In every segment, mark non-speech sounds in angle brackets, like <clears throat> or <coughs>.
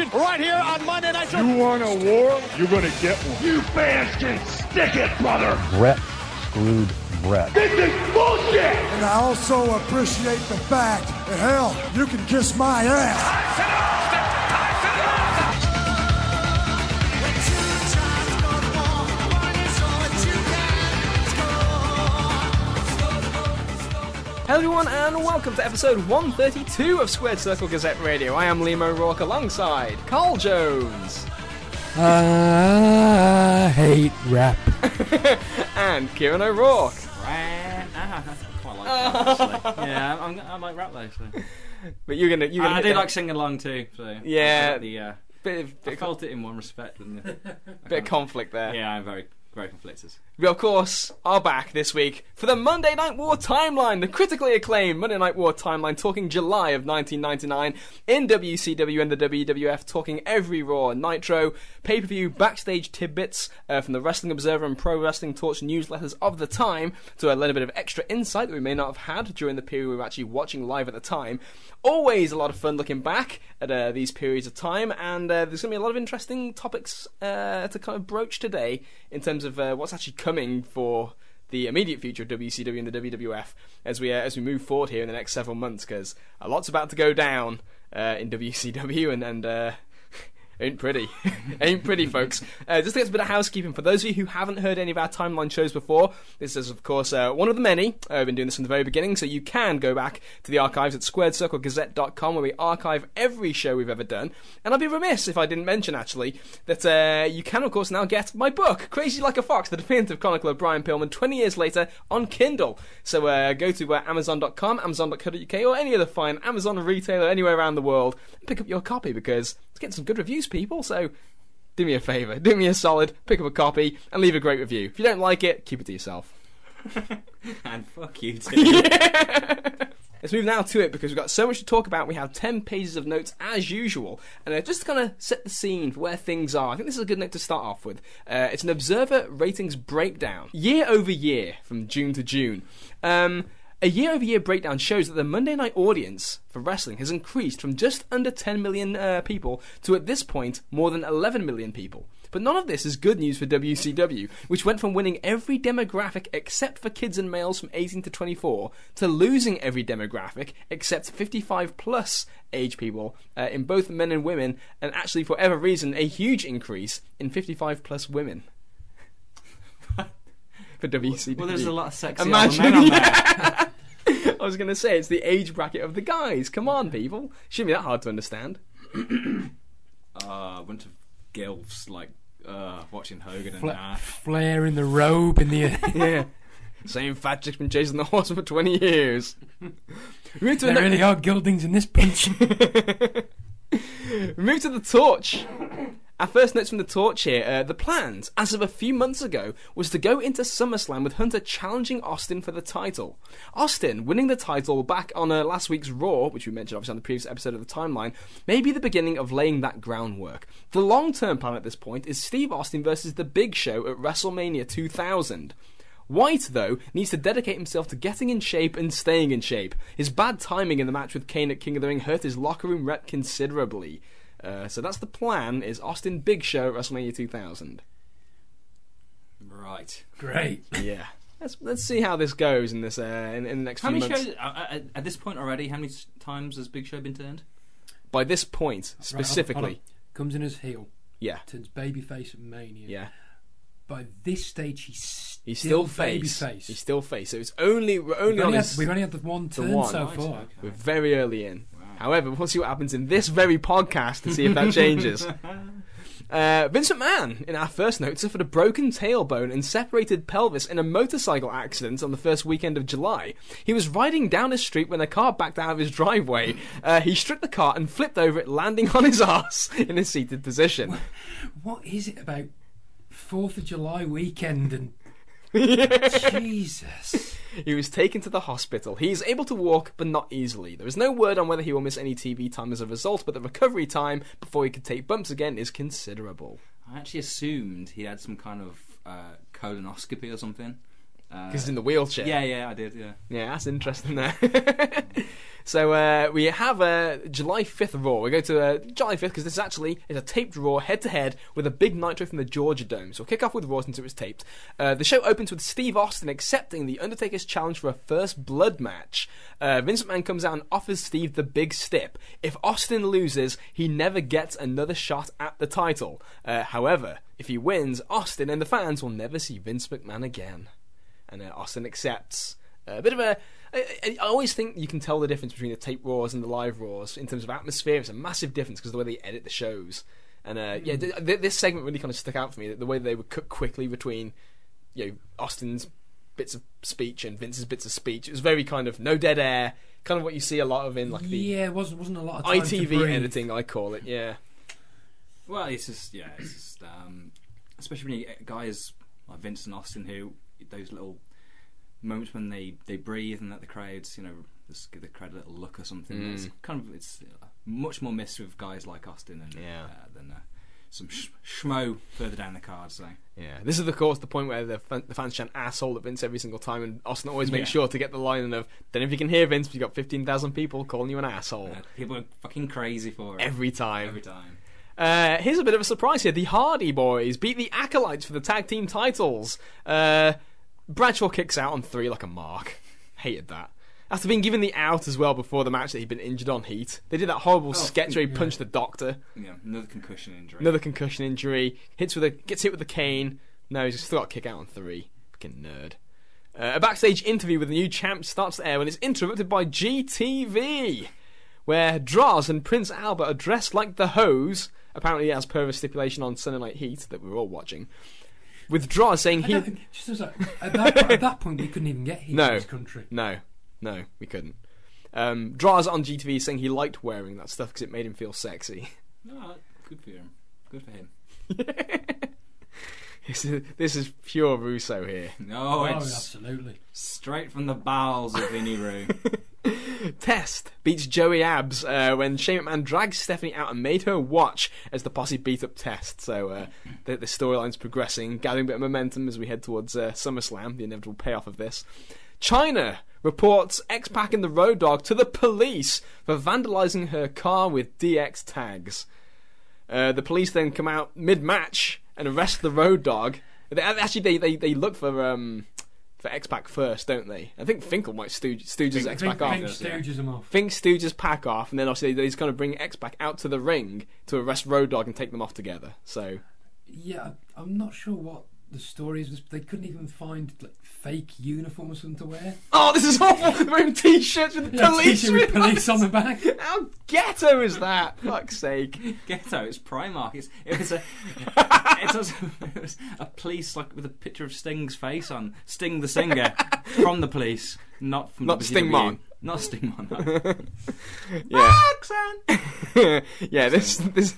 action right here on Monday Night Show. You want a war? You're gonna get one. You fans can stick it, brother. Bret screwed Bret. This is bullshit. And I also appreciate the fact that, hell, you can kiss my ass. Hello, everyone, and welcome to episode 132 of Squared Circle Gazette Radio. I am Liam O'Rourke alongside Carl Jones I hate rap. <laughs> and Kieran O'Rourke. Ah, I quite like that, <laughs> actually. yeah, I'm, I like rap though. So. But you're gonna, you're gonna I hit do that like singing along too. So Yeah. I the, uh, bit of, I bit, of, felt it in one respect. And the, bit of conflict there. yeah, I'm very, very conflicted. We, of course, are back this week for the Monday Night War Timeline, the critically acclaimed Monday Night War Timeline, talking July of 1999 in WCW and the WWF, talking every Raw, Nitro, pay per view, backstage tidbits uh, from the Wrestling Observer and Pro Wrestling Torch newsletters of the time to a bit of extra insight that we may not have had during the period we were actually watching live at the time. Always a lot of fun looking back at uh, these periods of time, and uh, there's going to be a lot of interesting topics uh, to kind of broach today in terms of uh, what's actually coming for the immediate future of WCW and the WWF as we uh, as we move forward here in the next several months, because a lot's about to go down uh, in <laughs> WCW and and. Uh, Ain't pretty. <laughs> Ain't pretty, folks. Uh, just a bit of housekeeping, for those of you who haven't heard any of our timeline shows before, this is, of course, uh, one of the many. Uh, I've been doing this from the very beginning, so you can go back to the archives at squaredcirclegazette.com where we archive every show we've ever done. And I'd be remiss if I didn't mention, actually, that uh, you can, of course, now get my book, Crazy Like a Fox, the definitive chronicle of Brian Pillman, 20 years later on Kindle. So uh, go to uh, amazon.com, amazon.co.uk, or any other fine Amazon retailer anywhere around the world and pick up your copy because getting some good reviews, people. So do me a favour, do me a solid, pick up a copy and leave a great review. If you don't like it, keep it to yourself. <laughs> And fuck you too. <laughs> Let's move now to it because we've got so much to talk about. We have 10 pages of notes as usual. And uh, just to kind of set the scene for where things are, I think this is a good note to start off with. Uh, it's an Observer ratings breakdown, year over year, from June to June. Um, a year over year breakdown shows that the Monday night audience for wrestling has increased from just under 10 million uh, people to at this point more than 11 million people. But none of this is good news for WCW, which went from winning every demographic except for kids and males from 18 to 24 to losing every demographic except 55 plus age people uh, in both men and women, and actually, for whatever reason, a huge increase in 55 plus women. <laughs> for WCW. well, there's a lot of sexy Imagine, men on there. <laughs> yeah. <laughs> I was going to say it's the age bracket of the guys. Come on, people. Shouldn't be that hard to understand. <coughs> Uh, a bunch of gilfs like uh, watching Hogan and Fla- Nash. Flair in the robe in the. <laughs> yeah. Same fat chick's been chasing the horse for 20 years. We move to the there ne- really are Gildings in this punch. we <laughs> move to the torch. Our first notes from the torch here. Uh, the plans, as of a few months ago, was to go into SummerSlam with Hunter challenging Austin for the title. Austin winning the title back on uh, last week's Raw, which we mentioned obviously on the previous episode of the timeline, may be the beginning of laying that groundwork. The long term plan at this point is Steve Austin versus The Big Show at WrestleMania 2000. Wight, though, needs to dedicate himself to getting in shape and staying in shape. His bad timing in the match with Kane at King of the Ring hurt his locker room rep considerably. Uh, so that's the plan: is Austin Big Show at WrestleMania 2000. Right. Great. <laughs> Yeah. Let's let's see how this goes in this uh, in, in the next How few many months. shows uh, uh, at this point already? How many times has Big Show been turned? By this point, Right, hold on, specifically, hold on. Comes in as heel, yeah, turns babyface at Mania. yeah. By this stage, he's He's still, still face. babyface. He's still face. So it's only we're only We've on only, his, had, we've only had the one turn one. so Right, far. We're very early in. However, we'll see what happens in this very podcast to see if that changes. <laughs> Uh, Vince McMahon, in our first note, suffered a broken tailbone and separated pelvis in a motorcycle accident on the first weekend of July. He was riding down a street when a car backed out of his driveway. Uh, he struck the car and flipped over it, landing on his <laughs> ass in a seated position. What is it about Fourth of July weekend and <laughs> Jesus? He was taken to the hospital. He is able to walk, but not easily. There is no word on whether he will miss any TV time as a result, but the recovery time before he can take bumps again is considerable. I actually assumed he had some kind of uh, colonoscopy or something. Uh, Because he's in the wheelchair. yeah, yeah, I did. Yeah. Yeah, that's interesting there. <laughs> So uh, we have a July 5th Raw. We go to uh, July 5th because this is actually is a taped Raw head to head with a big Nitro from the Georgia Dome. So we'll kick off with Raw since it was taped. Uh, the show opens with Steve Austin accepting the Undertaker's challenge for a first blood match. Uh, Vince McMahon comes out and offers Steve the big stip. If Austin loses, he never gets another shot at the title. Uh, however, if he wins, Austin and the fans will never see Vince McMahon again. And uh, Austin accepts. a bit of a. I, I I always think you can tell the difference between the tape Raws and the live Raws in terms of atmosphere. It's a massive difference because the way they edit the shows. And uh, yeah, th- th- this segment really kind of stuck out for me. The way they would cut quickly between, you know, Austin's bits of speech and Vince's bits of speech. It was very kind of no dead air, kind of what you see a lot of in like the yeah, it wasn't wasn't a lot of time ITV breathe. editing, I call it. Yeah, Well, it's just yeah, it's just um, especially when you get guys like Vince and Austin who those little moments when they they breathe and let the crowds you know just give the crowd a little look or something. Mm. It's kind of it's uh, much more missed with guys like Austin and Yeah. uh, than uh, some sh- schmo further down the card. So yeah. This is of course the point where the, fan- the fans chant asshole at Vince every single time, and Austin always makes Yeah. sure to get the line of "Then if you can hear Vince, but you got fifteen thousand people calling you an asshole." uh, people are fucking crazy for it Every time. Every time. Uh, here's a bit of a surprise here. The Hardy Boys beat the Acolytes for the tag team titles. Uh, Bradshaw kicks out on three like a mark. Hated that. After being given the out as well before the match that he'd been injured on Heat. They did that horrible sketch where he punched the doctor. Yeah, another concussion injury. Another concussion injury. Hits with a gets hit with a cane. No, he's just got to kick out on three. Fucking nerd. Uh, a backstage interview with the new champ starts to air when it's interrupted by GTV, where Droz and Prince Albert are dressed like the hose, apparently as per a stipulation on Sunday Night Heat that we were all watching. With Droz saying I he think, just as a, at, that, at that point, we couldn't even get here No. in this country. no, no, we couldn't. Um, Droz on GTV saying he liked wearing that stuff because it made him feel sexy. No, good for him. Good for him. <laughs> this, is, this is pure Russo here. No, Oh, it's absolutely. straight from the bowels of Vinny Roo. <laughs> Test beats Joey Abs uh, when Shane McMahon drags Stephanie out and made her watch as the posse beat up Test. So uh, the, the storyline's progressing, gathering a bit of momentum as we head towards uh, SummerSlam, the inevitable payoff of this. Chyna reports X Pac and the Road Dog to the police for vandalising her car with DX tags. Uh, the police then come out mid match and arrest the Road Dog. They, actually, they, they, they look for um, for X Pac first, don't they? I think Finkel might stooge, stooges X Pac off. think stooges him off. Fink stooges Pac off, and then obviously they just kind of bring X Pac out to the ring to arrest Road Dog and take them off together. So Yeah, I'm not sure what the stories is. They couldn't even find like fake uniforms for them to wear. Oh, this is awful! They're wearing t-shirts with <laughs> Yeah, police. with police on the back. How ghetto is that? Fuck's sake! <laughs> Ghetto, it's Primark. It's, it was a <laughs> it was, it was a police like with a picture of Sting's face on Sting the singer from the police, not from Not WCW. Stingmon. not Stingmon. No. Yeah, yeah. This this.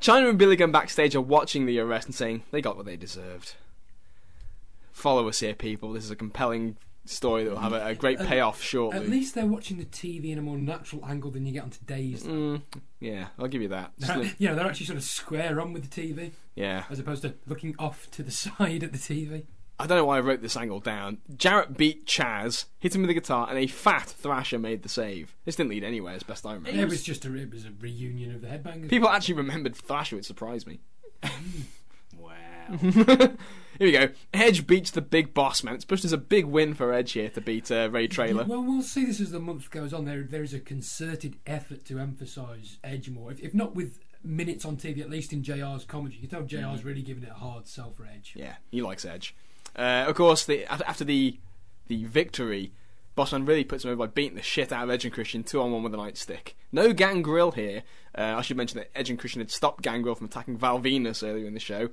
Chyna and Billy Gunn backstage are watching the arrest and saying they got what they deserved. Follow us here, people. This is a compelling story that will have a, a great payoff shortly. At least they're watching the TV in a more natural angle than you get on today's. Mm, yeah, I'll give you that. <laughs> Just They're, you know, they're actually sort of square on with the TV yeah. as opposed to looking off to the <laughs> side at the TV. I don't know why I wrote this angle down. Jarrett beat Chaz, hit him with a guitar, and a fat Thrasher made the save. This didn't lead anywhere, as best I remember. It was just a it was a reunion of the headbangers. People actually remembered Thrasher, it surprised me. <laughs> wow. Here we go. Edge beats the big boss man. It's pushed as a big win for Edge here to beat uh, Ray Traylor. Well, we'll see this as the month goes on. There, there is a concerted effort to emphasise Edge more, if, if not with minutes on TV, at least in JR's commentary. You can tell JR's really giving it a hard sell for Edge. Yeah, he likes Edge. Uh, of course, the, after, the the victory, Bossman really puts him over by beating the shit out of Edge and Christian two on one with a nightstick. No Gangrel here. Uh, I should mention that Edge and Christian had stopped Gangrel from attacking Val Venis earlier in the show.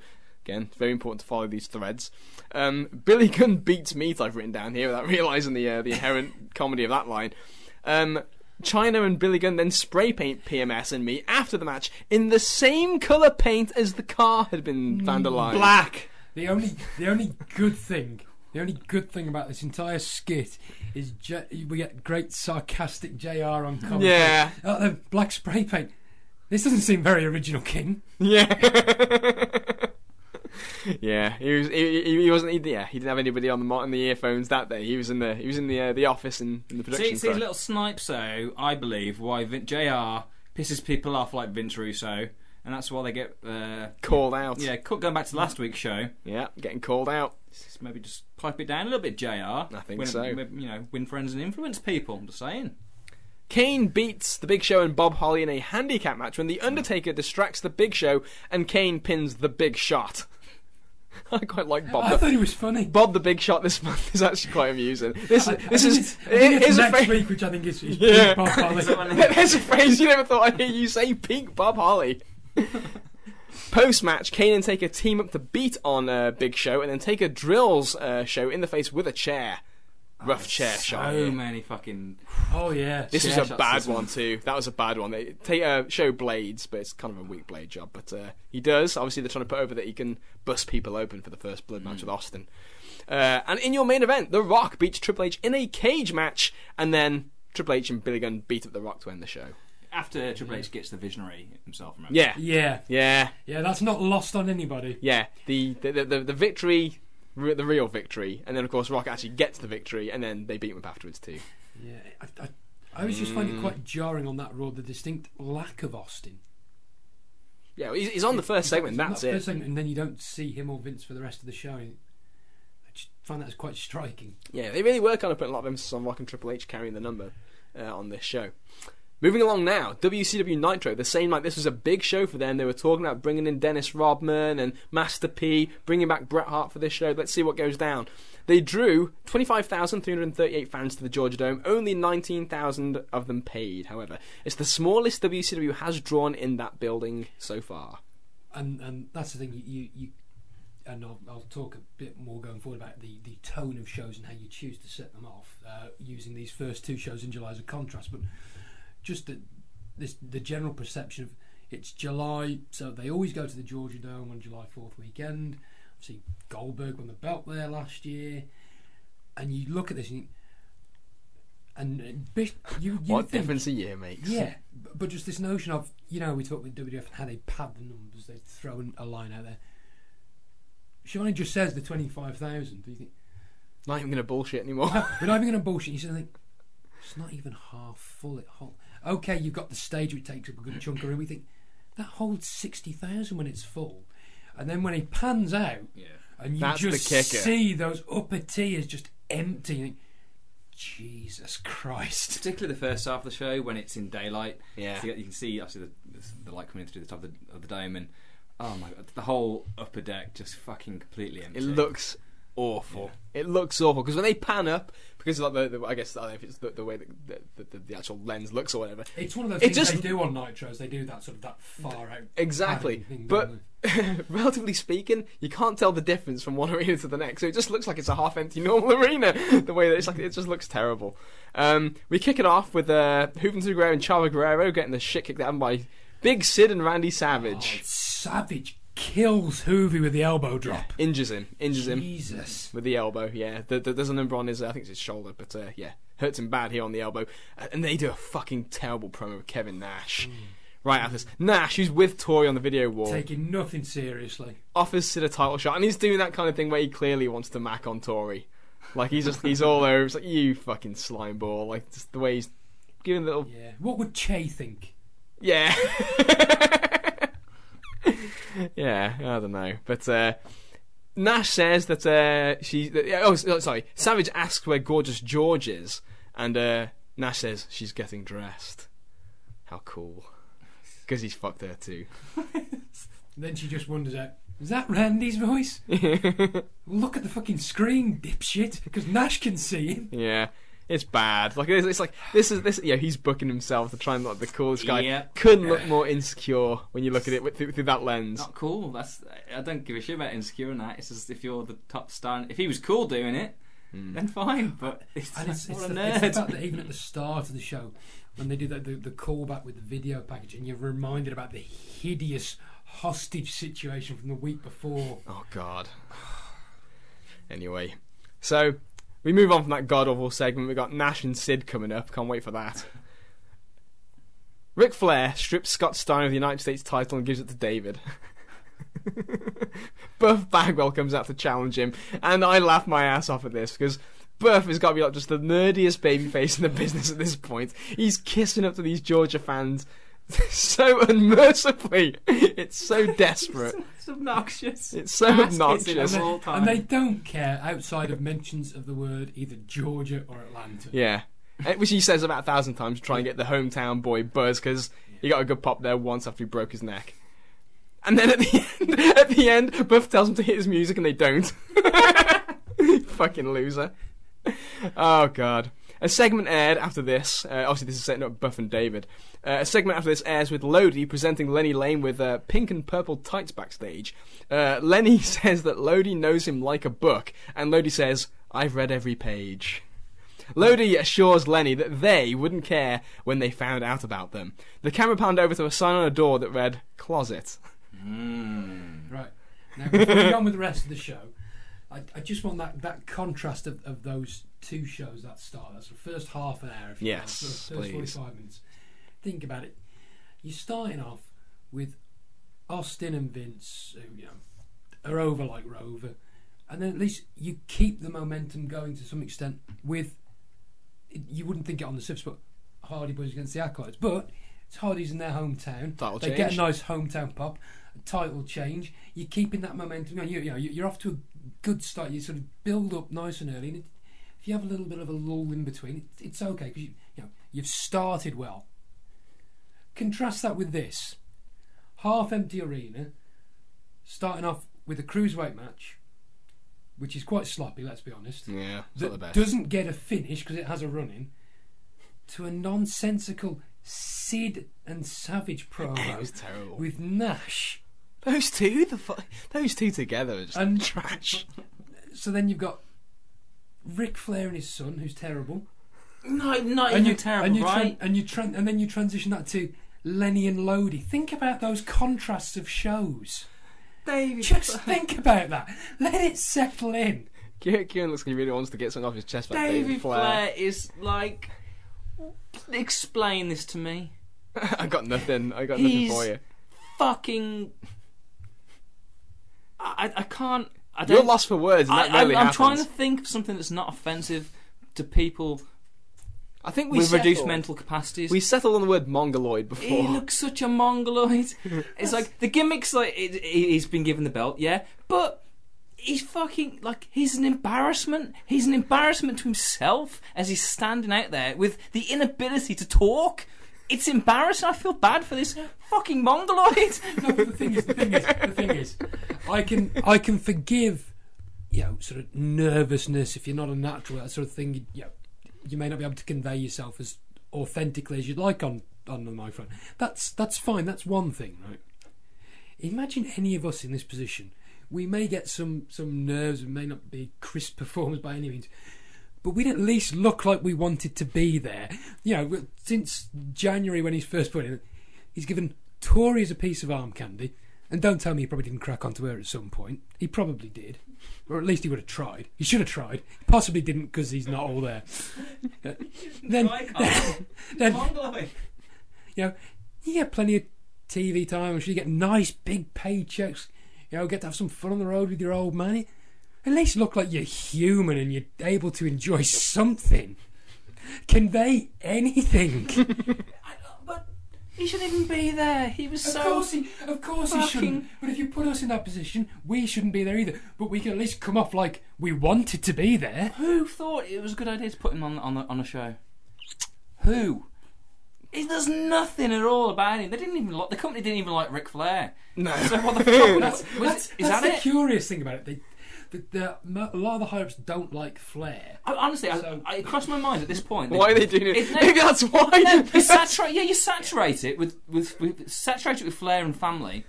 Again, very important to follow these threads. Um, Billy <laughs> Gunn beats meat. I've written down here without <laughs> realising the uh, the inherent comedy of that line. Um, Chyna and Billy Gunn then spray paint PMS and me after the match in the same colour paint as the car had been vandalised. Black. The only, the only good thing, the only good thing about this entire skit is J- we get great sarcastic JR on commentary. Yeah. Oh, the black spray paint. This doesn't seem very original, King. Yeah. <laughs> Yeah, he was. He, he he wasn't. He, yeah, he didn't have anybody on the mo- on the earphones that day. He was in the. He was in the uh, the office in, in the See, production. see crew. little snipes, though, I believe, why Vin- JR pisses people off like Vince Russo, and that's why they get. Uh, called out. yeah, going back to last week's show, yeah, getting called out. maybe just pipe it down a little bit, JR. I think win, so. win- You know, win friends and influence people, I'm just saying. Kane beats the Big Show and Bob Holly in a handicap match when the Undertaker distracts the Big Show and Kane pins the Big Shot. <laughs> I quite like Bob. I the, thought he was funny. Bob the Big Shot this month is actually quite amusing. This I- I this think is it's- I it's a next phrase. week, which I think is, is Yeah. peak Bob Holly. <laughs> There's a phrase you never thought I'd hear you say. Peak Bob Holly. <laughs> Post match, Kane and Taker team up to beat on uh, Big Show, and then Taker drills uh, Show in the face with a chair. Rough chair shot. So many fucking. Oh yeah, This was a bad this one too. That was a bad one. They take uh, show blades, but it's kind of a weak blade job. But uh, he does. Obviously, they're trying to put over that he can bust people open for the first blood Hmm. match with Austin. Uh, and in your main event, The Rock beats Triple H in a cage match, and then Triple H and Billy Gunn beat up The Rock to end the show. After Triple H gets the visionary himself, remember? Yeah, yeah, yeah, yeah. That's not lost on anybody. yeah. The the the, the, the victory. re- The real victory, and then of course Rock actually gets the victory, and then they beat him up afterwards too. Yeah, I, I, I always just find it quite jarring on that road the distinct lack of Austin. Yeah, he's, he's on the first segment. On That's that it. Segment, and then you don't see him or Vince for the rest of the show. I find that quite striking. Yeah, they really were kind of putting a lot of emphasis on Rock and Triple H carrying the number uh, on this show. Moving along now, WCW Nitro. The same night, this was a big show for them. They were talking about bringing in Dennis Rodman and Master P, bringing back Bret Hart for this show. Let's see what goes down. They drew 25,338 fans to the Georgia Dome. Only 19,000 of them paid, however. It's the smallest WCW has drawn in that building so far. And and that's the thing you you, you and I'll, I'll talk a bit more going forward about the, the tone of shows and how you choose to set them off uh, using these first two shows in July as a contrast. But just the, this the general perception of it's July, so they always go to the Georgia Dome on July Fourth weekend. Obviously Goldberg won the belt there last year, and you look at this and. You, and you, you what think, difference a year makes. yeah, but just this notion of you know we talk with WWF and how they pad the numbers, they throw a line out there. Schiavone just says the twenty five thousand. Do you think Not even going to bullshit anymore. we're not even <laughs> going to bullshit? You said like it's not even half full. It hold. Okay, you've got the stage which takes up a good chunk of room. We think that holds sixty thousand when it's full, and then when it pans out, Yeah. and you That's just kicker. see those upper tiers just empty. You think, Jesus Christ! Particularly the first half of the show when it's in daylight. Yeah. So you, you can see obviously the, the light coming through the top of the, of the dome, and oh my god, the whole upper deck just fucking completely empty. It looks awful. It looks awful because when they pan up, because like the, the I guess I don't know if it's the, the way that the, the, the actual lens looks or whatever. It's one of those It things just- they do on nitros. They do that sort of that far out. Exactly, thing, but <laughs> relatively speaking, you can't tell the difference from one <laughs> arena to the next. So it just looks like it's a half-empty normal <laughs> arena. The way that it's like, it just looks terrible. Um, we kick it off with uh, Juventud Guerrero and Chavo Guerrero getting the shit kicked out by Big Sid and Randy? Savage. Oh, Savage kills Juvi with the elbow drop. Injures him. Injures him. Jesus. with the elbow. Yeah, the, the, there's a number on his. I think it's his shoulder, but uh, yeah, hurts him bad here on the elbow. Uh, and they do a fucking terrible promo with Kevin Nash. Right after this, Nash, who's with Torrie on the video wall, Taking nothing seriously. offers Sid a title shot, and he's doing that kind of thing where he clearly wants to mac on Torrie. Like he's just he's all over. It's like you fucking slime ball. Like just the way he's giving a little Yeah. What would Che think? yeah. <laughs> yeah, I don't know. But uh, Nash says that uh, she. That, oh, oh, sorry. Savage asks where Gorgeous George is, and uh, Nash says she's getting dressed. How cool. Because he's fucked her too. <laughs> Then she just wonders out. Is that Randy's voice? <laughs> Look at the fucking screen, dipshit, because Nash can see him. yeah. It's bad. Like it's, it's like this is this. Yeah, he's booking himself to try and look the coolest guy. Yeah. Couldn't look more insecure when you look at it with, through, through that lens. Not cool. That's I don't give a shit about insecure and that. It's just if you're the top star. If he was cool doing it, hmm. then fine. But it's, And it's, it's, what a the, it's the nerd. fact that even at the start of the show, when they do the, the, the callback with the video package, and you're reminded about the hideous hostage situation from the week before. Oh God. <sighs> Anyway, so we move on from that god awful segment. We've got Nash and Sid coming up. Can't wait for that. Ric Flair strips Scott Steiner of the United States title and gives it to David. <laughs> Buff Bagwell comes out to challenge him, and I laugh my ass off at this because Buff has got to be like just the nerdiest babyface in the business at this point. He's kissing up to these Georgia fans <laughs> so unmercifully. It's so <laughs> desperate. It's <laughs> obnoxious. It's so Ass obnoxious. kissing of all. And they don't care outside of mentions of the word either Georgia or Atlanta. Yeah. Eh, Which he says about a thousand times to try and get the hometown boy buzz because he got a good pop there once after he broke his neck. And then at the end, at the end, Buff tells him to hit his music and they don't. Fucking loser. Oh god. A segment aired after this. Uh, obviously, this is setting up Buff and David. Uh, a segment after this airs with Lodi presenting Lenny Lane with uh, pink and purple tights backstage. Uh, Lenny <laughs> says that Lodi knows him like a book, and Lodi says, "I've read every page." Lodi assures Lenny that they wouldn't care when they found out about them. The camera panned over to a sign on a door that read "Closet." Right. Now, before we go on with the rest of the show, I, I just want that, that contrast of, of those two shows that start. That's the first half an hour. If you Yes, will, first, first please. 45 minutes. Think about it. You're starting off with Austin and Vince, who, you know, are over like Rover. And then at least you keep the momentum going to some extent with, you wouldn't think it on the surface, but Hardy Boys against the Acolytes. But it's Hardy's in their hometown. Title they get a nice hometown pop, a title change. You're keeping that momentum going. You, you know, you- you're off to a good start. You sort of build up nice and early. And it, if you have a little bit of a lull in between, it, it's okay because you, you know you've started well. Contrast that with this half-empty arena, starting off with a cruiserweight match, which is quite sloppy. Let's be honest Yeah, it's that not the best. doesn't get a finish because it has a run in, to a nonsensical Sid and Savage <laughs> promo It was terrible. with Nash. Those two, the fu- those two together are just And- <laughs> trash. So then you've got Ric Flair and his son, who's terrible, No, not and even you terrible, and you tran- right? and you tran- and then you transition that to Lenny and Lodi. Think about those contrasts of shows. David, Just think about that. Let it settle in. Kieran Kieran looks like he really wants to get something off his chest about David David Flair. Flair. is like. Explain this to me. <laughs> I got nothing. I got nothing for you. Fucking. I, I can't. I You're don't. lost for words, and I, that really I'm, I'm trying to think of something that's not offensive to people I think we with reduced mental capacities. We settled on the word mongoloid before. He looks such a mongoloid. <laughs> it's like the gimmicks. Like it, he- he's been given the belt, yeah, but he's fucking like he's an embarrassment. He's an embarrassment to himself as he's standing out there with the inability to talk. It's embarrassing. I feel bad for this fucking mongoloid. <laughs> No, the thing is, the thing is, the thing is, I can I can forgive, you know, sort of nervousness if you're not a natural that sort of thing. You, you, know, you may not be able to convey yourself as authentically as you'd like on on the microphone. That's that's fine. That's one thing, right? Imagine any of us in this position. We may get some some nerves. We may not be crisp performers by any means. But we'd at least look like we wanted to be there. You know, since January when he's first put in, he's given Tories a piece of arm candy. And don't tell me he probably didn't crack onto her at some point. He probably did. Or at least he would have tried. He should have tried. He possibly didn't because he's not all there. <laughs> Then, then, <laughs> you know, you get plenty of TV time. I'm sure you get nice big paychecks. You know, get to have some fun on the road with your old man. At least look like you're human and you're able to enjoy something. Convey anything. <laughs> But he shouldn't even be there. He was Of so. course, he, of course he shouldn't. But if you put us in that position, we shouldn't be there either. But we can at least come off like we wanted to be there. Who thought it was a good idea to put him on on, the, on a show? Who? He does nothing at all about him. They didn't even like the company didn't even like Ric Flair. No. So what the <laughs> fuck? That's, was, that's, is that's that the it? curious thing about it. They, the, the, a lot of the higher ups don't like Flair. I, honestly, So- I, I, it crossed my mind at this point. Why are they doing it? It's- no- Maybe that's why. No, you <laughs> saturate. Yeah, you saturate it with, with, with saturate it with Flair and family,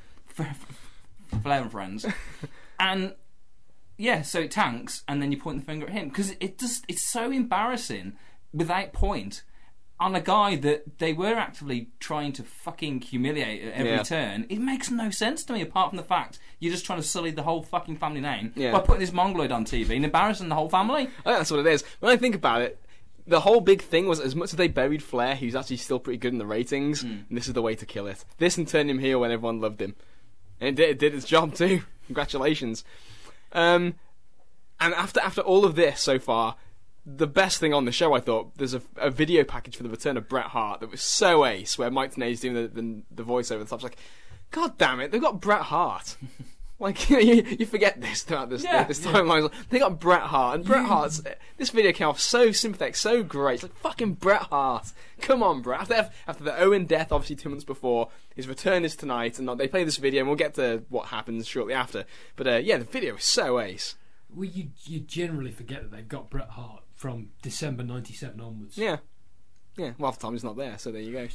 Flair and friends, <laughs> and yeah, so it tanks, and then you point the finger at him because it just it's so embarrassing without point on a guy that they were actively trying to fucking humiliate at every Yeah. turn. It makes no sense to me apart from the fact you're just trying to sully the whole fucking family name Yeah. by putting this mongoloid on TV and embarrassing the whole family. I think that's what it is. When I think about it, the whole big thing was as much as they buried Flair, he was actually still pretty good in the ratings, Hmm. and this is the way to kill it. This and turn him heel when everyone loved him. And it did, it did its job too. <laughs> Congratulations. Um, and after after all of this so far, the best thing on the show, I thought, there's a, a video package for the return of Bret Hart that was so ace, where Mike Tenay's doing the, the, the voiceover and stuff. It's like, God damn it, they've got Bret Hart. <laughs> Like <laughs> you, you forget this throughout this Yeah, this yeah. timeline. They got Bret Hart, and Bret Hart's this video came off so sympathetic, so great. It's like fucking Bret Hart. Come on, Bret. After after the Owen death, obviously two months before, his return is tonight, and they play this video, and we'll get to what happens shortly after. But uh, yeah, the video is so ace. Well, you you generally forget that they've got Bret Hart from December '97 onwards. Yeah, yeah. Well, half the time he's not there, so there you go.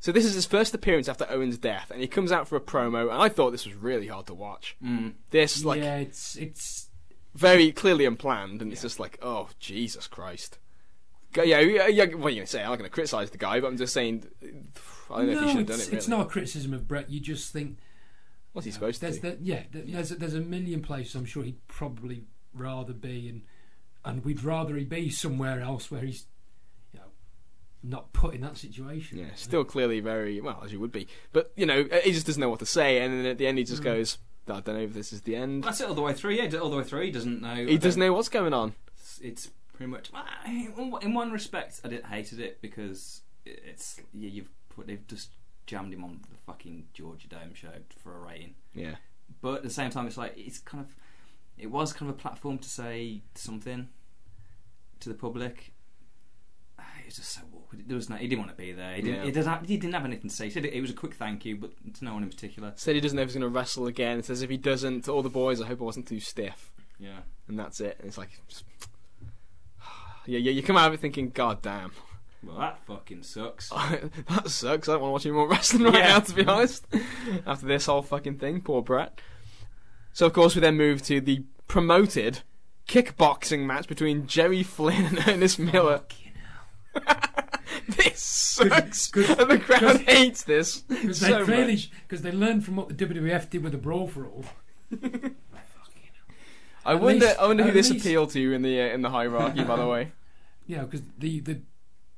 So this is his first appearance after Owen's death, and he comes out for a promo, and I thought this was really hard to watch. Mm. This like yeah, it's it's very clearly unplanned, and it's just like, oh Jesus Christ. Yeah, yeah, yeah, what are you gonna say? I'm not gonna criticise the guy, but I'm just saying, I don't know if he no, should have done it's, it. Really. it's not a criticism of Bret. You just think What's he supposed to there's do? the, yeah, th- there's a, there's a million places I'm sure he'd probably rather be, and and we'd rather he be somewhere else where he's you know not put in that situation. Yeah, still clearly very well as you would be, but you know, he just doesn't know what to say, and then at the end he Mm. just goes, I don't know if this is the end. That's it all the way through. Yeah, all the way through. He doesn't know. He doesn't know what's going on. It's, it's pretty much. In one respect, I didn't hated it because it's yeah, you've put they've just jammed him on the fucking Georgia Dome show for a rating. Yeah, But at the same time, it's like it's kind of it was kind of a platform to say something to the public. <sighs> It was just so awkward. There was no, he didn't want to be there. He didn't, Yeah. he, doesn't have, he didn't have anything to say. He said it, it was a quick thank you, but to no one in particular. said he doesn't know if he's going to wrestle again. Says if he doesn't, to all the boys, I hope I wasn't too stiff, Yeah. and that's it. And it's like, just- <sighs> yeah, yeah, you come out of it thinking, God damn. Well, that fucking sucks. <laughs> that sucks. I don't want to watch any more <laughs> wrestling right Yeah. now, to be honest. After this whole fucking thing, poor Bret. So of course we then move to the promoted kickboxing match between Jerry Flynn and Ernest Miller. <laughs> this sucks, good- and the crowd hates this Because so they clearly much. because they learned from what the WWF did with the Brawl for All. I at wonder, least- I wonder who this least- appealed to in the uh, in the hierarchy. by the way, <laughs> You know, because the the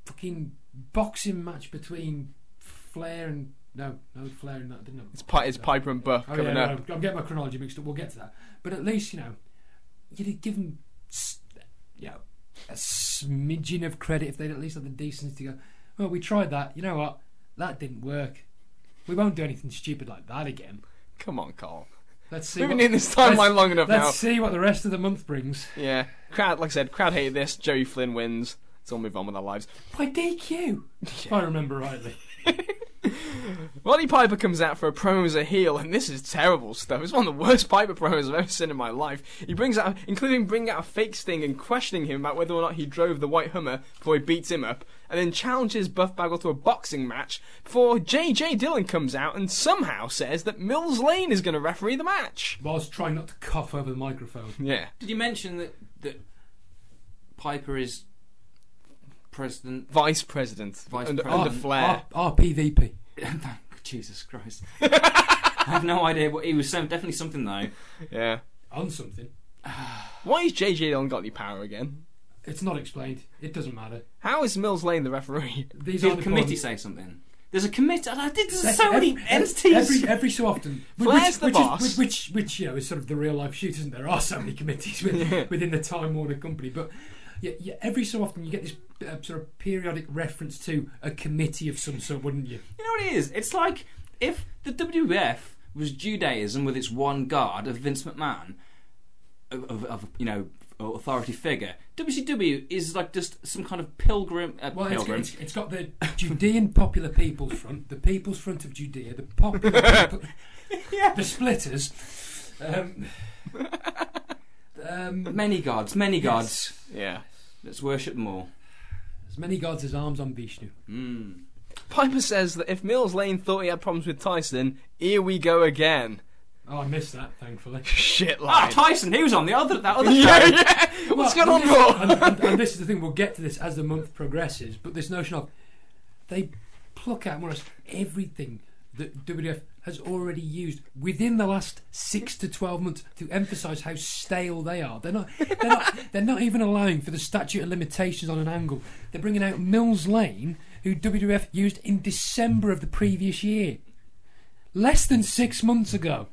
fucking boxing match between Flair and no no Flair and that didn't. it's, Pi- it's Piper and Buff Oh coming yeah, up. no, I'm getting my chronology mixed up. We'll get to that. But at least you know, you'd give them, s- you know, a smidgen of credit if they'd at least had the decency to go. Well, we tried that. You know what? That didn't work. We won't do anything stupid like that again. Come on, Carl. Let's see. We've been in this timeline long enough Let's now. see what the rest of the month brings. Yeah, crowd. Like I said, crowd hated this. Joey Flynn wins. Let's all move on with our lives. By DQ, if I remember rightly. <laughs> <laughs> Roddy Piper comes out for a promo as a heel, and this is terrible stuff. It's one of the worst Piper promos I've ever seen in my life. He brings out, including bringing out a fake sting and questioning him about whether or not he drove the white Hummer before he beats him up, and then challenges Buff Bagwell to a boxing match. Before J.J. Dillon comes out and somehow says that Mills Lane is going to referee the match. Whilst trying not to cough over the microphone. Yeah, Did you mention that that Piper is president? vice president Vice under, president. under Flair. R- RPVP. <laughs> Jesus Christ! <laughs> I have no idea what he was saying. Definitely something though. Yeah. On something. <sighs> Why has J.J. Dillon got any power again? It's not explained. It doesn't matter. How is Mills Lane the referee? These Did the committee say something? There's a committee. I did. There's so many entities. Every, every so often, <laughs> which, the which, boss. Is, which, which, which, you know, is sort of the real life shoot, isn't there? There are so many committees within, within the Time Warner company, but yeah, yeah, every so often you get this uh, sort of periodic reference to a committee of some sort, wouldn't you? You know what it is? It's like if the WWF was Judaism with its one god of Vince McMahon, of, of, of you know, authority figure. WCW is like just some kind of pilgrim. Uh, Well, pilgrim. it's, it's got the Judean Popular People's Front, the People's Front of Judea, the Popular <laughs> people, the Splitters. Um, <laughs> um, many gods, many gods. Yeah. Let's worship more. as many gods as arms on Vishnu. Mm. Piper says that if Mills Lane thought he had problems with Tyson, here we go again. Oh, I missed that, thankfully. <laughs> Shit Ah. Tyson, he was on the other that other <laughs> yeah, show. yeah. <laughs> What's Well, going on, Raw? and, and, and this is the thing. We'll get to this as the month progresses. But this notion of they pluck out more or less everything that WWF has already used within the last six to twelve months to emphasise how stale they are. They're not. They're not. <laughs> they're not even allowing for the statute of limitations on an angle. They're bringing out Mills Lane, who WWF used in December of the previous year. less than six months ago.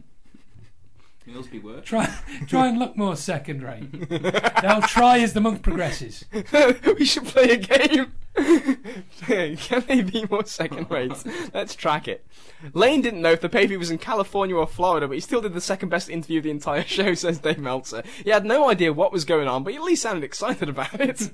Meals be work. Try, try and look more second rate. They'll try as the month progresses. <laughs> we should play a game. <laughs> Can they be more second rates? Let's track it. Lane didn't know if the pay was in California or Florida, but he still did the second best interview of the entire <laughs> show, says Dave Meltzer. He had no idea what was going on, but he at least sounded excited about it.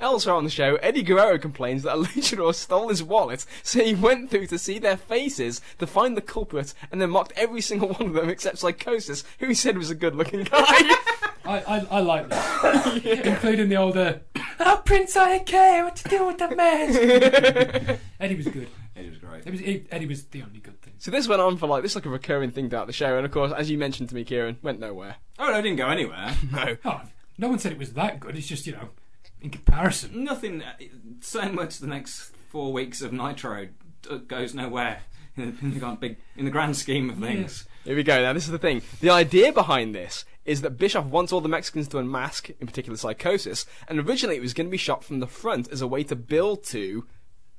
Elsewhere on the show, Eddie Guerrero complains that <laughs> a luchador stole his wallet, so he went through to see their faces to find the culprit, and then mocked every single one of them except Psychosis, who he said was a good-looking guy. I, <laughs> I, I like that. Including the older, uh, oh, Prince, I don't care what to do with the man. <laughs> Eddie was good. Eddie was great. It was, he, Eddie was the only good thing. so this went on for like this, is like a recurring thing throughout the show, and of course, as you mentioned to me, Kieran, went nowhere. Oh no, it didn't go anywhere. No. Oh, no one said it was that good. It's just, you know, in comparison. Nothing. uh, So much the next four weeks of Nitro uh, goes nowhere <laughs> in the, in the big in the grand scheme of things. Here we go. Now, this is the thing. The idea behind this is that Bischoff wants all the Mexicans to unmask, in particular Psychosis, and originally it was going to be shot from the front as a way to build to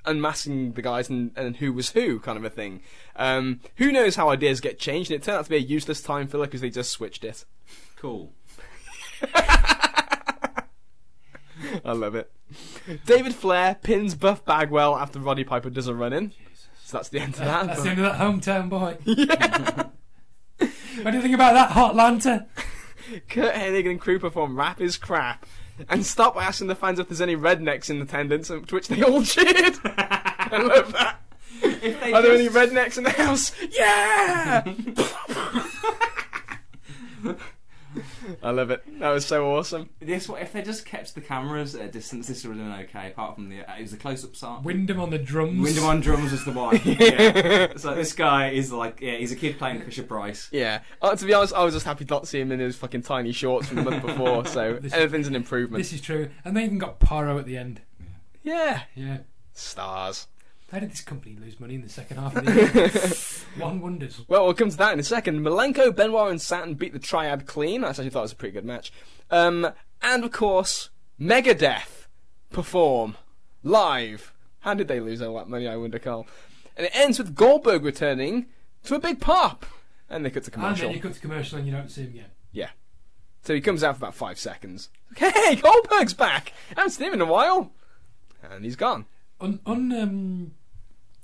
unmasking the guys and, and who was who kind of a thing. Um, who knows how ideas get changed, and it turned out to be a useless time filler because they just switched it. Cool. <laughs> <laughs> I love it. David Flair pins Buff Bagwell after Roddy Piper does a run in. So that's the end of that. That's the end of that hometown boy. <laughs> what do you think about that, Hot Lanta? Curt Hennig and crew perform Rap is Crap and stop by asking the fans if there's any rednecks in attendance, um, to which they all <laughs> cheered. I love that. Are there any rednecks in the house? Yeah! I love it. That was so awesome. This if they just kept the cameras at a distance, this would have been okay. Apart from the uh, it was the close-up song. Windham on the drums. Windham on drums was the one. <laughs> yeah. So this guy is like, yeah, he's a kid playing Fisher Price. Yeah. Uh, to be honest, I was just happy not to see him in his fucking tiny shorts from the month before, so <laughs> This- anything's an improvement. This is true. And they even got Pyro at the end. Yeah. Yeah. Stars. How did this company lose money in the second half of the year? <laughs> One wonders. Well, we'll come to that in a second. Malenko, Benoit, and Saturn beat the Triad clean. I actually thought it was a pretty good match. Um, and of course, Megadeth perform live. How did they lose all that money? I wonder, Carl. And it ends with Goldberg returning to a big pop, and they cut to commercial. And then you cut to commercial and you don't see him again. Yeah. So he comes out for about five seconds. Hey, <laughs> Goldberg's back. I haven't seen him in a while, and he's gone. Un, un, um,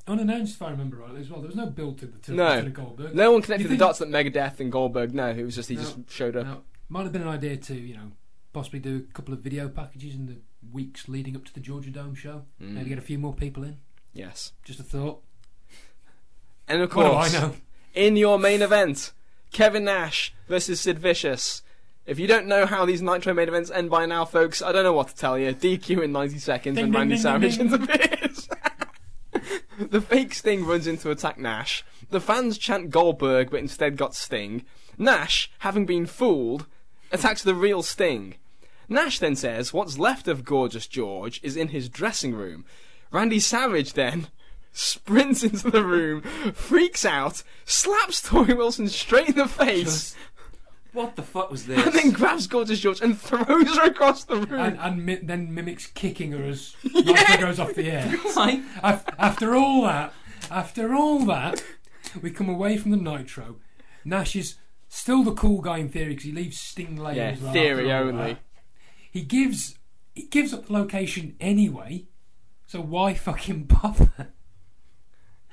unannounced, if I remember rightly, as well. There was no build to the to, No. to the Goldberg. No one connected the dots that Megadeth and Goldberg. No, it was just he No. just showed up. Now, might have been an idea to, you know, possibly do a couple of video packages in the weeks leading up to the Georgia Dome show. Mm. Maybe get a few more people in. Yes. Just a thought. And of course, I know? in your main event, Kevin Nash versus Sid Vicious. If you don't know how these Nitro main events end by now, folks, I don't know what to tell you. DQ in 90 seconds Ding, and ding, Randy ding, Savage ding, ding. <laughs> the fake Sting runs in to attack Nash. The fans chant Goldberg, but instead got Sting. Nash, having been fooled, attacks the real Sting. Nash then says what's left of Gorgeous George is in his dressing room. Randy Savage then <laughs> sprints into the room, freaks out, slaps Torrie Wilson straight in the face, What the fuck was this? and then grabs Gorgeous George and throws her across the room. And, and mi- then mimics kicking her as <laughs> Nitro goes off the air. <laughs> Like, Af- after all that, after all that, we come away from the Nitro. Nash is still the cool guy in theory because he leaves Sting laying yeah, as well theory only. that. He gives he gives up the location anyway, so why fucking bother?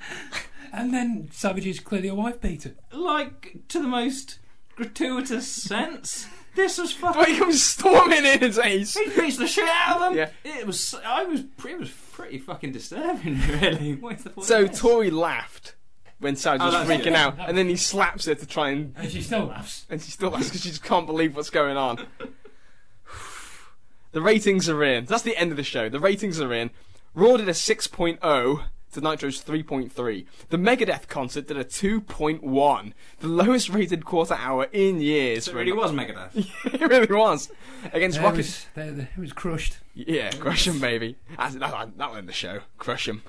<laughs> and then Savage is clearly a wife beater. like to the most gratuitous sense. This was But fucking. he comes storming in his ace. He beats the shit out of them. Yeah. It was. I was. It was pretty fucking disturbing, <laughs> really. What's the point So of this? Torrie laughed when Savage Oh, that's freaking it. out, and then he slaps her to try and And she still laughs. and she still laughs because she just can't believe what's going on. <sighs> the ratings are in. That's the end of the show. The ratings are in. Raw did a 6.0 to Nitro's 3.3. The Megadeth concert did a 2.1, the lowest rated quarter hour in years. So it really was Megadeth. <laughs> it really was against There Rocket. was, there, there, it was crushed. Yeah, crush 'em, baby. That's, that, that went the show. Crush 'em.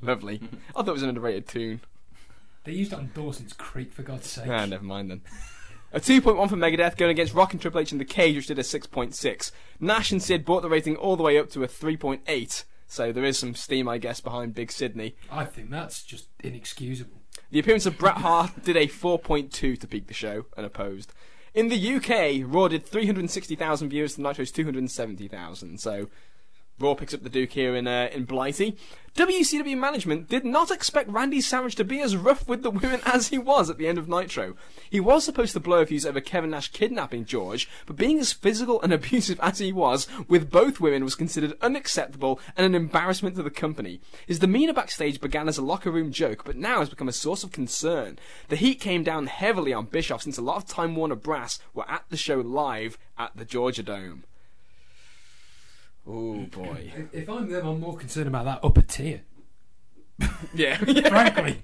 Lovely. <laughs> I thought it was an underrated tune. They used it on Dawson's Creek, for God's sake. Ah, never mind then. A 2.1 for Megadeth going against Rock and Triple H in the Cage, which did a 6.6. Nash and Sid brought the rating all the way up to a 3.8 So there is some steam, I guess, behind Big Sydney. I think that's just inexcusable. The appearance of Bret Hart did a 4.2 to peak the show, unopposed. In the UK, Raw did 360,000 viewers to Nitro's 270,000. So Raw picks up the Duke here in uh, in Blighty. WCW management did not expect Randy Savage to be as rough with the women as he was at the end of Nitro. He was supposed to blow a fuse over Kevin Nash kidnapping George, but being as physical and <laughs> abusive as he was with both women was considered unacceptable and an embarrassment to the company. His demeanour backstage began as a locker room joke, but now has become a source of concern. The heat came down heavily on Bischoff since a lot of Time Warner brass were at the show live at the Georgia Dome. Oh boy. If, I'm them, I'm more concerned about that upper tier. <laughs> Yeah. <laughs> Frankly,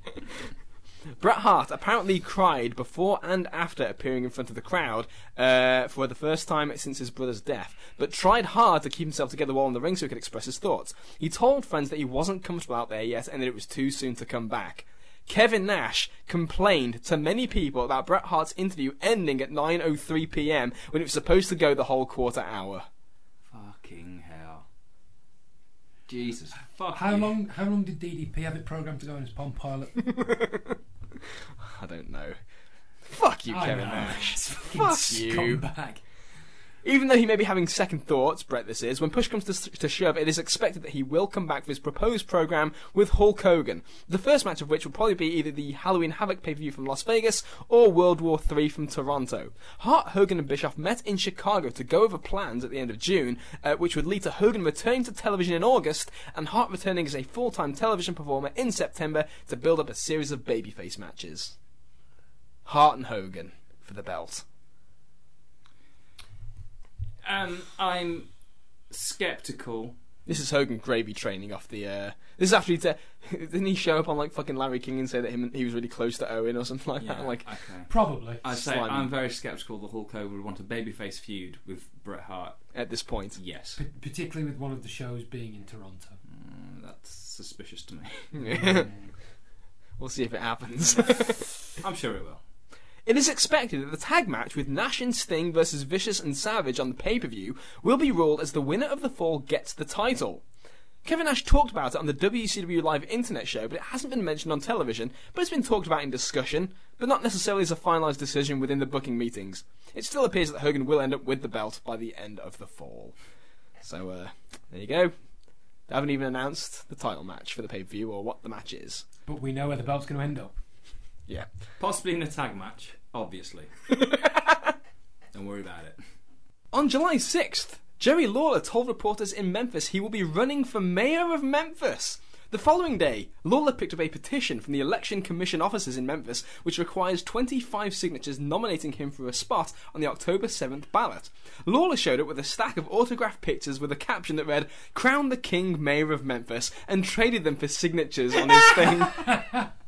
Bret Hart apparently cried before and after appearing in front of the crowd uh, for the first time since his brother's death, but tried hard to keep himself together while in the ring so he could express his thoughts. He told friends that he wasn't comfortable out there yet and that it was too soon to come back. Kevin Nash complained to many people about Bret Hart's interview ending at 9:03 p.m. when it was supposed to go the whole quarter hour. Fucking. Jesus. Fuck how you. long? How long did DDP have it programmed to go on his Palm Pilot? <laughs> I don't know. Fuck you, I Kevin know. Nash. Fuck you. scumbag. Even though he may be having second thoughts, Bret this is, when push comes to, to shove, it is expected that he will come back for his proposed program with Hulk Hogan. The first match of which will probably be either the Halloween Havoc pay per view from Las Vegas or World War III from Toronto. Hart, Hogan, and Bischoff met in Chicago to go over plans at the end of June, uh, which would lead to Hogan returning to television in August and Hart returning as a full time television performer in September to build up a series of babyface matches. Hart and Hogan for the belt. Um, I'm skeptical. This is Hogan gravy training off the. Uh, this is after he t- <laughs> didn't he show up on like fucking Larry King and say that him he was really close to Owen or something like Yeah, that. Like, okay. Probably. I'd say Slimy. I'm very skeptical the Hulk Hogan would want a babyface feud with Bret Hart. at this point, Yes. P- particularly with one of the shows being in Toronto. Mm, that's suspicious to me. <laughs> <laughs> we'll see if it happens. I'm sure it will. It is expected that the tag match with Nash and Sting versus Vicious and Savage on the pay per view will be ruled as the winner of the fall gets the title. Kevin Nash talked about it on the WCW Live internet show, but it hasn't been mentioned on television, but it's been talked about in discussion, but not necessarily as a finalised decision within the booking meetings. It still appears that Hogan will end up with the belt by the end of the fall. So, uh, there you go. They haven't even announced the title match for the pay per view or what the match is. But we know where the belt's going to end up. Yeah. Possibly in a tag match, obviously. <laughs> Don't worry about it. On July 6th, Jerry Lawler told reporters in Memphis he will be running for mayor of Memphis. The following day, Lawler picked up a petition from the Election Commission officers in Memphis, which requires 25 signatures nominating him for a spot on the October 7th ballot. Lawler showed up with a stack of autographed pictures with a caption that read, Crown the King Mayor of Memphis, and traded them for signatures on his thing. <laughs>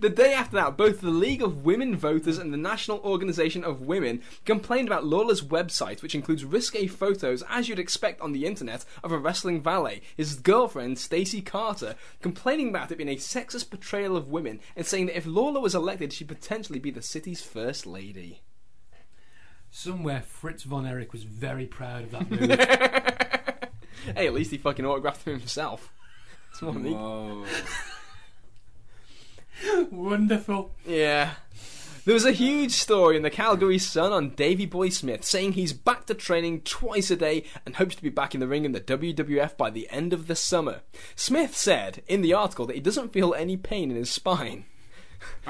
The day after that, both the League of Women Voters and the National Organization of Women complained about Lawler's website, which includes risque photos, as you'd expect on the internet, of a wrestling valet, his girlfriend, Stacey Carter, complaining about it being a sexist portrayal of women and saying that if Lawler was elected, she'd potentially be the city's first lady. Somewhere Fritz von Erich was very proud of that <laughs> move. Hey, at least he fucking autographed them himself. That's more than he- Whoa. <laughs> Wonderful. Yeah. There was a huge story in the Calgary Sun on Davey Boy Smith saying he's back to training twice a day and hopes to be back in the ring in the WWF by the end of the summer. Smith said in the article that he doesn't feel any pain in his spine. <laughs>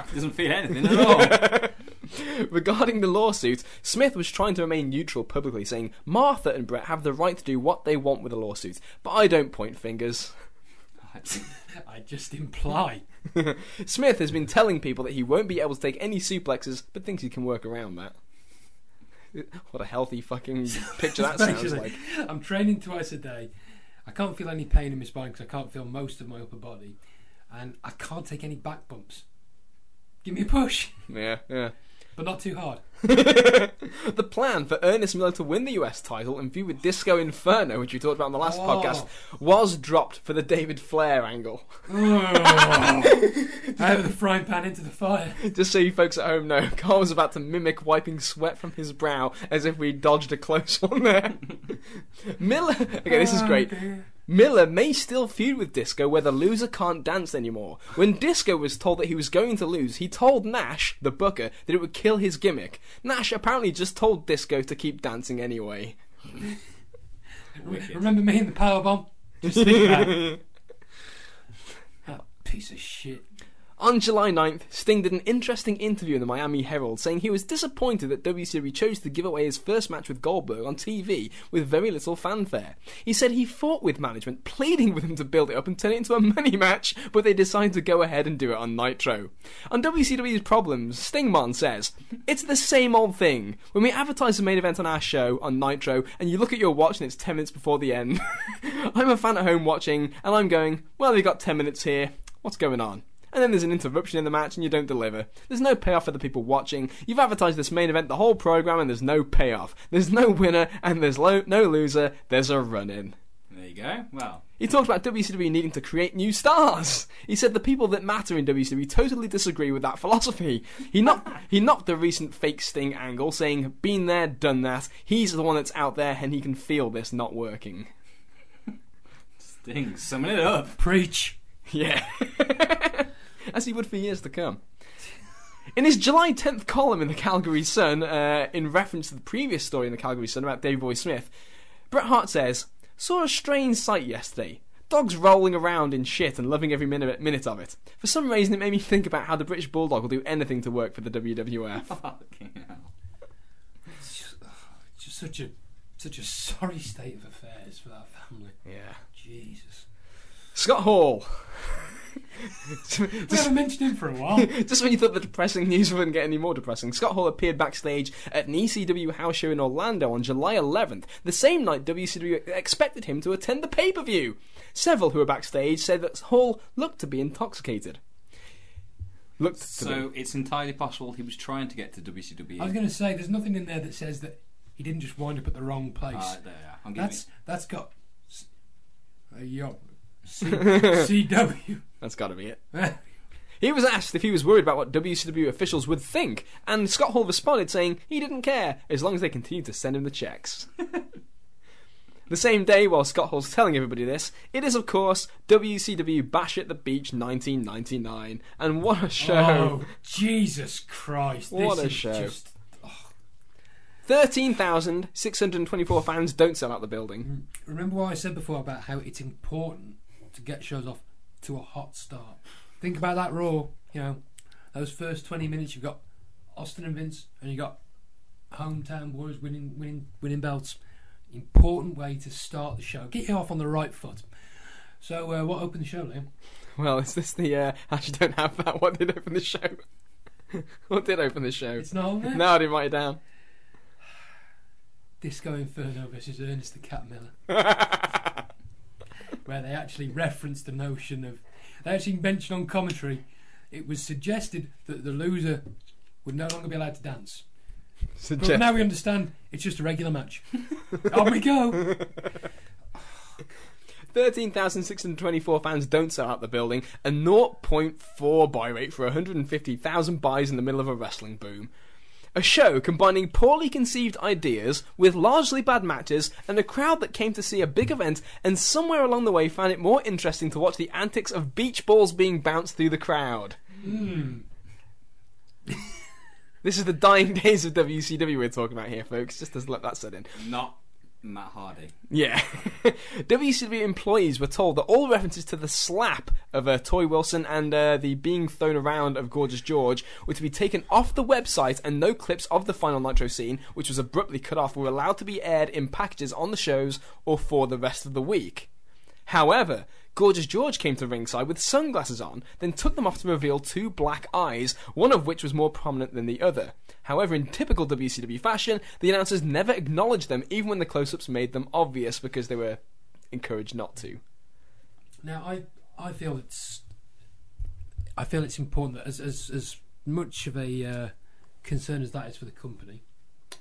He doesn't feel anything at all. <laughs> Regarding the lawsuit, Smith was trying to remain neutral publicly, saying Martha and Bret have the right to do what they want with a lawsuit, but I don't point fingers. <laughs> I just imply. <laughs> Smith has been telling people that he won't be able to take any suplexes, but thinks he can work around that. <laughs> What a healthy fucking picture that sounds like. I'm training twice a day. I can't feel any pain in my spine because I can't feel most of my upper body, and I can't take any back bumps. Give me a push, Yeah, yeah. But not too hard. <laughs> The plan for Ernest Miller to win the US title in view with Disco Inferno, which we talked about on the last Oh. podcast, was dropped for the David Flair angle. Oh. Out of the frying pan into the fire. Just so you folks at home know, Carl was about to mimic wiping sweat from his brow as if we dodged a close <laughs> one there. Miller. Okay, this is Oh, great. dear. Miller may still feud with Disco where the loser can't dance anymore. When Disco was told that he was going to lose, he told Nash, the booker, that it would kill his gimmick. Nash apparently just told Disco to keep dancing anyway. Wicked. Remember me in the power bomb? Just think about it. <laughs> That piece of shit. On July 9th, Sting did an interesting interview in the Miami Herald saying he was disappointed that WCW chose to give away his first match with Goldberg on TV with very little fanfare. He said he fought with management, pleading with them to build it up and turn it into a <laughs> money match, but they decided to go ahead and do it on Nitro. On WCW's Problems, Stingmon says, It's the same old thing. When we advertise the main event on our show on Nitro and you look at your watch and it's 10 minutes before the end, <laughs> I'm a fan at home watching and I'm going, Well, you've got 10 minutes here. What's going on? And then there's an interruption in the match and you don't deliver. There's no payoff for the people watching. You've advertised this main event the whole program and there's no payoff. There's no winner and there's lo- no loser. There's a run in. There you go. Well, He talked about WCW needing to create new stars. He said the people that matter in WCW totally disagree with that philosophy. He knocked, <laughs> he knocked the recent fake Sting angle, saying, been there, done that. He's the one that's out there and he can feel this not working. <laughs> Sting, summing it up. Preach. <laughs> Yeah. As he would for years to come. In his July 10th column in the Calgary Sun, uh, in reference to the previous story in the Calgary Sun about Davey Boy Smith, Bret Hart says, Saw a strange sight yesterday. Dogs rolling around in shit and loving every minute, minute of it. For some reason, it made me think about how the British Bulldog will do anything to work for the WWF. <laughs> Fucking hell. It's just, ugh, it's just such a such a sorry state of affairs for that family. yeah. Jesus. Scott Hall. We haven't mentioned him for a while. <laughs> Just when you thought the depressing news wouldn't get any more depressing, Scott Hall appeared backstage at an ECW house show in Orlando on July 11th, the same night WCW expected him to attend the pay per view. Several who were backstage said that Hall looked to be intoxicated. Looked to So be. it's entirely possible he was trying to get to WCW. I was going to say, there's nothing in there that says that he didn't just wind up at the wrong place. Ah, there, yeah. I'm that's that's got. Uh, yo, C- <laughs> CW. That's gotta be it. He was asked if he was worried about what WCW officials would think, and Scott Hall responded saying he didn't care as long as they continued to send him the checks. <laughs> the same day, while Scott Hall's telling everybody this, it is, of course, WCW Bash at the Beach 1999. And what a show! Oh, Jesus Christ. What a show. Just, 13,624 fans don't sell out the building. Mm, remember what I said before about how it's important to get shows off to a hot start. Think about that Raw. You know, those first 20 minutes, you've got Austin and Vince, and you got hometown boys winning, winning, winning belts. Important way to start the show. Get you off on the right foot. So, uh, what opened the show, Liam? Well, is this the. Uh, actually, don't have that. What did open the show? <laughs> what did open the show? It's not on there. No, I didn't write it down. <sighs> Disco Inferno versus Ernest the Cat Miller. <laughs> where they actually referenced the notion of. They actually mentioned on commentary it was suggested that the loser would no longer be allowed to dance. But now we understand it's just a regular match. On we go. 13,624 fans don't sell out the building, a 0.4 buy rate for 150,000 buys in the middle of a wrestling boom. A show combining poorly conceived ideas with largely bad matches and a crowd that came to see a big event and somewhere along the way found it more interesting to watch the antics of beach balls being bounced through the crowd. Hmm. <laughs> this is the dying days of WCW we're talking about here, folks, just to let that set in. Not Matt Hardy. Yeah. <laughs> WCW employees were told that all references to the slap of uh, Torrie Wilson and uh, the being thrown around of Gorgeous George were to be taken off the website, and no clips of the final Nitro scene, which was abruptly cut off, were allowed to be aired in packages on the shows or for the rest of the week. However, Gorgeous George came to ringside with sunglasses on, then took them off to reveal two black eyes, one of which was more prominent than the other. However, in typical WCW fashion, the announcers never acknowledged them, even when the close ups made them obvious because they were encouraged not to. Now, I I feel it's I feel it's important that as as, as much of a uh, concern as that is for the company,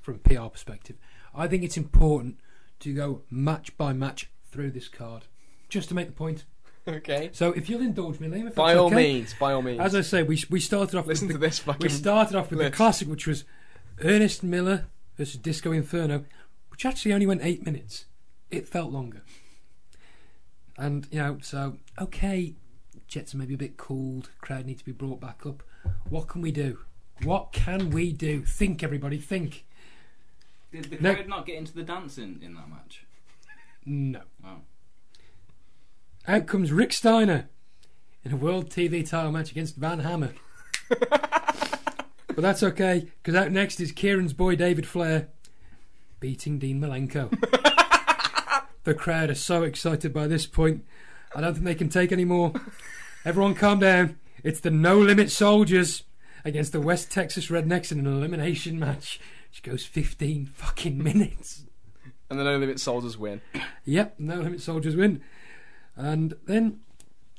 from a PR perspective, I think it's important to go match by match through this card, just to make the point. Okay. So, if you'll indulge me, Liam, if By that's all okay. means, by all means. As I say, we we started off. Listen with to the, this fucking. We started off with the classic, which was Ernest Miller versus Disco Inferno, which actually only went eight minutes. It felt longer. And you know, so okay, Jets are maybe a bit cooled. Crowd need to be brought back up. What can we do? What can we do? Think, everybody, think. Did the No. crowd not get into the dance in, in that match? No. Wow. Out comes Rick Steiner in a World TV title match against Van Hammer. but that's okay, because out next is Kieran's boy David Flair beating Dean Malenko. <laughs> the crowd are so excited by this point. I don't think they can take any more. Everyone calm down. It's the No Limit Soldiers against the West Texas Rednecks in an elimination match, which goes 15 fucking minutes. And the No Limit Soldiers win. Yep, no limit soldiers win. And then,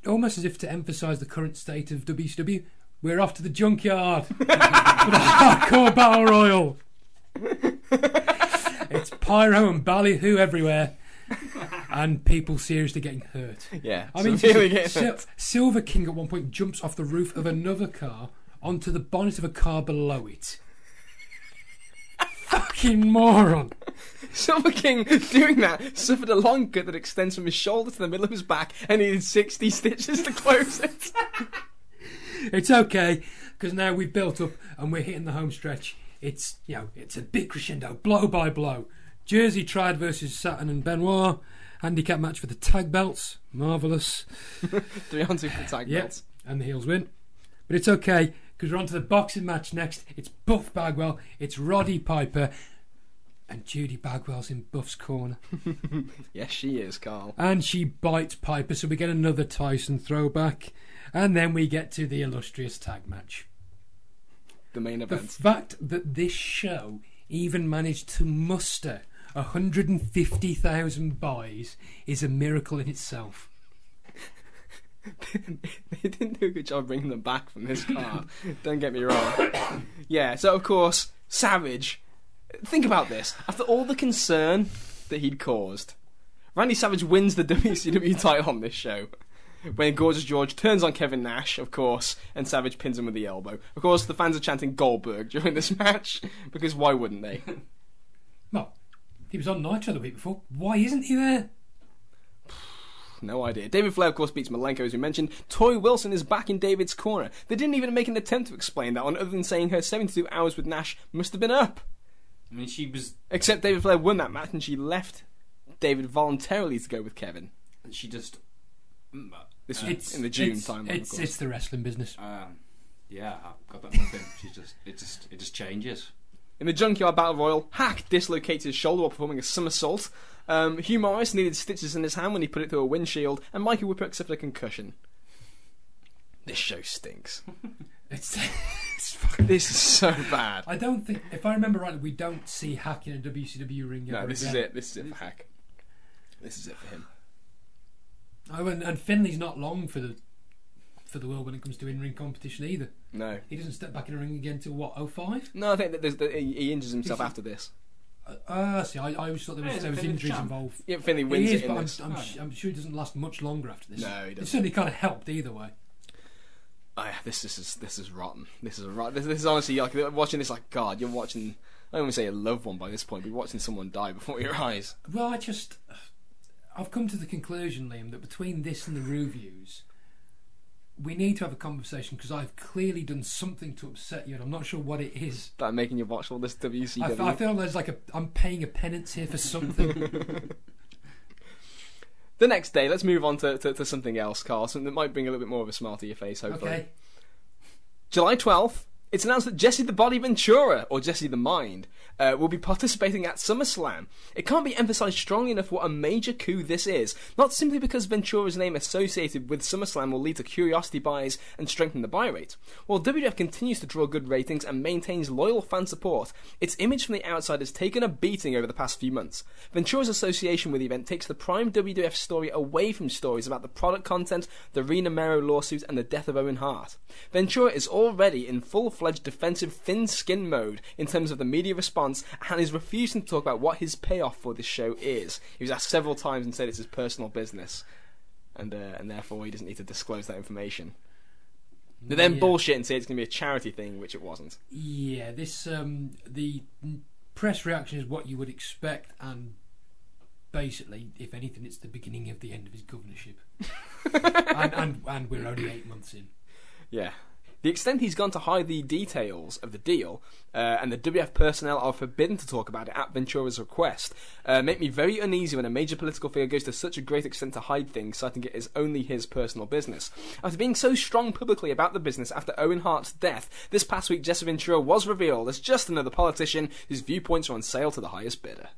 almost as if to emphasise the current state of WCW, we're off to the junkyard <laughs> for the hardcore battle royal. it's pyro and ballyhoo everywhere, and people seriously getting hurt. Yeah. I mean, severely Sil- getting hurt. Silver King at one point jumps off the roof of another car onto the bonnet of a car below it. <laughs> Fucking moron. <laughs> Silver King doing that suffered a long cut that extends from his shoulder to the middle of his back and needed 60 stitches to close it. <laughs> It's okay because now we've built up and we're hitting the home stretch. It's you know it's a big crescendo, blow by blow. Jersey Triad versus Saturn and Benoit. Handicap match for the tag belts, marvelous. <laughs> Three on two for the tag <sighs> belts. and the heels win. But it's okay because we're on to the boxing match next. It's Buff Bagwell, it's Roddy Piper, and Judy Bagwell's in Buff's corner. <laughs> Yes, she is, Carl. and she bites Piper, so we get another Tyson throwback, and then we get to the illustrious tag match. The main event. The fact that this show even managed to muster 150,000 buys is a miracle in itself. <laughs> they didn't do a good job bringing them back from this card. Don't get me wrong. <coughs> yeah, so of course, Savage. Think about this. After all the concern that he'd caused, Randy Savage wins the <laughs> WCW title on this show. When Gorgeous George turns on Kevin Nash, of course, and Savage pins him with the elbow. Of course, the fans are chanting Goldberg <laughs> during this match, because why wouldn't they? <laughs> Well, he was on Nitro the week before. Why isn't he there? <sighs> No idea. David Flair, of course, beats Malenko, as we mentioned. Torrie Wilson is back in David's corner. They didn't even make an attempt to explain that one, other than saying her 72 hours with Nash must have been up. I mean, she was. Except David Flair won that match and she left David voluntarily to go with Kevin. And she just. mm, This uh, was in the June it's, timeline, It's, of it's the wrestling business. Um, yeah, I've got that nothing. She's just. It just. It just changes. In the Junkyard Battle Royal, Hak dislocates his shoulder while performing a somersault. Um, Hugh Morris needed stitches in his hand when he put it through a windshield, and Mikey Whipwreck suffered a concussion. This show stinks. <laughs> It's, <laughs> it's fucking. This is so bad. I don't think, if I remember rightly, we don't see Hak in a WCW ring. No, ever this is it. This is it for Hak. This is it for him. Oh, and, and Finlay's not long for the for the world when it comes to in-ring competition either. No. He doesn't step back in a ring again till what 05? No, I think that, there's, that he, he injures himself after this. Uh, uh, see, I, I always thought there was, Yeah, there was injuries champ. involved. Yeah, Finlay He wins is, it in but I'm. I'm, sh- I'm sure it doesn't last much longer after this. No, he It doesn't. It certainly kind of helped either way. Oh, yeah, this, this is this is rotten. This is a rot. This, this is honestly like watching this. Like God, you're watching. I don't want to say a loved one by this point, but you're watching someone die before your eyes. Well, I just. I've come to the conclusion, Liam, that between this and the reviews, we need to have a conversation because I've clearly done something to upset you, and I'm not sure what it is. That making you watch all this WCW. I feel there's like a I'm paying a penance here for something. <laughs> the next day, let's move on to, to, to something else, Carl. Something that might bring a little bit more of a smile to your face. Hopefully. okay. July 12th, it's announced that Jesse the Body Ventura, or Jesse the Mind, uh, will be participating at SummerSlam. It can't be emphasized strongly enough what a major coup this is, not simply because Ventura's name associated with SummerSlam will lead to curiosity buys and strengthen the buy rate. While WWF continues to draw good ratings and maintains loyal fan support, its image from the outside has taken a beating over the past few months. Ventura's association with the event takes the prime WWF story away from stories about the product content, the Rena Mero lawsuit, and the death of Owen Hart. Ventura is already in full-fledged defensive thin-skin mode in terms of the media response and is refusing to talk about what his payoff for this show is. He was asked several times and said it's his personal business, and uh, and therefore he doesn't need to disclose that information. They then Yeah. bullshit and say it's going to be a charity thing, which it wasn't. Yeah, this um the press reaction is what you would expect, and basically, if anything, it's the beginning of the end of his governorship. <laughs> and, and and we're only eight months in. Yeah. The extent he's gone to hide the details of the deal, uh, and the WF personnel are forbidden to talk about it at Ventura's request, uh, make me very uneasy when a major political figure goes to such a great extent to hide things, citing it as only his personal business. After being so strong publicly about the business after Owen Hart's death, this past week Jesse Ventura was revealed as just another politician whose viewpoints are on sale to the highest bidder.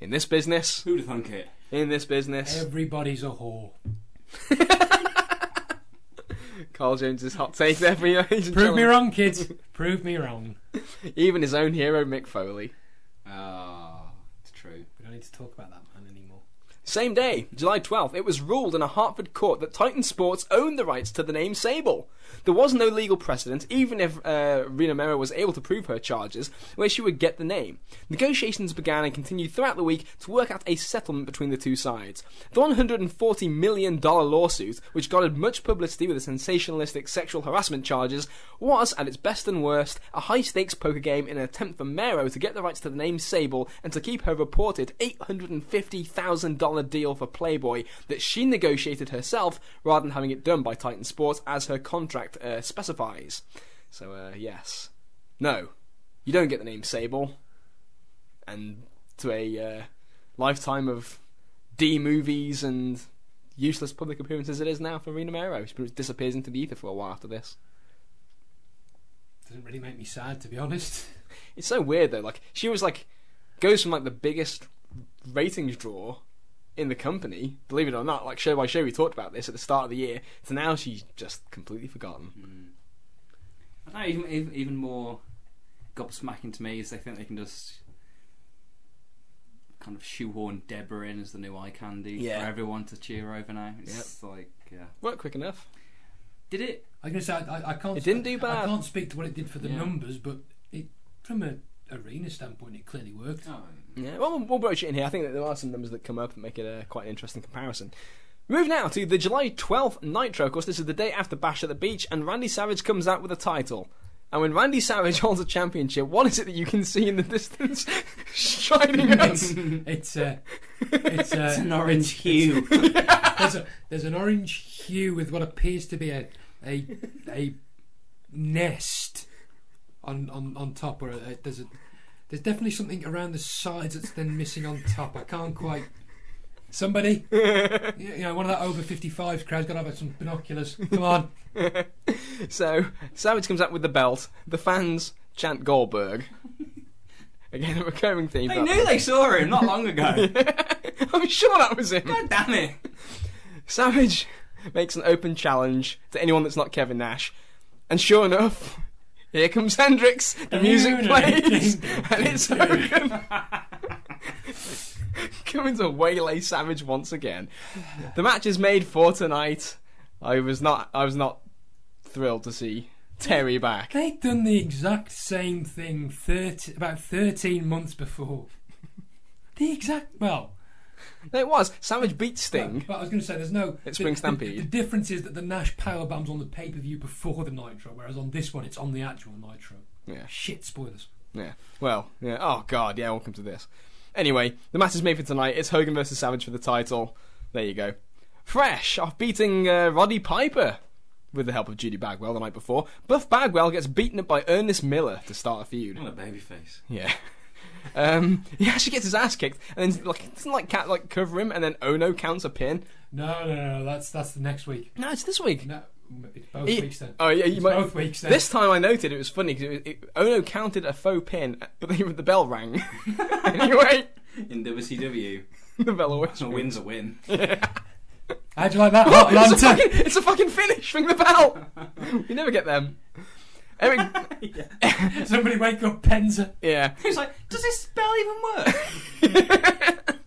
In this business, Who'd have thunk it? in this business, Everybody's a whore. <laughs> Carl Jones's hot take there for you. <laughs> ladies and Prove me wrong, kids. <laughs> Prove me wrong. Even his own hero, Mick Foley. Ah, it's true. We don't need to talk about that man anymore. Same day, July 12th, it was ruled in a Hartford court that Titan Sports owned the rights to the name Sable. There was no legal precedent, even if uh, Rena Mero was able to prove her charges, where she would get the name. Negotiations began and continued throughout the week to work out a settlement between the two sides. The $140 million lawsuit, which garnered much publicity with the sensationalistic sexual harassment charges, was, at its best and worst, a high stakes poker game in an attempt for Mero to get the rights to the name Sable and to keep her reported $850,000 deal for Playboy that she negotiated herself rather than having it done by Titan Sports as her contract uh, specifies. So, uh, yes. No, you don't get the name Sable. And to a uh, lifetime of D movies and useless public appearances it is now for Rena Mero. She disappears into the ether for a while after this. Doesn't really make me sad, to be honest. It's so weird though. Like she was like goes from like the biggest ratings draw in the company, believe it or not, like show by show we talked about this at the start of the year, So now she's just completely forgotten. Hmm. I don't know, even, even, even more gobsmacking to me is they think they can just kind of shoehorn Deborah in as the new eye candy Yeah. for everyone to cheer over now. It's like, yeah. Weren't quick enough. Did it? I was going to say I, I, I can't. It didn't sp- do bad. I can't speak to what it did for the Yeah. numbers, but it, from a arena standpoint, it clearly worked. Oh, Yeah, well, we'll, we'll broach it in here. I think that there are some numbers that come up that make it a, quite an interesting comparison. Move now to the July 12th Nitro. Of course, this is the day after Bash at the Beach, and Randy Savage comes out with a title. And when Randy Savage <laughs> holds a championship, what is it that you can see in the distance <laughs> shining <laughs> up? It's uh, it's, uh, it's an orange hue. there's, a, there's an orange hue with what appears to be a a, a nest on, on, on top, or a, there's a there's definitely something around the sides that's then missing on top. I can't quite. Somebody, <laughs> you you know, one of that over 55s crowd's got to have some binoculars. Come on. <laughs> So Savage comes out with the belt. The fans chant Goldberg. Again, a recurring theme. they but- knew they saw him not long ago. <laughs> I'm sure that was him. God damn it. Savage makes an open challenge to anyone that's not Kevin Nash, and sure enough, here comes Hendrix. The music plays, <laughs> and it's Hogan <laughs> coming to waylay Savage once again. The match is made for tonight. I was not. I was not thrilled to see Terry back. They'd done the exact same thing 30, about 13 months before. The exact. Well, No, it was Savage beat Sting. But I was going to say, there's no. It's the- Spring the- Stampede. The, difference is that the Nash power bomb's on the pay per view before the Nitro, whereas on this one it's on the actual Nitro. Yeah. Shit, spoilers. Yeah. Well, yeah. Oh god, yeah. Welcome to this. Anyway, the match is made for tonight. It's Hogan versus Savage for the title. There you go. Fresh off beating uh, Roddy Piper with the help of Judy Bagwell the night before. Buff Bagwell gets beaten up by Ernest Miller to start a feud. What a babyface. Yeah. <laughs> Um, <laughs> he actually gets his ass kicked, and then like doesn't like cat like cover him, and then Ono counts a pin. No, no, no, that's that's the next week. No, it's this week. No, it's both He- weeks then. Oh yeah, you It's might. both weeks then. This time I noted it was funny because it, it, Ono counted a faux pin, but then the bell rang. <laughs> anyway, In WCW, the bell always a win's a win. <laughs> How'd you like that, Oh, Hot it's, a fucking, it's a fucking finish! Ring the bell! you never get them. Eric. <laughs> Somebody wake up Penzer. yeah. <laughs> He's like, does this spell even work? <laughs>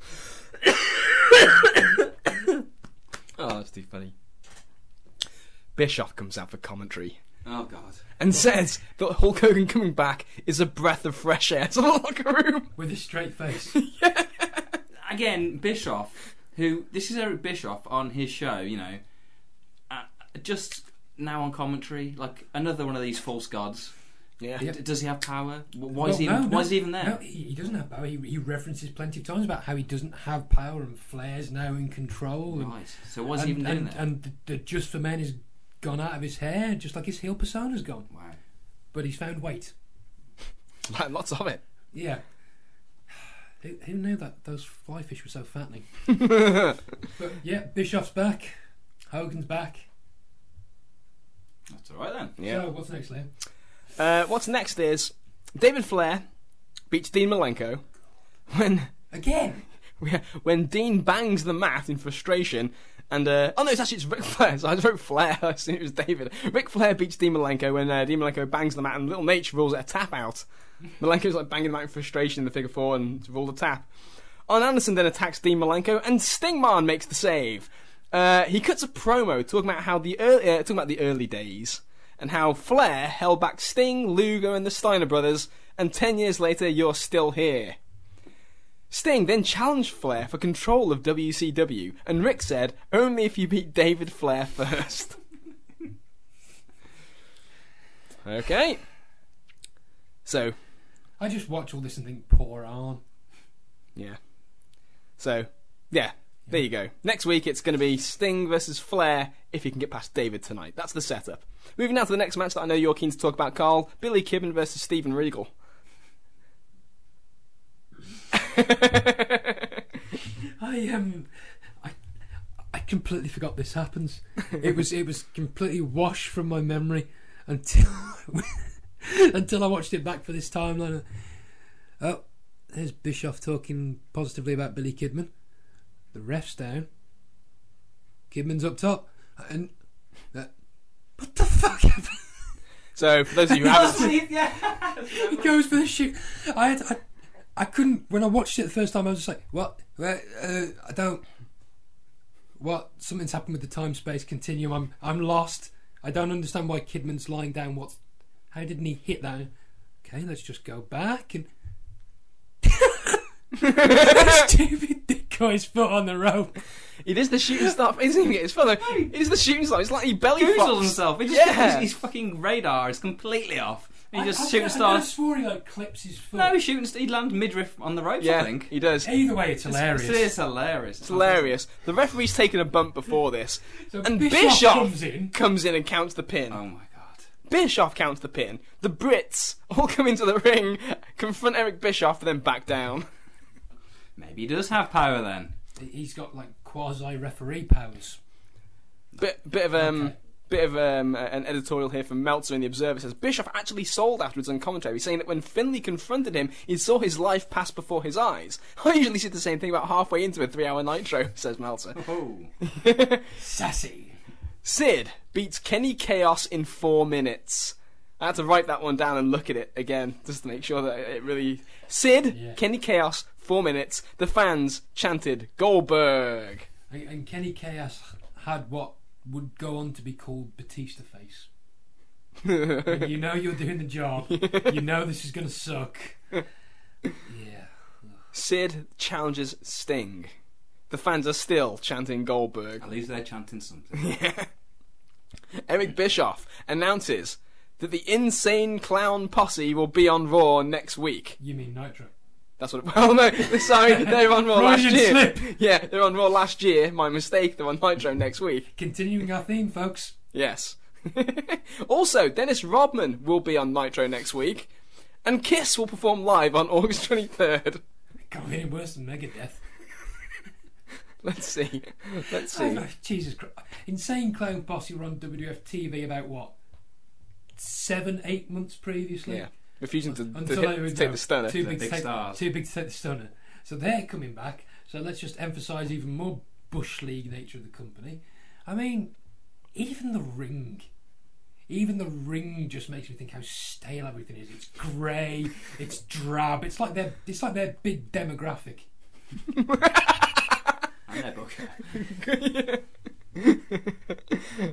Oh, that's too funny. Bischoff comes out for commentary oh god. and says that Hulk Hogan coming back is a breath of fresh air to the locker room. With a straight face. Again, Bischoff, who this is Eric Bischoff on his show, you know, uh, just now on commentary, like another one of these false gods. Yeah. D- Does he have power? Wh- Why Well, is he? Even, no, why no, is he even there? No, he, he doesn't have power. He, he references plenty of times about how he doesn't have power and Flair's now in control. And, Right. So why is and, he even doing and, that? and the, the Just for Men is gone out of his hair, just like his heel persona's gone. wow. But he's found weight. <laughs> Lots of it. Yeah. <sighs> Who, who knew that those fly fish were so fattening? <laughs> but yeah, Bischoff's back. Hogan's back. That's all right then. Yeah. So what's next, Liam? Uh, what's next is David Flair beats Dean Malenko when Again. <laughs> when Dean bangs the mat in frustration. And uh, oh no, it's actually it's Ric Flair. <laughs> So I just wrote Flair. <laughs> I assumed it was David. Ric Flair beats Dean Malenko when uh, Dean Malenko bangs the mat, and Little Naitch rules it a tap out. Malenko's like banging the mat in frustration in the figure four and ruled a tap. Arn Anderson then attacks Dean Malenko, and Stingman makes the save. Uh, he cuts a promo talking about how the early, uh, talking about the early days and how Flair held back Sting, Luger, and the Steiner brothers, and ten years later you're still here. Sting then challenged Flair for control of WCW, and Ric said, only if you beat David Flair first. <laughs> okay. So, I just watch all this and think, poor Arn. yeah. So, yeah, there you go. Next week it's going to be Sting versus Flair if he can get past David tonight. That's the setup. Moving now to the next match that I know you're keen to talk about, Carl Billy Kidman versus Steven Regal. <laughs> I um, I, I completely forgot this happens. It was it was completely washed from my memory until <laughs> until I watched it back for this timeline. Oh, there's Bischoff talking positively about Billy Kidman. The ref's down. Kidman's up top, and uh, what the fuck? happened? So, for those of you who haven't. <laughs> <laughs> he goes for the shoot. I had, I, I couldn't when I watched it the first time. I was just like, "What? Where, uh, I don't. What? Something's happened with the time space continuum. I'm I'm lost. I don't understand why Kidman's lying down. What? How didn't he hit that? Okay, let's just go back and. <laughs> Stupid dick guy's foot on the rope. It is the shooting star. Isn't he? It's fun though. He the shooting star. It's like he belly Goozles flops. himself. He just, Yeah. his, his fucking radar is completely off. He just I, I, shooting I, I stars. swore he like clips his foot. No, he's shooting. He lands midriff on the ropes. Yeah, I think. he does. Either way, it's hilarious. It's, it's hilarious. It's hilarious. The referee's taken a bump before this, So and Bischoff Bischoff, comes in. comes in and counts the pin. Oh my god. Bischoff counts the pin. The Brits all <laughs> come into the ring, confront Eric Bischoff, and then back down. Maybe he does have power then. He's got like quasi referee powers. Bit, bit of um, Okay. bit of um, uh, an editorial here from Meltzer in the Observer says Bischoff actually sold afterwards on commentary, saying that when Finlay confronted him, he saw his life pass before his eyes. <laughs> I usually see the same thing about halfway into a three-hour Nitro, <laughs> says Meltzer. Oh. <laughs> Sassy. Sid beats Kenny Kaos in four minutes. I had to write that one down and look at it again just to make sure that it really. Sid, Yeah. Kenny Kaos, four minutes. The fans chanted Goldberg. And, and Kenny Kaos had what would go on to be called Batista face. When <laughs> you know you're doing the job. You know this is going to suck. Yeah. Sid challenges Sting. The fans are still chanting Goldberg. At least they're chanting something. <laughs> Yeah. Eric Bischoff announces that the insane clown posse will be on Raw next week. You mean Nitro? That's what. <laughs> Well, no, sorry, they were on Raw <laughs> last year. slip. Yeah, they're on Raw last year. My mistake. They're on Nitro next week. Continuing our theme, folks. Yes. <laughs> also, Dennis Rodman will be on Nitro next week, and Kiss will perform live on August 23rd. Can't be any worse than Megadeth. Let's see. Let's Oh, see. no, Jesus Christ. Insane Clown Posse were on WWF TV about what? Seven, eight months previously? Yeah, refusing to, to, hit- to take the stunner. Too big, big to take, stars. too big to take the stunner. So they're coming back. So let's just emphasise even more bush league nature of the company. I mean, even the ring, even the ring just makes me think how stale everything is. It's grey, it's drab. It's like their, it's like their big demographic. <laughs> And their booker.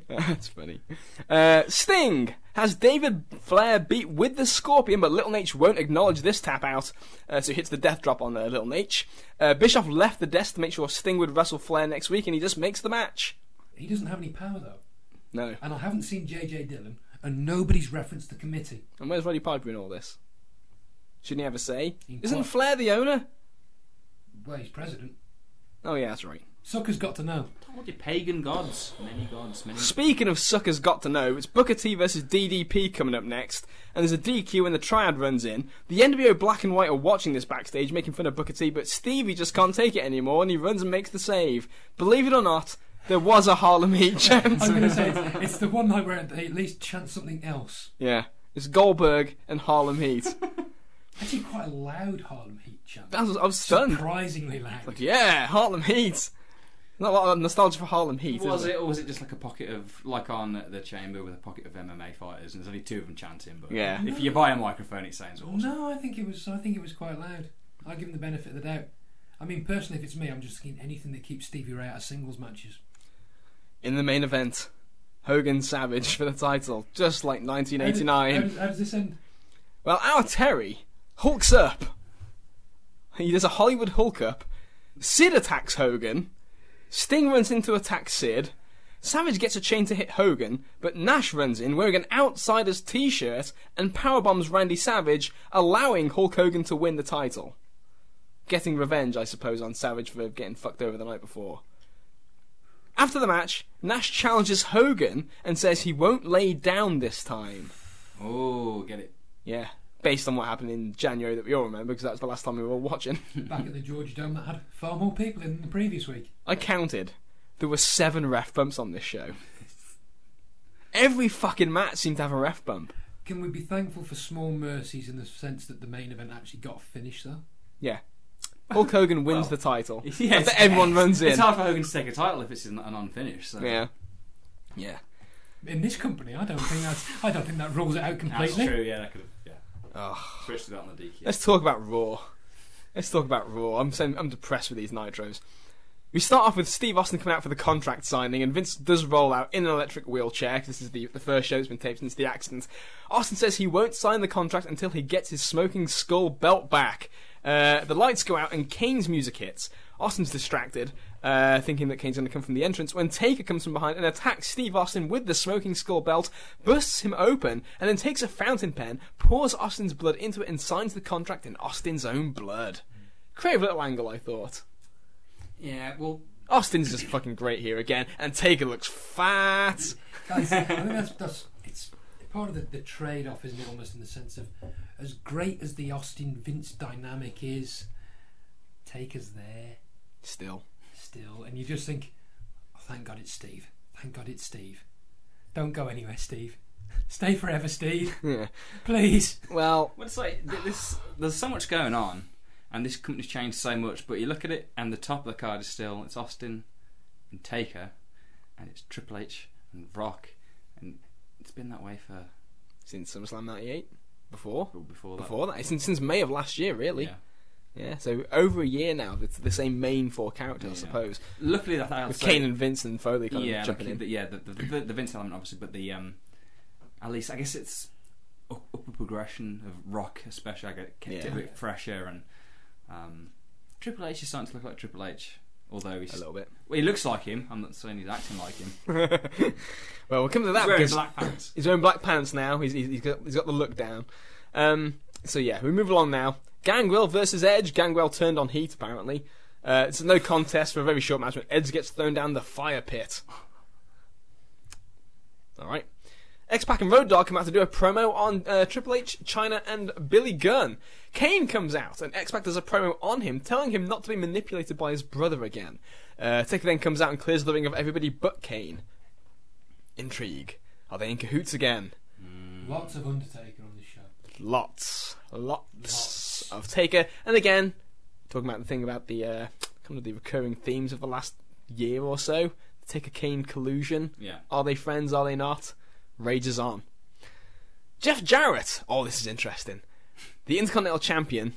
<laughs> That's funny. Uh, Sting has David Flair beat with the Scorpion, but Little Naitch won't acknowledge this tap out, uh, so he hits the death drop on uh, Little Naitch. Uh, Bischoff left the desk to make sure Sting would wrestle Flair next week, and he just makes the match. He doesn't have any power though, No. and I haven't seen JJ Dillon, and nobody's referenced the committee. And where's Roddy Piper in all this? Shouldn't he have a say? Isn't? Flair the owner? Well, he's president. Oh yeah, that's right. Sucker's got to know. Told you, pagan gods, many gods, many. Speaking of suckers got to know, it's Booker T versus DDP coming up next, and there's a DQ when the triad runs in. The NWO Black and White are watching this backstage, making fun of Booker T, but Stevie just can't take it anymore, and he runs and makes the save. Believe it or not, there was a Harlem Heat chant. <laughs> I'm going to say it's, it's the one night where they at least chant something else. yeah, it's Goldberg and Harlem Heat. <laughs> Actually, quite a loud Harlem Heat chant. That was, I was stunned. Surprisingly loud. Like, yeah, Harlem Heat. Not a lot of nostalgia for Harlem Heat. Was there? it, or was it just like a pocket of, like on the chamber with a pocket of MMA fighters, and there's only two of them chanting? But Yeah. if you buy a microphone, it sounds awesome. No, I think it was. I think it was quite loud. I give him the benefit of the doubt. I mean, personally, if it's me, I'm just thinking anything that keeps Stevie Ray out of singles matches. In the main event, Hogan Savage for the title, just like How, did- 1989. how does, how does this end? Well, our Terry hulks up. He does a Hollywood Hulk up. Sid attacks Hogan. Sting runs in to attack Sid. Savage gets a chain to hit Hogan, but Nash runs in wearing an Outsiders t-shirt and powerbombs Randy Savage, allowing Hulk Hogan to win the title. Getting revenge, I suppose, on Savage for getting fucked over the night before. After the match, Nash challenges Hogan and says he won't lay down this time. Oh, get it. Yeah, based on what happened in January that we all remember, because that was the last time we were all watching. <laughs> Back at the George Dome that had far more people in than the previous week. I counted. There were seven ref bumps on this show. Every fucking match seemed to have a ref bump. Can we be thankful for small mercies in the sense that the main event actually got finished, though? Yeah. Hulk Hogan wins Well, the title. <laughs> Yeah, it's- everyone runs in. It's hard for Hogan to take a title if it's not an unfinished. So. Yeah. Yeah. In this company, I don't think that's. I don't think that rules it out completely. that's completely. true. Yeah, that could have. Ugh. switched that on the DQ. Let's talk about Raw. Let's talk about Raw. I'm saying, I'm depressed with these nitros. We start off with Steve Austin coming out for the contract signing, and Vince does roll out in an electric wheelchair. this is the, the first show that's been taped since the accident. Austin says he won't sign the contract until he gets his smoking skull belt back. Uh, the lights go out and Kane's music hits. Austin's distracted, uh, thinking that Kane's going to come from the entrance, when Taker comes from behind and attacks Steve Austin with the smoking skull belt, busts him open, and then takes a fountain pen, pours Austin's blood into it, and signs the contract in Austin's own blood. Creative little angle, I thought. Yeah, well, Austin's just fucking great here again, and Taker looks fat. <laughs> Guys, I think that's, that's it's part of the, the trade off, isn't it? Almost in the sense of as great as the Austin Vince dynamic is, Taker's there Still. Still, and you just think, oh, thank God it's Steve. Thank God it's Steve. Don't go anywhere, Steve. <laughs> Stay forever, Steve. <laughs> Yeah. Please. Well, well, it's like th- this. There's so much going on, and this company's changed so much. But you look at it, and the top of the card is still it's Austin and Taker, and it's Triple H and Rock, and it's been that way for since SummerSlam 98? Before? before that. Before that? Since, since May of last year, really. Yeah. Yeah, so over a year now, it's the same main four characters, I Yeah. suppose. Luckily, that With Kane and Vince and Foley kind yeah, of jumping like, in. The, yeah, the, the, the, the Vince element, obviously, but the um, at least I guess it's up, upper progression of Rock, especially. I get kept it Yeah. a bit fresher, and um, Triple H is starting to look like Triple H, although he's a little bit. well, he looks like him. I'm not saying he's acting like him. <laughs> well, we'll come to that He's wearing because black pants. he's wearing black pants now. He's, he's, he's, got, he's got the look down. Um, so yeah, we move along now. Gangrel versus Edge. Gangrel turned on Heat apparently. Uh, it's no contest for a very short match. When Edge gets thrown down the fire pit. All right. X Pac and Road Dogg come out to do a promo on uh, Triple H, Chyna, and Billy Gunn. Kane comes out, and X Pac does a promo on him, telling him not to be manipulated by his brother again. Uh, Taker then comes out and clears the ring of everybody but Kane. Intrigue. Are they in cahoots again? Lots of Undertaker on this show. Lots, lots, of Taker. And again, talking about the thing about the uh, kind of the recurring themes of the last year or so. Taker Kane collusion. Yeah. Are they friends? Are they not? Rages on. Jeff Jarrett. Oh, this is interesting. The Intercontinental Champion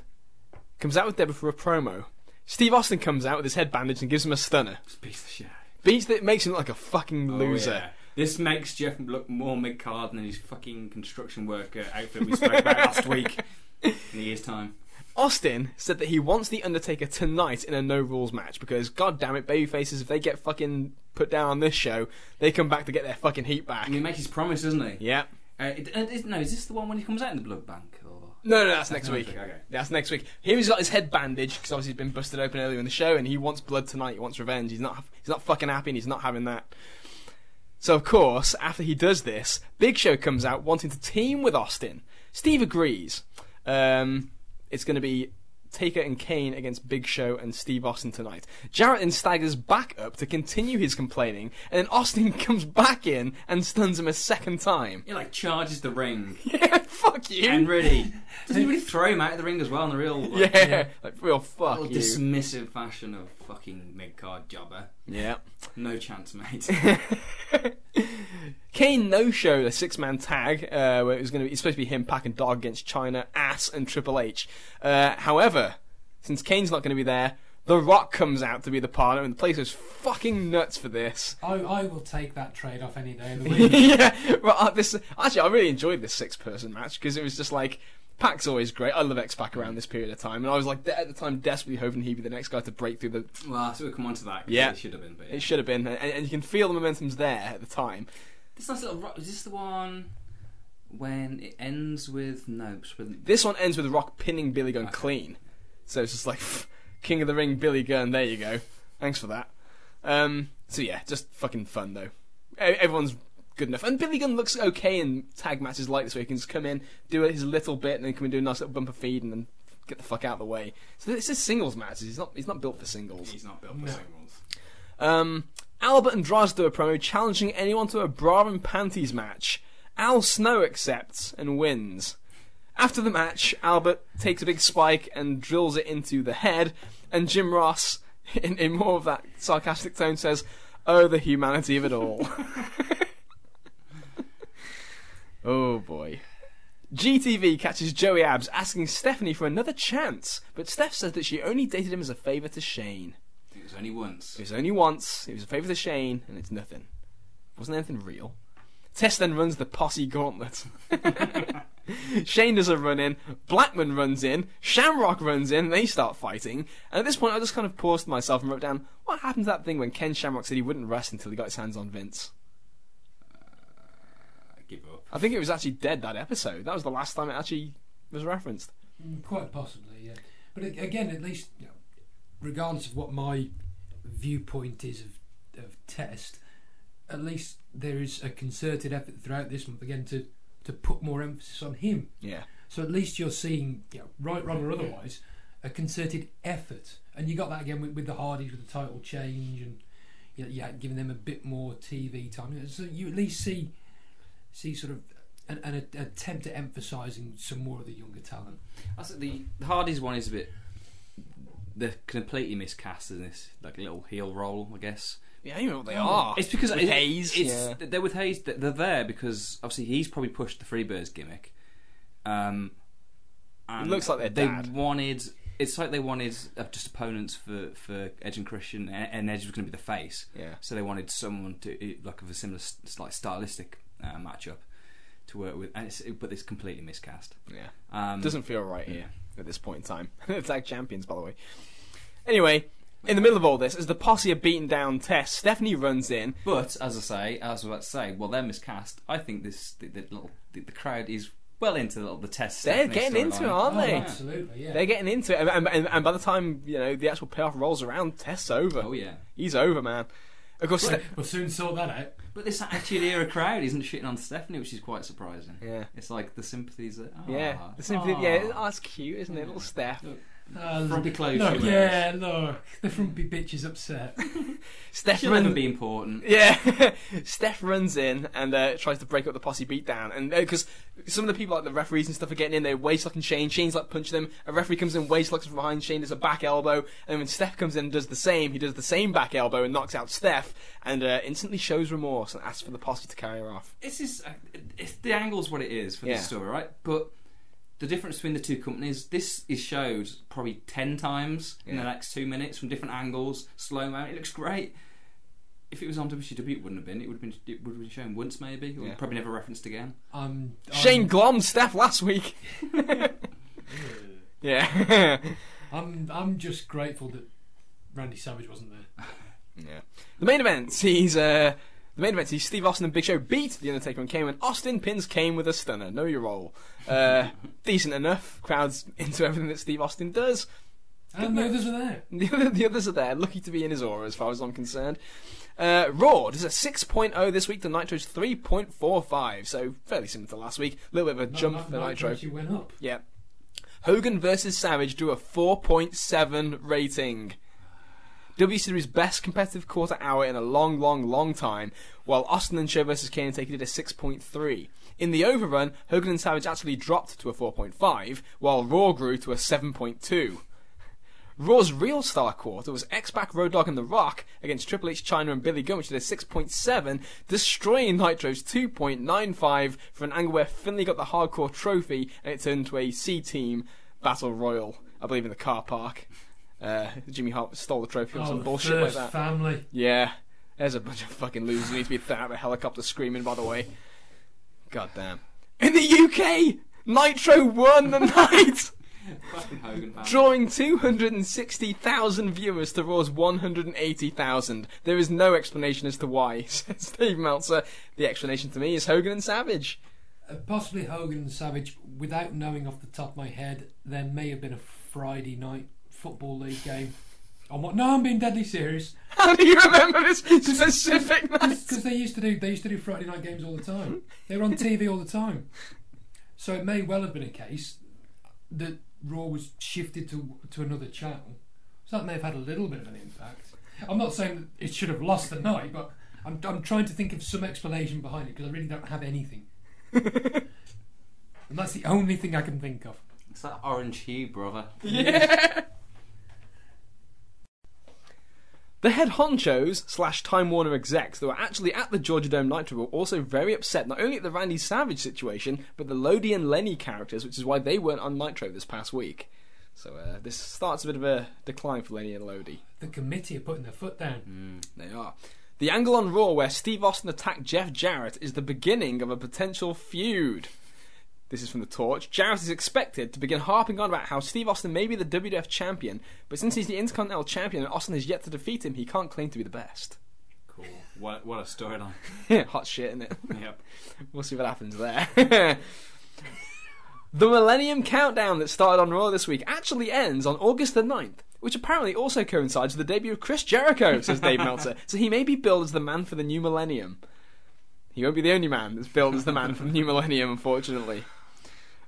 comes out with Deborah for a promo. Steve Austin comes out with his head bandaged and gives him a stunner. It's a piece of shit. Beats that makes him look like a fucking loser. Oh, yeah. This makes Jeff look more mid card than his fucking construction worker outfit we spoke about last week. <laughs> <laughs> In a year's time. Austin said that he wants the Undertaker tonight in a no rules match because, god damn it, babyfaces, if they get fucking put down on this show, they come back to get their fucking heat back. And he makes his promise, doesn't he? Yeah. Uh, it, uh, is, no, is this the one when he comes out in the blood bank? Or No, no, that's next next week. week, okay. That's next week. Here he's got his head bandaged because obviously he's been busted open earlier in the show, and he wants blood tonight. He wants revenge. He's not. He's not fucking happy, and he's not having that. So of course, after he does this, Big Show comes out wanting to team with Austin. Steve agrees. Um, it's going to be Taker and Kane against Big Show and Steve Austin tonight. Jarrett staggers back up to continue his complaining, and then Austin <laughs> comes back in and stuns him a second time. he like charges the ring <laughs> Yeah, fuck you. and really doesn't he really throw him out of the ring as well in the real like, yeah, like real fuck little you. dismissive fashion of fucking mid card jobber. Yeah. No chance, mate. <laughs> Kane no show a six man tag uh, where it was going to be it's supposed to be him Pac and Dog against Chyna, Ass, and Triple H. Uh, however, since Kane's not going to be there, The Rock comes out to be the partner, and the place was fucking nuts for this. I, I will take that trade off any day of the <laughs> week. yeah, well, uh, this actually I really enjoyed this six person match because it was just like. Pac's always great. I love X Pac around this period of time, and I was like at the time desperately hoping he'd be the next guy to break through the. well, so we'll come on to that. 'cause Yeah. it should have been. But It should have been, and, and you can feel the momentum's there at the time. This nice little. ro- Is this the one when it ends with no? with- This one ends with Rock pinning Billy Gunn Okay. clean. So it's just like <laughs> King of the Ring, Billy Gunn. There you go. Thanks for that. Um, so yeah, just fucking fun though. E- Everyone's good enough, and Billy Gunn looks okay in tag matches like this, where he can just come in, do his little bit, and then come and do a nice little bumper feed, and then get the fuck out of the way. So this is singles matches. He's not. He's not built for singles. He's not built for No. singles. Um, Albert and Droz do a promo challenging anyone to a bra and panties match. Al Snow accepts and wins. After the match, Albert takes a big spike and drills it into the head, and Jim Ross, <laughs> in, in more of that sarcastic tone, says, Oh, the humanity of it all. <laughs> oh boy. GTV catches Joey Abs asking Stephanie for another chance, but Steph says that she only dated him as a favour to Shane. It was only once. It was only once. It was a favour to Shane, and it's nothing. It wasn't anything real. Test then runs the posse gauntlet. <laughs> Shane does a run in, Blackman runs in, Shamrock runs in, they start fighting. And at this point, I just kind of paused myself and wrote down what happened to that thing when Ken Shamrock said he wouldn't rest until he got his hands on Vince. I give up. I think it was actually dead that episode. That was the last time it actually was referenced. Mm, Quite possibly, yeah. But again, at least, you know, regardless of what my viewpoint is of, of Test, at least there is a concerted effort throughout this month again to, to put more emphasis on him. Yeah. So at least you're seeing, you know, right, wrong, or otherwise, a concerted effort, and you got that again with, with the Hardys with the title change, and you know, yeah, giving them a bit more TV time. So you at least see see sort of an, an attempt at emphasising some more of the younger talent. I said the, the Hardys one is a bit. They're completely miscast in this like little heel role, I guess. Yeah, I don't know what they are. It's because With it- Hayes, It's, yeah. They're with Hayes. They're they're there because obviously he's probably pushed the Freebirds gimmick. Um, and looks like their they dad. wanted. It's like they wanted uh, just opponents for, for Edge and Christian, and, and Edge was going to be the face. Yeah. So they wanted someone to like of a similar like stylistic uh, matchup to work with, and it's, but it's completely miscast. Yeah. Um, Doesn't feel right here at this point in time. <laughs> Tag champions, by the way. Anyway, in the middle of all this, as the posse are beating down Test, Stephanie runs in. But as I say, as I was about to say, well, they're miscast. I think this the, the little the, the crowd is well into the, the Test. They're Stephanie getting into it, aren't Oh, they? absolutely, yeah. They're getting into it, and, and, and, and by the time you know the actual payoff rolls around, Test over. Oh yeah. He's over, man. Of course, We'll- we'll soon sort that out. But this attitude era crowd isn't shitting on Stephanie, which is quite surprising. Yeah. It's like the sympathies that. Oh, yeah, ah, the sympathy, yeah, oh, that's cute, isn't it, little Steph? Uh, Frumpy clothes Look, she yeah, look, the frumpy bitch is upset. <laughs> Steph She'll never runs, be important. yeah, <laughs> Steph runs in and uh, tries to break up the posse beatdown, and because some of the people like the referees and stuff are getting in, they're waist locking Shane. Shane's like punching them. A referee comes in, waist locks from behind. Shane does a back elbow, and when Steph comes in and does the same, he does the same back elbow and knocks out Steph, and uh, instantly shows remorse and asks for the posse to carry her off. This is uh, it's, the angle's what it is for Yeah. this story, right? But the difference between the two companies, this is showed probably ten times in the Yeah. next two minutes from different angles, slow mo. It looks great. If it was on WCW, it wouldn't have been. It would have been. It would have been shown once, maybe, or Yeah. probably never referenced again. I'm, I'm, Shane glommed Steph last week. <laughs> yeah. I'm, I'm just grateful that Randy Savage wasn't there. Yeah. The main event sees uh, The main event is Steve Austin and Big Show beat The Undertaker and Kane, and Austin pins Kane with a stunner. Know your role. Uh, decent enough. Crowds into everything that Steve Austin does. And the others are there. <laughs> The, other, the others are there, lucky to be in his aura as far as I'm concerned. Uh, Raw does a 6.0 this week, the Nitro's 3.45, so fairly similar to last week. A little bit of a jump for Nitro. She went up. Yeah. Hogan versus Savage drew a 4.7 rating. WCW's best competitive quarter hour in a long, long, long time, while Austin and Show versus Kane Taker did a 6.3. In the overrun, Hogan and Savage actually dropped to a 4.5, while Raw grew to a 7.2. Raw's real star quarter was X-Pac, Road Dogg and The Rock against Triple H, Chyna and Billy Gunn, which did a 6.7, destroying Nitro's 2.95 for an angle where Finlay got the hardcore trophy and it turned into a C-Team Battle Royal, I believe in the car park. Uh, Jimmy Hart stole the trophy or Oh, some bullshit like that. family. Yeah, there's a bunch of fucking losers who need to be thrown out of a helicopter screaming, by the way. God damn. In the UK, Nitro won the <laughs> night! Fucking Hogan fan. drawing 260,000 viewers to Raw's 180,000. There is no explanation as to why, <laughs> said Steve Meltzer. The explanation to me is Hogan and Savage. Uh, possibly Hogan and Savage, without knowing off the top of my head, there may have been a Friday night football league game. On what? No, I'm being deadly serious. <laughs> How do you remember this <laughs> specific <laughs> night? Because they used to do they used to do Friday night games all the time. They were on TV all the time. So it may well have been a case that Raw was shifted to to another channel. So that may have had a little bit of an impact. I'm not saying that it should have lost the night, but I'm I'm trying to think of some explanation behind it because I really don't have anything. and that's the only thing I can think of. It's that orange hue, brother. Yeah. The head honchos slash Time Warner execs that were actually at the Georgia Dome Nitro were also very upset not only at the Randy Savage situation, but the Lodi and Lenny characters, which is why they weren't on Nitro this past week. So uh, this starts a bit of a decline for Lenny and Lodi. The committee are putting their foot down. They are. The angle on Raw where Steve Austin attacked Jeff Jarrett is the beginning of a potential feud. This is from the Torch. Jarrett is expected to begin harping on about how Steve Austin may be the WWF champion, but since he's the Intercontinental champion and Austin has yet to defeat him, he can't claim to be the best. Cool. What what a storyline. <laughs> Hot shit, isn't it? yep. <laughs> We'll see what happens there. <laughs> the Millennium Countdown that started on Raw this week actually ends on August the 9th, which apparently also coincides with the debut of Chris Jericho, says Dave Meltzer. So he may be billed as the man for the new millennium. He won't be the only man that's billed as the man for the new millennium, unfortunately.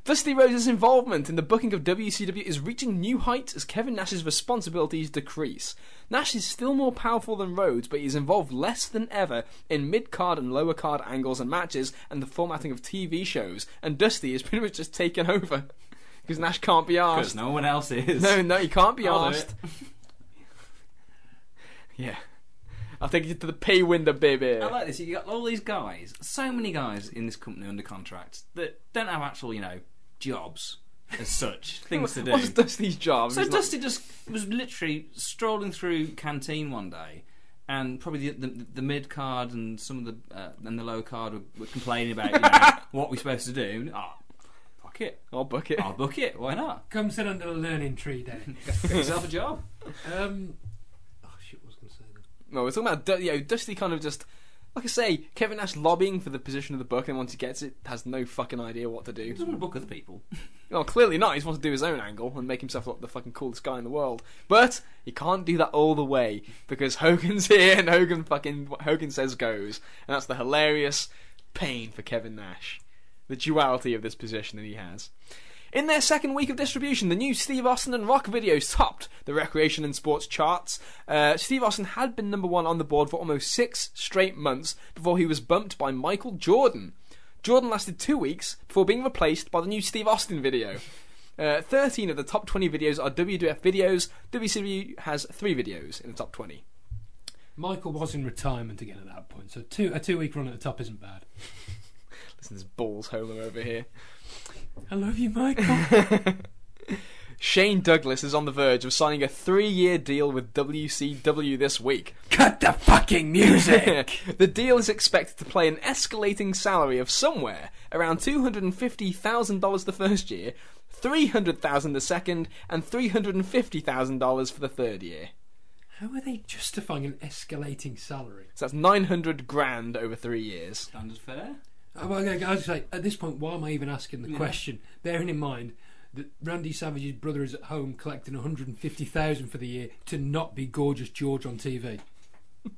Dusty Rhodes' involvement in the booking of WCW is reaching new heights as Kevin Nash's responsibilities decrease. Nash is still more powerful than Rhodes, but he's involved less than ever in mid card and lower card angles and matches and the formatting of TV shows, and Dusty is pretty much just taken over. <laughs> Because Nash can't be asked. Because no one else is. No, no, he can't be asked. <laughs> yeah. I'll take you to the pay window, baby. I like this. You got all these guys, so many guys in this company under contract that don't have actual, you know, jobs as such, <laughs> things to do. What's Dusty's job? So He's not- Dusty just was literally strolling through canteen one day, and probably the, the, the mid card and some of the uh, and the low card were, were complaining about you know, <laughs> what we're supposed to do. Oh, fuck it, I'll book it. I'll book it. Why not? Come sit under the learning tree, then. <laughs> Get yourself a job. um, oh shit, what was I going to say then? No, we're talking about Du- you know, Dusty kind of just like I say, Kevin Nash lobbying for the position of the book, and once he gets it, has no fucking idea what to do. He doesn't want to book other people. <laughs> Well, clearly not. He just wants to do his own angle and make himself look the fucking coolest guy in the world. But he can't do that all the way because <laughs> Hogan's here and Hogan fucking what Hogan says goes, and that's the hilarious pain for Kevin Nash. The duality of this position that he has. In their second week of distribution, the new Steve Austin and Rock videos topped the recreation and sports charts. Uh, Steve Austin had been number one on the board for almost six straight months before he was bumped by Michael Jordan. Jordan lasted two weeks before being replaced by the new Steve Austin video. Uh, 13 of the top 20 videos are WWF videos. WCW has three videos in the top 20. Michael was in retirement again at that point, so two a two week run at the top isn't bad. <laughs> Listen there's balls Homer over here. I love you, Michael. <laughs> Shane Douglas is on the verge of signing a three year deal with WCW this week. Cut the fucking music. <laughs> the deal is expected to play an escalating salary of somewhere around $250,000 the first year, $300,000 the second, and $350,000 for the third year. How are they justifying an escalating salary? So that's 900 grand over three years. Standard fare. Uh, well, I was say at this point, why am I even asking the question? Bearing in mind that Randy Savage's brother is at home collecting 150,000 for the year to not be gorgeous George on TV. <laughs>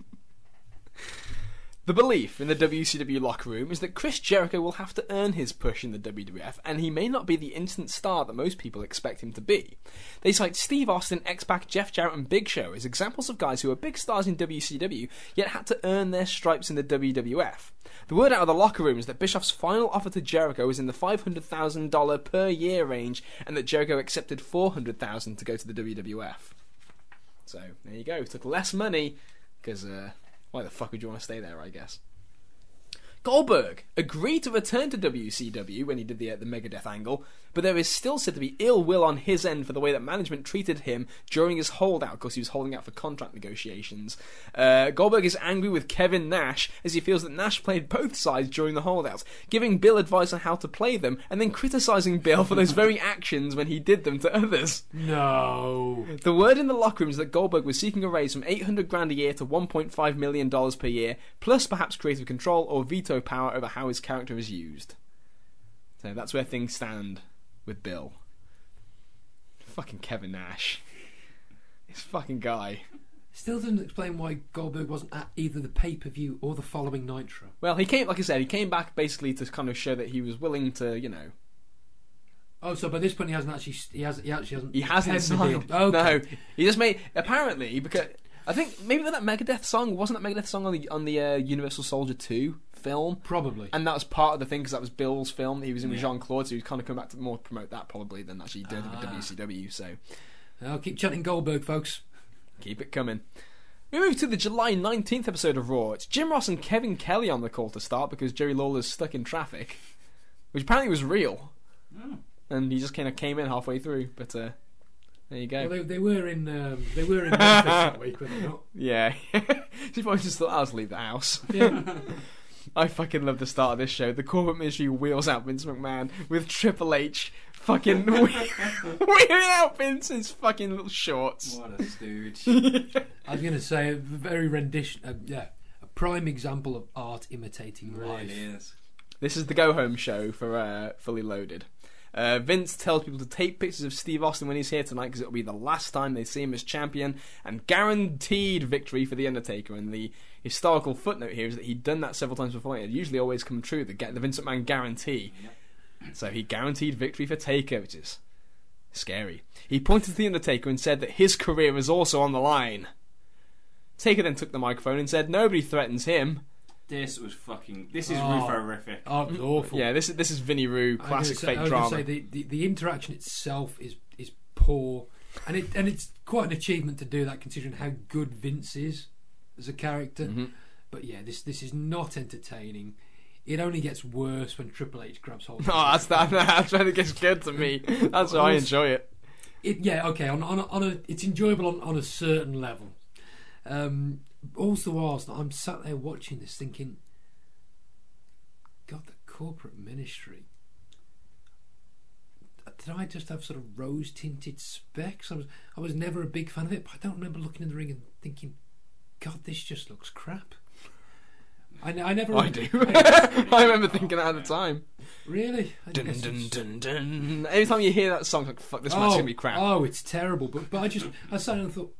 The belief in the WCW locker room is that Chris Jericho will have to earn his push in the WWF, and he may not be the instant star that most people expect him to be. They cite Steve Austin, X-Pac, Jeff Jarrett, and Big Show as examples of guys who are big stars in WCW, yet had to earn their stripes in the WWF. The word out of the locker room is that Bischoff's final offer to Jericho was in the $500,000 per year range, and that Jericho accepted 400,000 to go to the WWF. So there you go. Took less money because uh, why the fuck would you want to stay there? I guess. Goldberg agreed to return to WCW when he did the uh, the Megadeth angle, but there is still said to be ill will on his end for the way that management treated him during his holdout, because he was holding out for contract negotiations. Uh, Goldberg is angry with Kevin Nash as he feels that Nash played both sides during the holdouts, giving Bill advice on how to play them, and then criticizing Bill for those very actions when he did them to others. No. The word in the locker room is that Goldberg was seeking a raise from 800 grand a year to 1.5 million dollars per year, plus perhaps creative control or veto power over how his character is used. So that's where things stand with Bill. Fucking Kevin Nash. This fucking guy. Still doesn't explain why Goldberg wasn't at either the pay per view or the following Nitro. Well, he came, like I said, he came back basically to kind of show that he was willing to, you know, Oh, so by this point he hasn't actually he has he actually hasn't he hasn't signed. deal. Okay. No, he just made apparently because I think maybe that Megadeth song wasn't that Megadeth song on the on the uh, Universal Soldier two film. Probably. And that was part of the thing because that was Bill's film. He was in with Jean Claude, so he was kind of coming back to more promote that probably than actually with Ah. WCW. So I'll keep chanting Goldberg, folks. keep it coming. We move to the July 19th episode of Raw. It's Jim Ross and Kevin Kelly on the call to start because Jerry Lawler's stuck in traffic, which apparently was real. And he just kind of came in halfway through, but uh, there you go. Well, they, they were in um, they were in Memphis that week, were they not? <laughs> Yeah. <laughs> she probably just thought, I'll just leave the house. Yeah. <laughs> I fucking love the start of this show. The corporate ministry wheels out Vince McMahon with Triple H fucking <laughs> wheeling out Vince's fucking little shorts. What a stooge. <laughs> I was going to say a very rendition. Uh, yeah, a prime example of art imitating really life. is. This is the go home show for uh, Fully Loaded. Uh, Vince tells people to take pictures of Steve Austin when he's here tonight because it'll be the last time they see him as champion and guaranteed victory for The Undertaker. And the historical footnote here is that he'd done that several times before. It usually always come true, the, the Vince McMahon guarantee. So he guaranteed victory for Taker, which is scary. He pointed to The Undertaker and said that his career is also on the line. Taker then took the microphone and said, Nobody threatens him. This was fucking. This is Oh. horrific. Oh, it was awful. Yeah, this is this is Vinny Roo, I was gonna classic say- fake I was drama. Say the, the, the interaction itself is is poor, and it and it's quite an achievement to do that considering how good Vince is as a character. Mm-hmm. But yeah, this this is not entertaining. It only gets worse when Triple H grabs hold. Oh, that's that. <laughs> That's when it gets good to me. That's why I enjoy it. It, yeah, okay. On on a, on a it's enjoyable on, on a certain level. Um, also, whilst I'm sat there watching this, thinking, God, the corporate ministry. Did I just have sort of rose tinted specs? I was I was never a big fan of it, but I don't remember looking in the ring and thinking, God, this just looks crap. I, I never. I do. <laughs> I remember thinking that at the time. Really? I Dun, guess dun, it's- dun, dun. Every time you hear that song, like fuck, this match is gonna oh, be crap. Oh, it's terrible. But but I just I sat and thought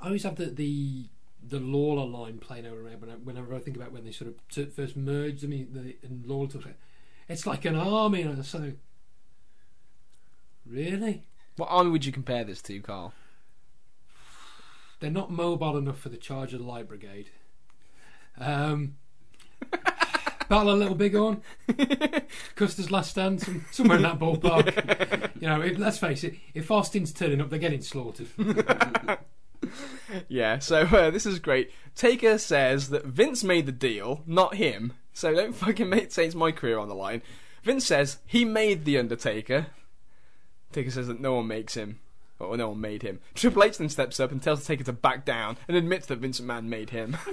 I always have the the, the Lawler line playing over my head when I, whenever I think about when they sort of t- first merged. I mean, the, and Lawler talks about it's like an army, and I was really What army would you compare this to, Carl? They're not mobile enough for the charge of the light brigade. Um. <laughs> Battle a little bighorn, Custer's last stand, some, somewhere in that ballpark. <laughs> you know, if, let's face it, if Austin's turning up, they're getting slaughtered. <laughs> Yeah. So uh, this is great. Taker says that Vince made the deal, not him. So don't fucking make, say it's my career on the line. Vince says he made the Undertaker. Taker says that no one makes him. Or no one made him. Triple H then steps up and tells the Taker to back down and admits that Vincent McMahon made him. <laughs>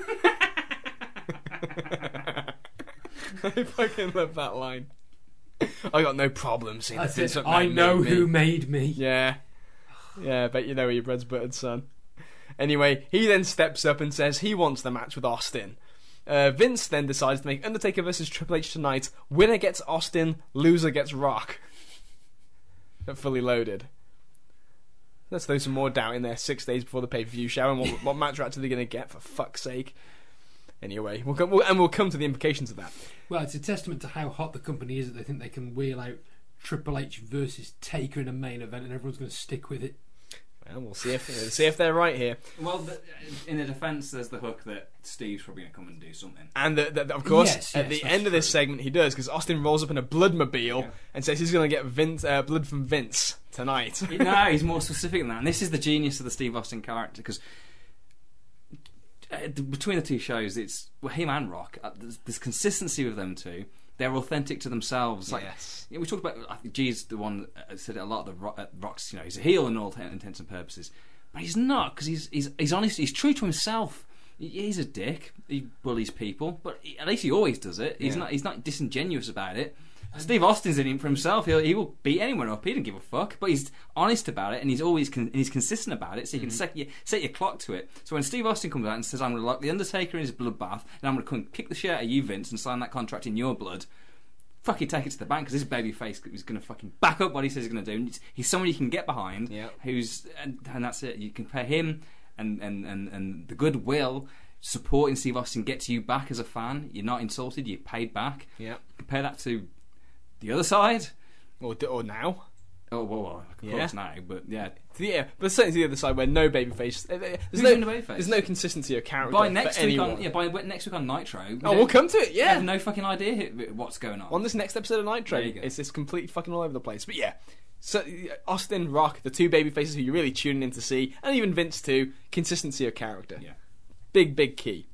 I fucking love that line. I got no problem seeing that That's Vince I know made me. who made me. Yeah. Yeah, bet you know your bread's buttered, son. Anyway, he then steps up and says he wants the match with Austin. Uh, Vince then decides to make Undertaker versus Triple H tonight. Winner gets Austin, loser gets Rock. Fully loaded. Let's throw some more doubt in there six days before the pay per view show and what, <laughs> what match we're actually going to get, for fuck's sake. Anyway, we'll come, we'll, and we'll come to the implications of that. Well, it's a testament to how hot the company is that they think they can wheel out Triple H versus Taker in a main event, and everyone's going to stick with it. Well, we'll see if see if they're right here. Well, the, in the defence, there's the hook that Steve's probably going to come and do something. And the, the, of course, Yes, at yes, the that's end of this segment, he does because Austin rolls up in a bloodmobile Yeah. and says he's going to get Vince, uh, blood from Vince tonight. no, he's more specific than that. And this is the genius of the Steve Austin character because uh, between the two shows, it's well, him and Rock. Uh, there's, there's consistency with them two. They're authentic to themselves. Like Yes. yeah, we talked about. I think G's the one that said it a lot. Of the uh, Rock's, you know, he's a heel in all t- intents and purposes, but he's not because he's he's he's honest. He's true to himself. He- He's a dick. He bullies people, but he, at least he always does it. He's Yeah. not. He's not disingenuous about it. Steve Austin's in him for himself. He'll, he will beat anyone up. He doesn't give a fuck. But he's honest about it, and he's always con- and he's consistent about it. So you can mm-hmm. set your, set your clock to it. So when Steve Austin comes out and says, "I'm going to lock the Undertaker in his bloodbath, and I'm going to come and kick the shit out of you, Vince, and sign that contract in your blood," fucking take it to the bank because this babyface is going to fucking back up what he says he's going to do. And he's someone you can get behind. Yeah. Who's and, and that's it. You compare him and and and and the goodwill. Supporting Steve Austin gets you back as a fan. You're not insulted. You're paid back. yeah. Compare that to the other side. Or, or now. Oh well, well of Yeah. course now, but yeah. Yeah, but certainly to the other side where no babyface. uh, uh, There's Who's no, in the babyface? There's no consistency of character. By next week anyone. on yeah, by next week on Nitro. We oh, we'll come to it. Yeah. have no fucking idea what's going on. on this next episode of Nitro. There you go. It's just completely fucking all over the place. But yeah, so uh, Austin, Rock, the two baby faces who you're really tuning in to see, and even Vince too. Consistency of character, Yeah. big big key.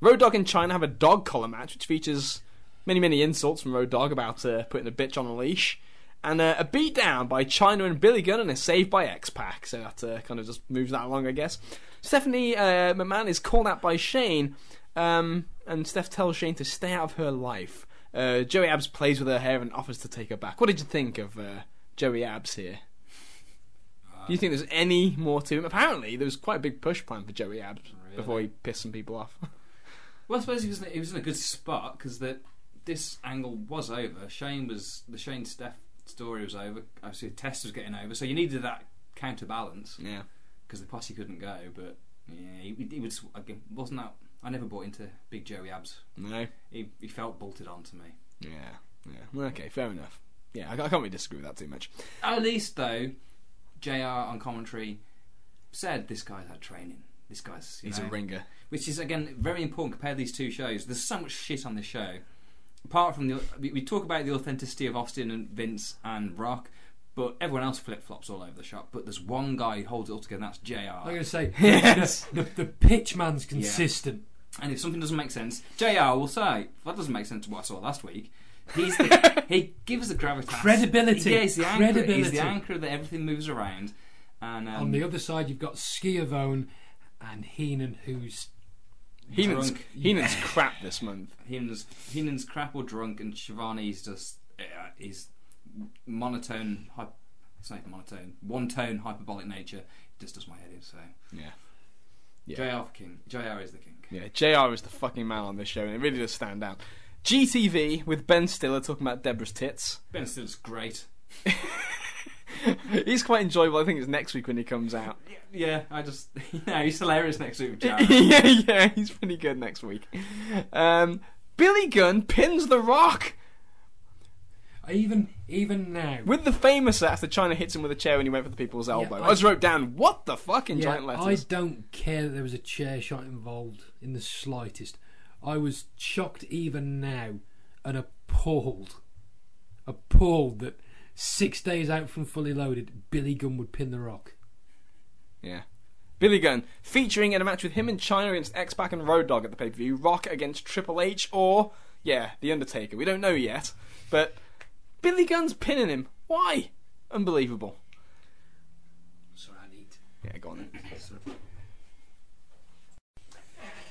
Road Dogg and Chyna have a dog collar match, which features many many insults from Road Dogg about uh, putting a bitch on a leash. And uh, a beat down by Chyna and Billy Gunn and a save by X Pac. So that uh, kind of just moves that along, I guess. Stephanie uh, McMahon is called out by Shane, um, and Steph tells Shane to stay out of her life. Uh, Joey Abs plays with her hair and offers to take her back. What did you think of uh, Joey Abs here? Do you think there's any more to him? Apparently, there was quite a big push plan for Joey Abs before he pissed some people off. <laughs> Well, I suppose he was in, he was in a good spot because that this angle was over. Shane was the Shane Steph story was over. Obviously, the Test was getting over, so you needed that counterbalance yeah. because the posse couldn't go. But yeah, he, he was again wasn't that. I never bought into Big Joey Abs. No. He, he felt bolted onto me. Yeah. Yeah. Okay. Fair enough. Yeah, I, I can't really disagree with that too much. At least though, Jr. on commentary said this guy's had training. This guy's he's know, a ringer. which is again very important. Compare these two shows. There's so much shit on this show. Apart from the, we, talk about the authenticity of Austin and Vince and Rock, but everyone else flip flops all over the shop. But there's one guy who holds it all together, and that's Jr. I'm going to say <laughs> Yes. the, the, pitch man's consistent. And if something doesn't make sense, JR will say, that doesn't make sense to what I saw last week. He's the, <laughs> he gives the gravitas. Credibility. Yeah, he's the anchor. He's the anchor that everything moves around. And um, On the other side, you've got Schiavone and Heenan, who's Heenan's, Drunk. Heenan's crap this month. Heenan's, Heenan's crap or drunk, and Schiavone's just uh, is monotone. Hy- it's not even monotone. One tone hyperbolic nature. Just does my head in. So Yeah. Yeah. JR king. JR is the king. Yeah, JR is the fucking man on this show, and it really does stand out. GTV with Ben Stiller talking about Debra's tits. Ben Stiller's great. <laughs> <laughs> He's quite enjoyable. I think it's next week when he comes out. Yeah, I just <laughs> yeah, he's hilarious next week <laughs> yeah, yeah, he's pretty good next week. Um, Billy Gunn pins The Rock even even now. with the famous after Chyna hits him with a chair when he went for the people's elbow. I, I- just wrote down, what the fuck in yeah, giant letters. I don't care that there was a chair shot involved in the slightest. I was shocked even now and appalled, appalled that six days out from Fully Loaded, Billy Gunn would pin the Rock. Yeah. Billy Gunn featuring in a match with him and Chyna against X Pac and Road Dogg at the pay per view. Rock against Triple H or yeah, The Undertaker. We don't know yet, but Billy Gunn's pinning him. Why? Unbelievable. Sorry, I need. Yeah, go on then.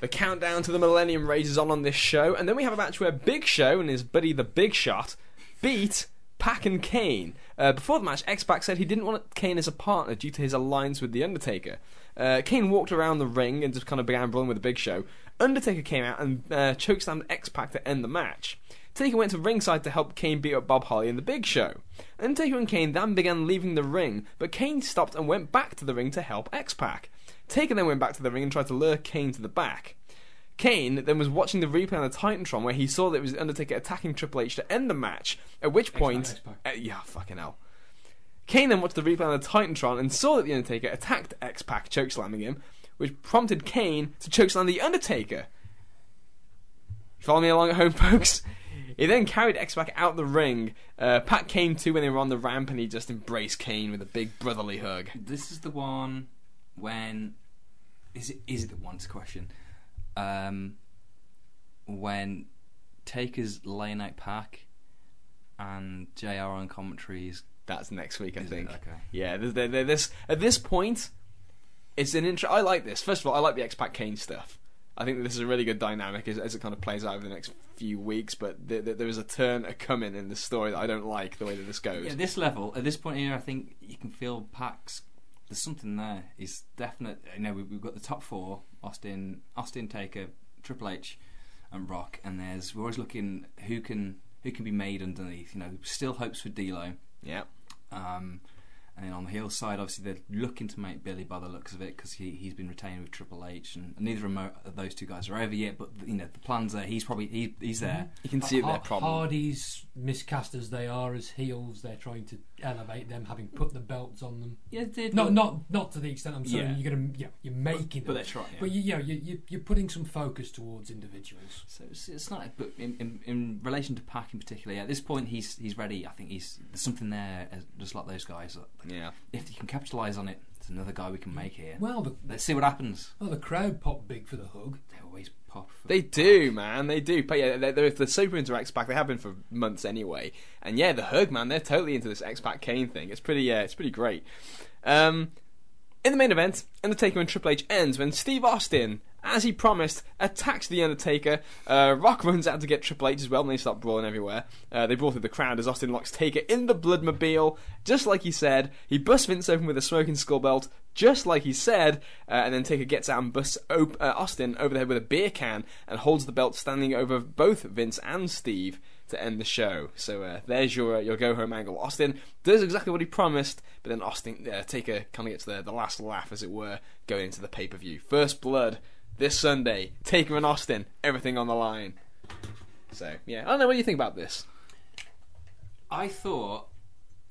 The countdown to the Millennium races on on this show, and then we have a match where Big Show and his buddy the Big Shot beat Pac and Kane. Uh, before the match, X Pac said he didn't want Kane as a partner due to his alliance with the Undertaker. Uh, Kane walked around the ring and just kind of began brawling with the Big Show. Undertaker came out and uh, chokeslammed X Pac to end the match. Taker went to ringside to help Kane beat up Bob Holly in the Big Show. Undertaker and Kane then began leaving the ring, but Kane stopped and went back to the ring to help X Pac. Taker then went back to the ring and tried to lure Kane to the back. Kane then was watching the replay on the Titantron where he saw that it was the Undertaker attacking Triple H to end the match, at which point. Uh, yeah, fucking hell. Kane then watched the replay on the Titantron and saw that The Undertaker attacked X Pac, chokeslamming him, which prompted Kane to chokeslam The Undertaker. Follow me along at home, <laughs> folks. He then carried X Pac out the ring. Uh, Pac came to when they were on the ramp and he just embraced Kane with a big brotherly hug. This is the one when is it is it the one to question? Um, when Taker's laying out Pac and JR on commentaries. That's next week, I Is it? think. Okay. Yeah, there's, there, there- this at this point, it's an intro. I like this. First of all, I like the X Pac Kane stuff. I think this is a really good dynamic as, as it kind of plays out over the next few weeks. But there, there, there is a turn a coming in the story that I don't like the way that this goes. At this level, at this point here, I think you can feel Pac's. There's something there. He's definite. You know, we- we've got the top four: Austin, Austin Taker, Triple H, and Rock. And there's we're always looking who can who can be made underneath. You know, still hopes for D'Lo. yeah, Um, and then on the heel side, obviously they're looking to make Billy by the looks of it because he he's been retained with Triple H, and, and neither of mo- of those two guys are over yet. But you know the plans there. He's probably he, he's there. you can see it, their Har- problem. Hardy's miscast as they are as heels, they're trying to elevate them, having put the belts on them. Yeah, they Not not not to the extent I'm saying Yeah. you're gonna yeah, you're making but them. they're trying. Yeah. But you, you know, you, you, you're putting some focus towards individuals. So it's, it's not, but in, in, in relation to Pac in particular, at this point he's he's ready. I think he's there's something there, uh, just like those guys. that- yeah. If you can capitalise on it, there's another guy we can make here. Well, the, Let's see what happens. well, the crowd pop big for the hug. They always pop. For They do, man. They do. But yeah, they're, they're the super into X Pac. They have been for months anyway. And yeah, the hug, man. They're totally into this X Pac Kane thing. It's pretty. Yeah, it's pretty great. Um, in the main event, Undertaker and Triple H ends when Steve Austin, as he promised, attacks the Undertaker. Uh, Rock runs out to get Triple H as well, and they start brawling everywhere. Uh, they brawl through the crowd as Austin locks Taker in the Bloodmobile, just like he said. He busts Vince open with a smoking skull belt, just like he said, uh, and then Taker gets out and busts op- uh, Austin over the head with a beer can and holds the belt standing over both Vince and Steve to end the show. So uh, there's your uh, your go home angle. Austin does exactly what he promised, but then Austin uh, Taker kind of gets the the last laugh, as it were, going into the pay per view. First blood this Sunday. Taker and Austin, everything on the line. So yeah, I don't know. What do you think about this? I thought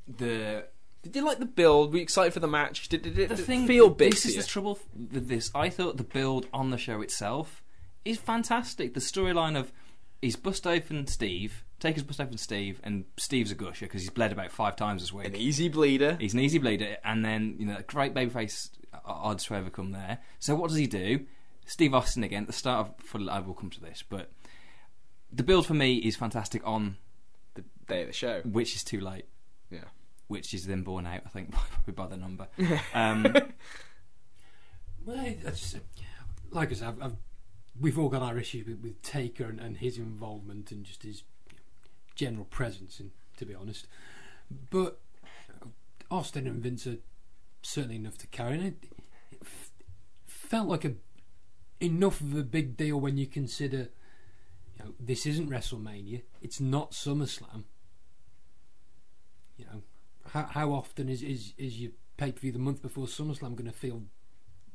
the Did you like the build? Were you excited for the match? Did, did, did, the did thing it feel big? This to is you? the trouble with this. I thought the build on the show itself is fantastic. The storyline of he's bust open Steve, Taker's bust open Steve, and Steve's a gusher because he's bled about five times this week. An easy bleeder. He's an easy bleeder, and then you know, great babyface uh, odds to overcome there. So what does he do? Steve Austin again the start of. For, I will come to this, but the build for me is fantastic on The day of the show. which is too late, Yeah. which is then borne out. I think <laughs> probably by the number. <laughs> Um, Well, it's, like I said, I've, I've, we've all got our issues with, with Taker and, and his involvement and just his general presence, and to be honest. But Austin and Vince are certainly enough to carry. And it, it felt like a enough of a big deal when you consider, you know, this isn't WrestleMania. It's not SummerSlam. You know, how, how often is is is your pay per view the month before SummerSlam going to feel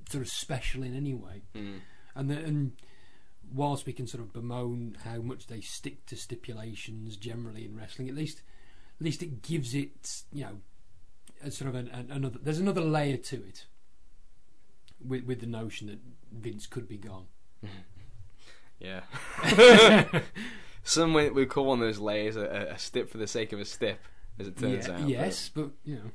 sort of special in any way? Mm. And the, and whilst we can sort of bemoan how much they stick to stipulations generally in wrestling, at least at least it gives it you know a sort of an, an, another. There's another layer to it with with the notion that Vince could be gone. <laughs> Yeah. <laughs> Some would call one of those layers a, a stip for the sake of a stip, as it turns Yeah, out. yes, but you know,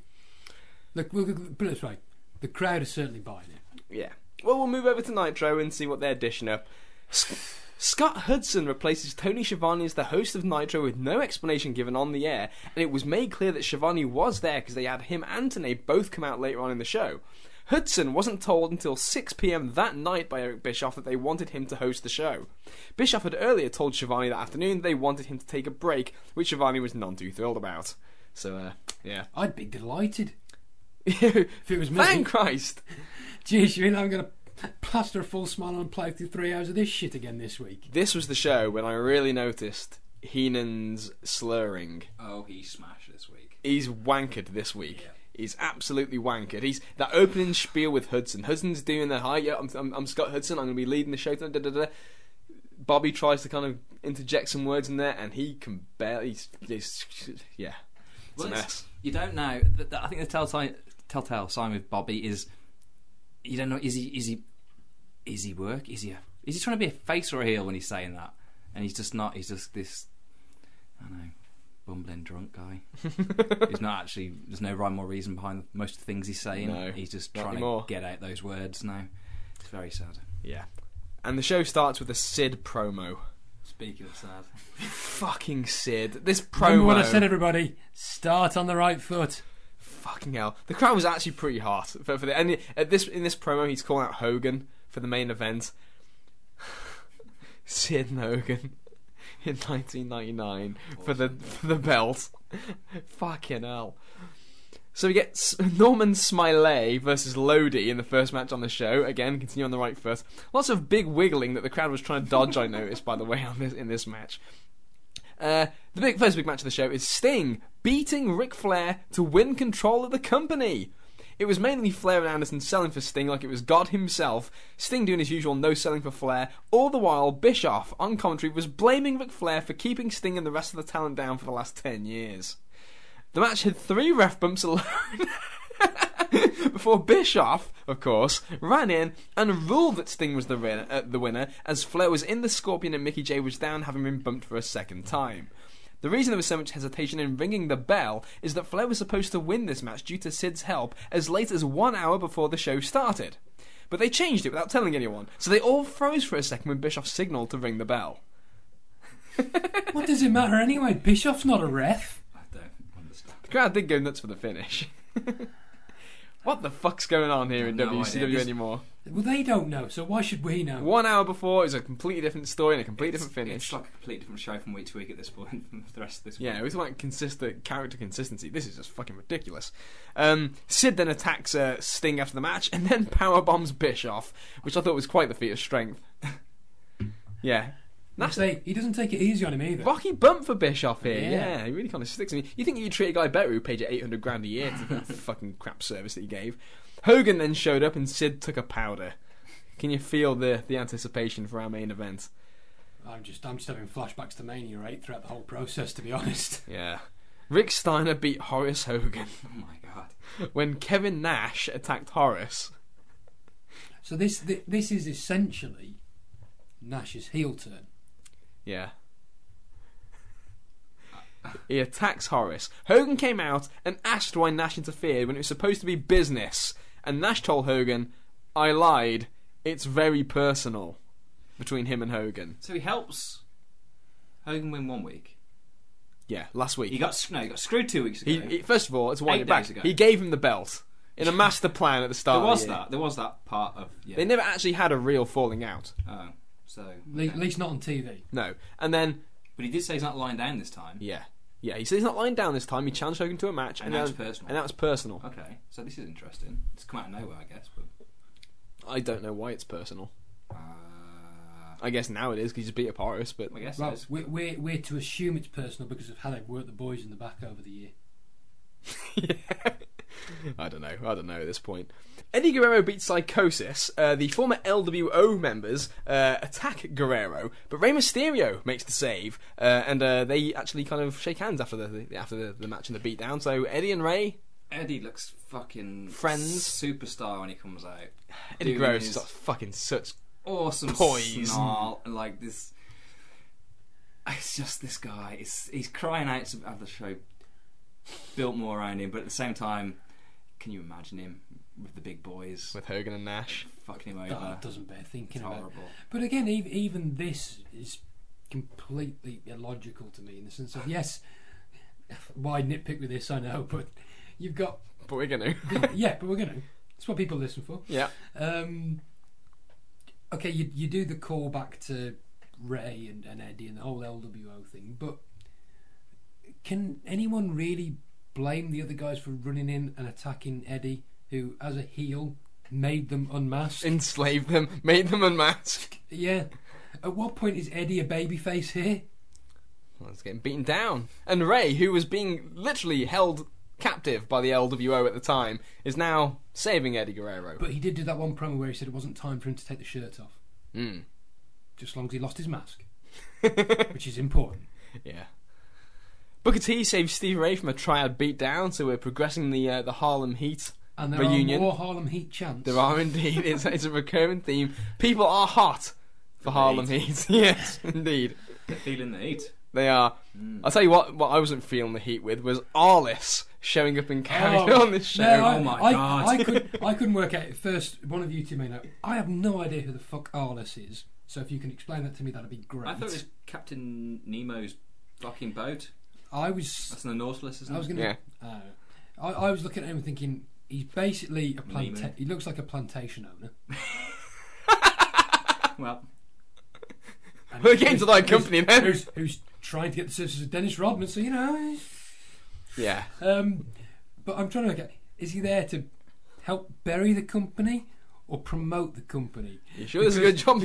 look, we'll, put it this way: the crowd are certainly buying it. Yeah. Well, we'll move over to Nitro and see what they're dishing up. Scott Hudson replaces Tony Schiavone as the host of Nitro with no explanation given on the air, and it was made clear that Schiavone was there because they had him and Tenay both come out later on in the show. Hudson wasn't told until 6 pm that night by Eric Bischoff that they wanted him to host the show. Bischoff had earlier told Schiavone that afternoon they wanted him to take a break, which Schiavone was none too thrilled about. So, uh, yeah. <laughs> I'd be delighted <laughs> if it was me. Thank Christ! <laughs> Jeez, you mean I'm going to plaster a full smile on and play through three hours of this shit again this week? This was the show when I really noticed Heenan's slurring. Oh, he smashed this week. He's wankered this week. He's absolutely wankered. He's that opening spiel with Hudson. Hudson's doing the hi, yeah, I'm, I'm, I'm Scott Hudson. I'm going to be leading the show. Da, da, da, da. Bobby tries to kind of interject some words in there, and he can barely. He's, he's, yeah, it's Well, a mess. You don't know. I think the telltale, telltale sign with Bobby is you don't know. Is he? Is he? Is he work? Is he? A, is he trying to be a face or a heel when he's saying that? And he's just not. He's just this. I don't know. Bumbling drunk guy. <laughs> he's not actually. There's no rhyme or reason behind most of the things he's saying. No, he's just trying anymore. to get out those words now. It's very sad. Yeah, and the show starts with a Sid promo. Speaking of sad, Fucking Sid. This promo. Remember what I said, everybody? Start on the right foot. Fucking hell, the crowd was actually pretty hot for, for the and at this in this promo he's calling out Hogan for the main event. <sighs> Sid and Hogan in <laughs> 1999 for the for the belt. <laughs> Fucking hell. So we get Norman Smiley versus Lodi in the first match on the show. Again, continue on the right first. Lots of big wiggling that the crowd was trying to dodge. I noticed, by the way, <laughs> on this in this match. Uh, the big first big match of the show is Sting beating Ric Flair to win control of the company. It was mainly Flair and Anderson selling for Sting like it was God himself. Sting doing his usual no selling for Flair. All the while, Bischoff on commentary was blaming Ric Flair for keeping Sting and the rest of the talent down for the last ten years. The match had three ref bumps alone. <laughs> Before Bischoff, of course, ran in and ruled that Sting was the winner, uh, the winner, as Flair was in the Scorpion and Mickey Jay was down, having been bumped for a second time. The reason there was so much hesitation in ringing the bell is that Flair was supposed to win this match due to Sid's help as late as one hour before the show started. But they changed it without telling anyone, so they all froze for a second when Bischoff signalled to ring the bell. <laughs> What does it matter anyway? Bischoff's not a ref. I don't understand. The crowd did go nuts for the finish. <laughs> what the fuck's going on here in No WCW idea. anymore? Well, they don't know, so why should we know? One hour before is a completely different story and a completely It's, different finish. it's like a completely different show from week to week at this point. From <laughs> the rest of this. Yeah, week. we're talking about consistent character consistency. This is just fucking ridiculous. Um, Sid then attacks uh, Sting after the match and then <laughs> power bombs Bischoff, which I thought was quite the feat of strength. <laughs> yeah, I that's say he doesn't take it easy on him either. rocky bump for Bischoff here. Yeah, Yeah. he really kind of sticks. I mean, you think you'd treat a guy better who paid you eight hundred grand a year to that fucking crap service that he gave? Hogan then showed up and Sid took a powder. Can you feel the the anticipation for our main event? I'm just, I'm just having flashbacks to Mania 8 throughout the whole process, to be honest. <laughs> Yeah. Rick Steiner beat Horace Hogan Oh my god. when Kevin Nash attacked Horace. So this, this is essentially Nash's heel turn. Yeah. He attacks Horace. Hogan came out and asked why Nash interfered when it was supposed to be business. And Nash told Hogan, I lied. It's very personal between him and Hogan. So he helps Hogan win one week. Yeah, last week. He got no, he got screwed two weeks ago. He, he- first of all, let's wind Eight it back. days ago. He gave him the belt in a <laughs> master plan at the start. there of was the year. that. There was that part of. Yeah. They never actually had a real falling out. Oh, so. Le- okay. At least not on TV. No. And then, But he did say he's not lying down this time. yeah. Yeah, he said he's not lying down this time. He challenged Hogan to a match. And now now it's personal. And now it's personal. Okay, so this is interesting. It's come out of nowhere, I guess. But I don't know why it's personal. uh, I guess now it is because he just beat up Horace, but I guess Well, it's we're, we're, we're to assume it's personal because of how they've worked the boys in the back over the year. yeah. <laughs> <laughs> I don't know. I don't know at this point. Eddie Guerrero beats Psychosis. Uh, the former LWO members uh, attack Guerrero, but Rey Mysterio makes the save, uh, and uh, they actually kind of shake hands after the, after the, the match and the beatdown. So Eddie and Rey, Eddie looks fucking Friends. superstar when he comes out. Eddie Doing Guerrero's his fucking such. awesome Poise. snarl and like this. It's just this guy. It's, he's crying out to have the show built more around him, but at the same time, can you imagine him with the big boys with Hogan and Nash. fucking him over. That over? doesn't bear thinking It's about. horrible. But again, ev- even this is completely illogical to me in the sense of yes, <laughs> why nitpick with this? I know, but you've got But we're gonna. <laughs> yeah, but we're gonna. It's what people listen for. yeah. Um, okay, you you do the call back to Rey and, and Eddie and the whole LWO thing, but can anyone really blame the other guys for running in and attacking Eddie, who, as a heel, made them unmask. Enslaved them, made them unmask. yeah. At what point is Eddie a babyface here? Well, it's getting beaten down. And Rey, who was being literally held captive by the LWO at the time, is now saving Eddie Guerrero. But he did do that one promo where he said it wasn't time for him to take the shirt off. Mm. Just as long as he lost his mask, <laughs> which is important. Yeah. Booker T saves Steve Ray from a triad beatdown, so we're progressing the uh, the Harlem Heat And there reunion. are more Harlem Heat chants. There are indeed. It's, it's a recurring theme. People are hot for Harlem Heat. <laughs> yes, indeed. They're feeling the heat. They are. I'll tell you what. What I wasn't feeling the heat with was Arliss showing up and carrying Oh, <laughs> on this show. no, I, Oh my I, God. I, could, <laughs> I couldn't work out. First, one of you two may know. I have no idea who the fuck Arliss is. So if you can explain that to me, that'd be great. I thought it was Captain Nemo's fucking boat. I was. That's in the Nautilus, isn't it? I was gonna. Yeah. Uh, I, I was looking at him thinking he's basically a Nemo. planta- He looks like a plantation owner. <laughs> <laughs> Well, And We're getting to that who's- company then. Who's, who's trying to get the services of Dennis Rodman? So you know. Yeah. Um, but I'm trying to look at. Is he there to help bury the company or promote the company? You sure this is a good job?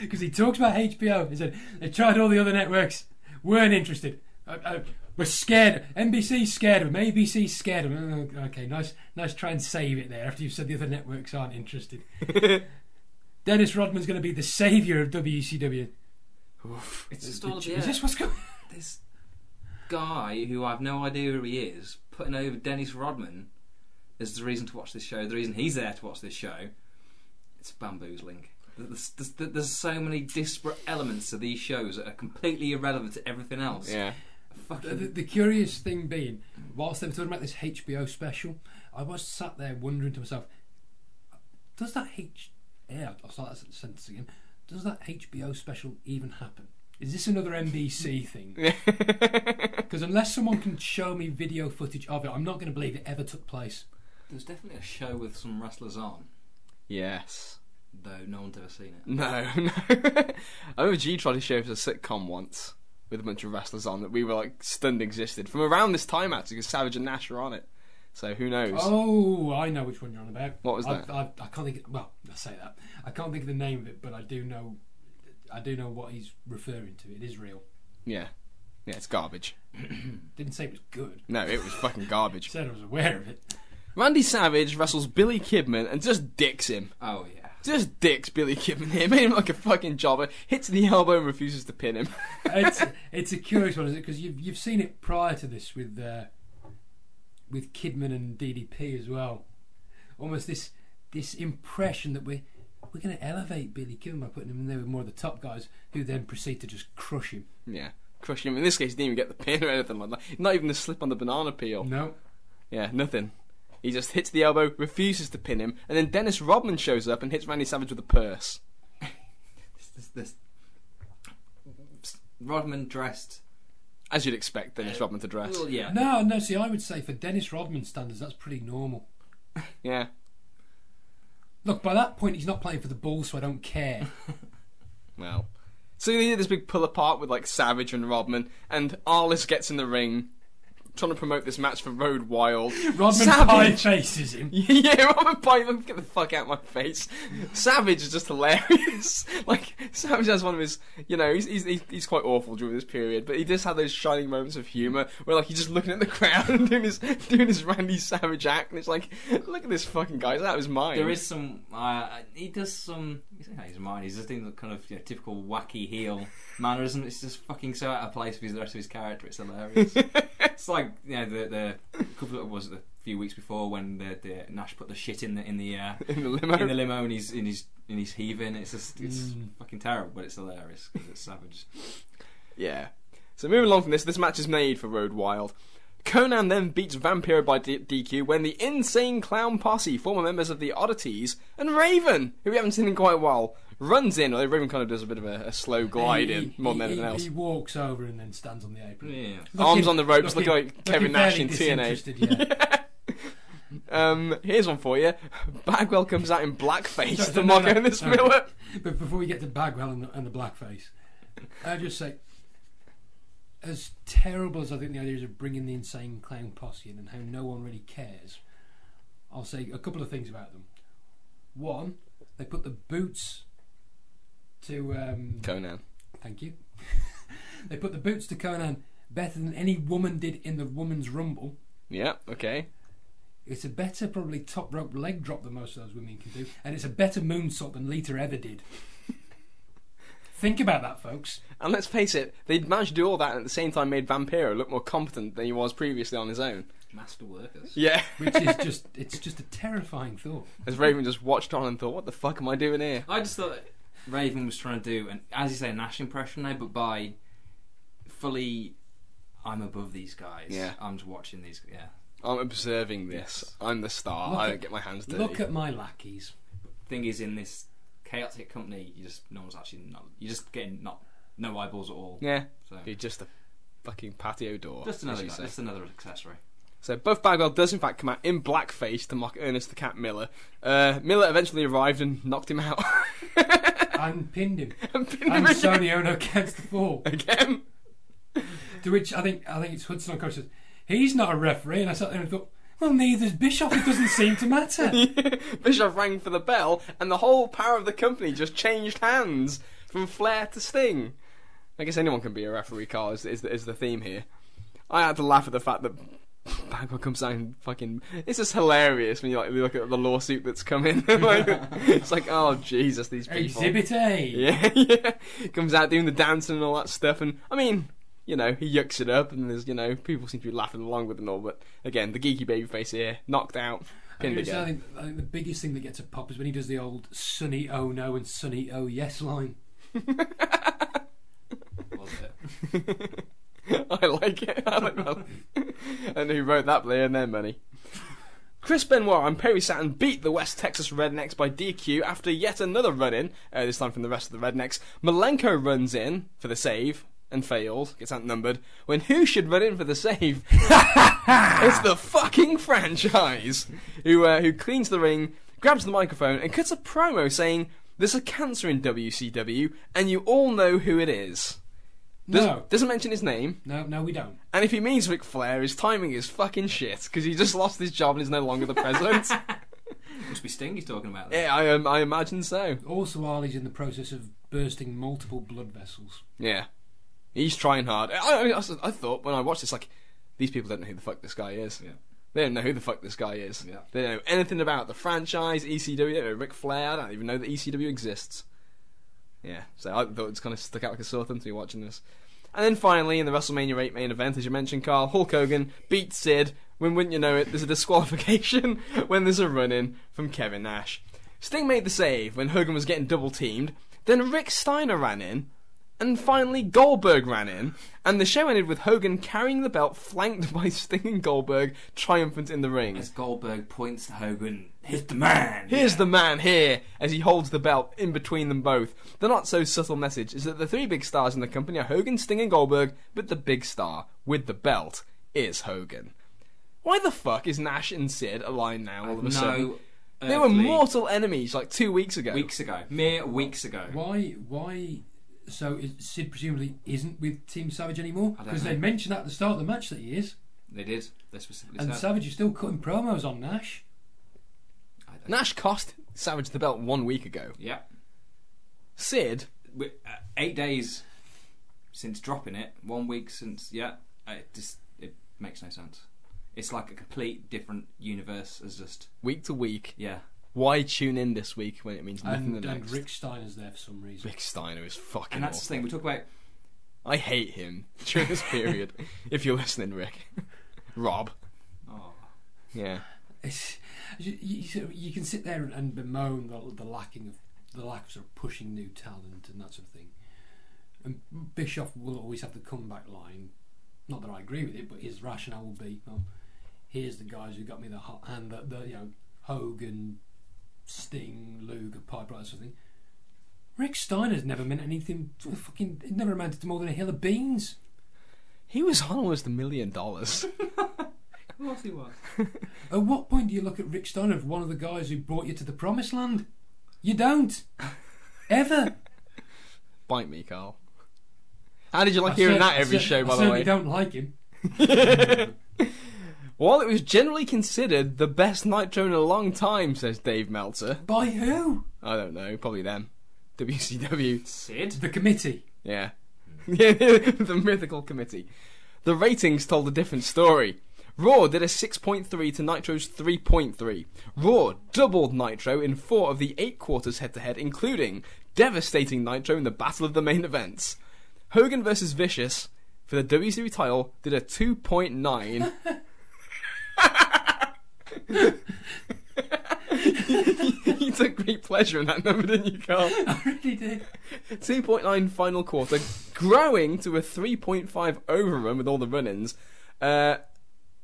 because <laughs> he talks about HBO. He said they tried all the other networks, weren't interested. Uh, uh, we're scared. NBC's scared of him. ABC's scared of him. Uh, Okay, nice, nice. Try and save it there after you've said the other networks aren't interested. <laughs> Dennis Rodman's going to be the saviour of WCW. it's just all Is this what's going? <laughs> this guy who I have no idea who he is putting over Dennis Rodman is the reason to watch this show. The reason he's there to watch this show. It's bamboozling. There's, there's, there's so many disparate elements to these shows that are completely irrelevant to everything else. yeah. The, Fucking the, the curious thing being, whilst they were talking about this HBO special, I was sat there wondering to myself, does that H yeah, I'll start that sentence again. Does that HBO special even happen? Is this another NBC thing? <laughs> Because unless someone can show me video footage of it, I'm not going to believe it ever took place. There's definitely a show with some wrestlers on, Yes. though no one's ever seen it. No, <laughs> no. I remember G tried to show us a sitcom once with a bunch of wrestlers on that we were like stunned existed from around this time actually because Savage and Nash are on it. So who knows? Oh, I know which one you're on about. What was that? I, I can't think. Well, I say that I can't think of the name of it, but I do know. I do know what he's referring to. It is real. Yeah. Yeah, it's garbage. <clears throat> Didn't say it was good. No, it was fucking garbage. <laughs> Said I was aware of it. Randy Savage wrestles Billy Kidman and just dicks him. Oh yeah. Just dicks Billy Kidman <laughs> here, made him like a fucking jobber, hits the elbow and refuses to pin him. <laughs> It's it's a curious one, isn't it? Because you've you've seen it prior to this with uh, with Kidman and DDP as well. Almost this this impression that we're we're going to elevate Billy Kidman by putting him in there with more of the top guys, who then proceed to just crush him. yeah, crush him. In this case, he didn't even get the pin or anything like that. Not even the slip on the banana peel. No, Yeah, nothing. He just hits the elbow, refuses to pin him, and then Dennis Rodman shows up and hits Randy Savage with a purse. This, this, Rodman dressed. As you'd expect Dennis Rodman to dress. Well, yeah. no, no. See, I would say for Dennis Rodman standards, that's pretty normal. <laughs> Yeah. Look, by that point, he's not playing for the Bulls, so I don't care. <laughs> Well. So they did this big pull apart with like Savage and Rodman, and Arliss gets in the ring, trying to promote this match for Road Wild. <laughs> Rodman Savage- pie faces him. <laughs> yeah, Robin Python, get the fuck out of my face. Savage is just hilarious. <laughs> like Savage has one of his, you know, he's, he's he's he's quite awful during this period, but he just had those shining moments of humour where like he's just looking at the crowd and doing his doing his Randy Savage act, and it's like, look at this fucking guy, that was mine. There is some. Uh, he does some. He's, he's mine. He's just doing the kind of you know, typical wacky heel mannerism. It's just fucking so out of place with the rest of his character. It's hilarious. it's like you know the the couple of was it a few weeks before when the, the Nash put the shit in the in the uh, <laughs> in the limo. in the limo and he's in his in his heaving. It's just it's fucking terrible, but it's hilarious because it's savage. Yeah. So moving along from this, this match is made for Road Wild. Konnan then beats Vampiro by D- DQ when the Insane Clown Posse, former members of the Oddities, and Raven, who we haven't seen in quite a while, runs in. Although Raven kind of does a bit of a, a slow glide in He- more than anything he- else. He walks over and then stands on the apron. Yeah. Arms on the ropes, looking like Kevin Nash in TNA. Yeah. <laughs> Um, here's one for you. Bagwell comes out in blackface No, to no, mock no, Ernest no. Miller. But before we get to Bagwell and the, and the blackface, I just say, as terrible as I think the idea is of bringing the insane clown posse in and how no one really cares, I'll say a couple of things about them. One, they put the boots to. Um, Konnan. thank you. <laughs> they put the boots to Konnan better than any woman did in the women's rumble. Yeah, okay. It's a better, probably top rope leg drop than most of those women can do, and it's a better moonsault than Lita ever did. Think about that, folks. And let's face it, they'd managed to do all that and at the same time made Vampiro look more competent than he was previously on his own. Master workers. Yeah. <laughs> Which is just, it's just a terrifying thought. As Raven just watched on and thought, what the fuck am I doing here? I just thought Raven was trying to do, an, as you say, a Nash impression now, but by fully, I'm above these guys. Yeah. I'm just watching these. Yeah. I'm observing this. I'm the star. Look I don't get my hands dirty. Look at my lackeys. Thing is, in this chaotic company, you just no one's actually not. You're just getting not no eyeballs at all. yeah. So You're just a fucking patio door. just as another you say. just another accessory. So both Bagwell does in fact come out in blackface to mock Ernest the Cat Miller. Uh, Miller eventually arrived and knocked him out. <laughs> And pinned him. and pinned him And again. Sonny Onoo against the fall. again. To which I think I think it's Hudson on coach says, he's not a referee. And I sat there and thought, well, neither's Bischoff. It doesn't seem to matter. <laughs> Bischoff rang for the bell, and the whole power of the company just changed hands from Flair to Sting. I guess anyone can be a referee, Carl, is, is, the, is the theme here. I had to laugh at the fact that Bagwell comes out and fucking. It's just hilarious when you like you look at the lawsuit that's coming. <laughs> like, it's like, oh Jesus, these people. Exhibit A. Yeah, <laughs> yeah. Comes out doing the dancing and all that stuff, and I mean, you know, he yucks it up, and there's, you know, people seem to be laughing along with it and all. But again, the geeky babyface here, knocked out, pinned I again. think, I think the biggest thing that gets a pop is when he does the old Sunny Oh No and Sunny Oh Yes line. <laughs> Was it? I like it. I like that. and who wrote that play and their money. Chris Benoit and Perry Saturn beat the West Texas Rednecks by DQ after yet another run in, uh, this time from the rest of the Rednecks. Malenko runs in for the save and fails, gets outnumbered, when who should run in for the save? <laughs> it's the fucking franchise who, uh, who cleans the ring, grabs the microphone, and cuts a promo saying, There's a cancer in WCW, and you all know who it is. Doesn't, No. doesn't mention his name. No, no, we don't. And if he means Ric Flair, his timing is fucking shit because he just lost his job and is no longer the president. <laughs> Must be Sting he's talking about. Then. yeah, I um, I imagine so. Also, while he's in the process of bursting multiple blood vessels. Yeah, he's trying hard. I, I, I, I thought when I watched this, like, these people don't know who the fuck this guy is. Yeah. They don't know who the fuck this guy is. Yeah. They don't know anything about the franchise, ECW, they don't know Ric Flair. I don't even know that ECW exists. Yeah, so I thought it's kind of stuck out like a sore thumb to me watching this. And then finally, in the WrestleMania 8 main event, as you mentioned, Carl, Hulk Hogan beats Sid. When wouldn't you know it, there's a disqualification <laughs> when there's a run in from Kevin Nash. Sting made the save when Hogan was getting double teamed. Then Rick Steiner ran in. And finally, Goldberg ran in. And the show ended with Hogan carrying the belt, flanked by Sting and Goldberg, triumphant in the ring. As Goldberg points to Hogan, here's the man. Here's the man here as he holds the belt in between them both. The not so subtle message is that the three big stars in the company are Hogan, Sting, and Goldberg, but the big star with the belt is Hogan. Why the fuck is Nash and Sid aligned now all of a sudden? no. They were mortal enemies like two weeks ago. weeks ago, mere weeks ago. Why? Why? So is, Sid presumably isn't with Team Savage anymore because they mentioned at the start of the match that he is, They did. They specifically and said. Savage is still cutting promos on Nash. Nash cost Savage the belt one week ago. Yeah. Sid, We- uh, eight days since dropping it. One week since. Yeah. uh, It just it makes no sense. It's like a complete different universe. As just week to week. yeah. Why tune in this week when it means nothing And, the and next? Rick Steiner's there for some reason. Rick Steiner is fucking And that's the thing we talk about. I hate him <laughs> during this period. if you're listening, Rick. <laughs> Rob. Oh, Yeah. It's, you, you, you can sit there and bemoan the, the lacking of the lack of sort of pushing new talent and that sort of thing. And Bischoff will always have the comeback line. Not that I agree with it, but his rationale will be, well, here's the guys who got me the hot hand, the, the you know Hogan, Sting, Luger, Piper, that sort of thing. Rick Steiner's never meant anything. Fucking, it never amounted to more than a hill of beans. He was on almost a million dollars. <laughs> of course he was. At what point do you look at Rick Steiner as one of the guys who brought you to the promised land? You don't. Ever. Bite me, Carl. How did you like I hearing cer- that every I cer- show, I by the certainly way? don't like him. <laughs> <laughs> While it was generally considered the best Nitro in a long time, says Dave Meltzer. By who? I don't know, probably them. WCW. Sid. The committee. Yeah. Yeah, <laughs> the mythical committee. The ratings told a different story. Raw did a 6.3 to Nitro's 3.3. Raw doubled Nitro in four of the eight quarters head to head, including devastating Nitro in the Battle of the Main Events. Hogan vs. Vicious for the WCW title did a 2.9. <laughs> <laughs> you took great pleasure in that number, didn't you, Carl? <laughs> I really did. 2.9 final quarter, growing to a 3.5 overrun with all the run ins. Uh,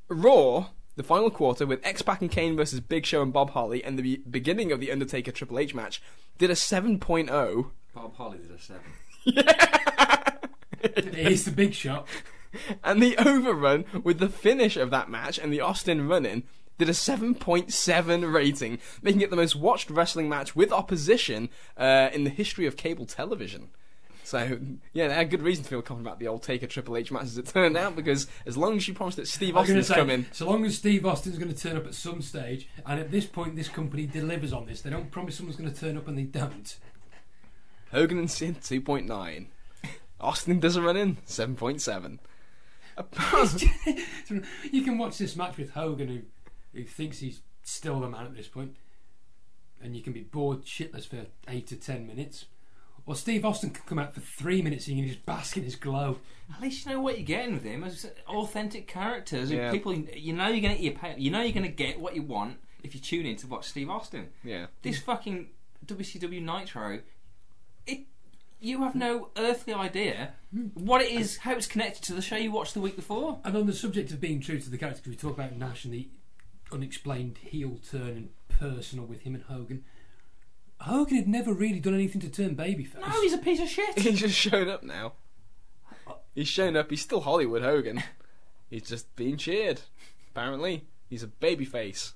Raw, the final quarter, with X Pac and Kane versus Big Show and Bob Holly, and the be- beginning of the Undertaker Triple H match, did a 7.0. Bob Holly did a seven. <laughs> It is the big shot. <laughs> And the overrun with the finish of that match and the Austin run in did a 7.7 rating, making it the most watched wrestling match with opposition uh, in the history of cable television. So, yeah, they had good reason to feel confident about the old Taker Triple H match as it turned out, because as long as you promised that Steve I was going to Austin's say, coming, so long as Steve Austin's going to turn up at some stage, and at this point this company delivers on this, they don't promise someone's going to turn up and they don't. Hogan and Sin 2.9. Austin doesn't run in 7.7. <laughs> you can watch this match with Hogan, who who thinks he's still the man at this point, and you can be bored shitless for eight to ten minutes. Or Steve Austin can come out for three minutes and you can just bask in his glow. At least you know what you're getting with him. As authentic characters, Yeah. people you know you're gonna get your pay, you know you're gonna get what you want if you tune in to watch Steve Austin. Yeah. This fucking WCW Nitro, it you have no earthly idea what it is, how it's connected to the show you watched the week before. And on the subject of being true to the character, because we talk about Nash and the unexplained heel turn and personal with him and Hogan. Hogan had never really done anything to turn babyface. No, he's a piece of shit. <laughs> He's just shown up now. He's shown up. He's still Hollywood Hogan. He's just being cheered. Apparently, he's a babyface.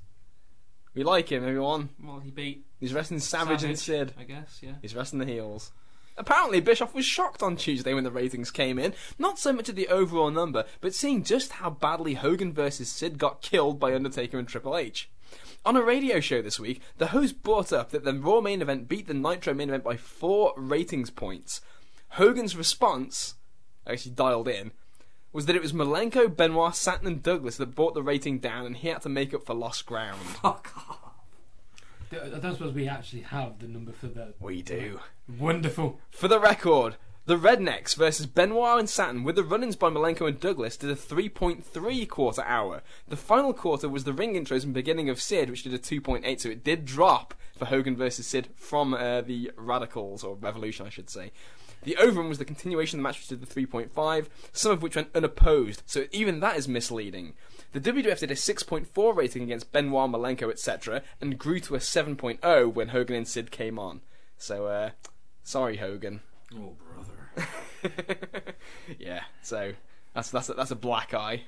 We like him, everyone. well, he beat He's wrestling Savage, and Sid. I guess. Yeah. He's wrestling the heels. Apparently, Bischoff was shocked on Tuesday when the ratings came in. Not so much at the overall number, but seeing just how badly Hogan versus Sid got killed by Undertaker and Triple H. On a radio show this week, the host brought up that the Raw main event beat the Nitro main event by four ratings points. Hogan's response, actually dialed in, was that it was Malenko, Benoit, Saturn, and Douglas that brought the rating down, and he had to make up for lost ground. <laughs> Oh, I don't suppose we actually have the number for the. We do. Wonderful. For the record, the Rednecks versus Benoit and Saturn, with the run-ins by Malenko and Douglas did a 3.3 quarter hour. The final quarter was the ring intros and beginning of Sid, which did a 2.8, so it did drop for Hogan versus Sid from uh, the Radicals, or Revolution, I should say. The overrun was the continuation of the match, which did the 3.5, some of which went unopposed, so even that is misleading. The WWF did a 6.4 rating against Benoit, Malenko, etc., and grew to a 7.0 when Hogan and Sid came on. So, uh, sorry, Hogan. Oh brother. <laughs> yeah, so that's that's a, that's a black eye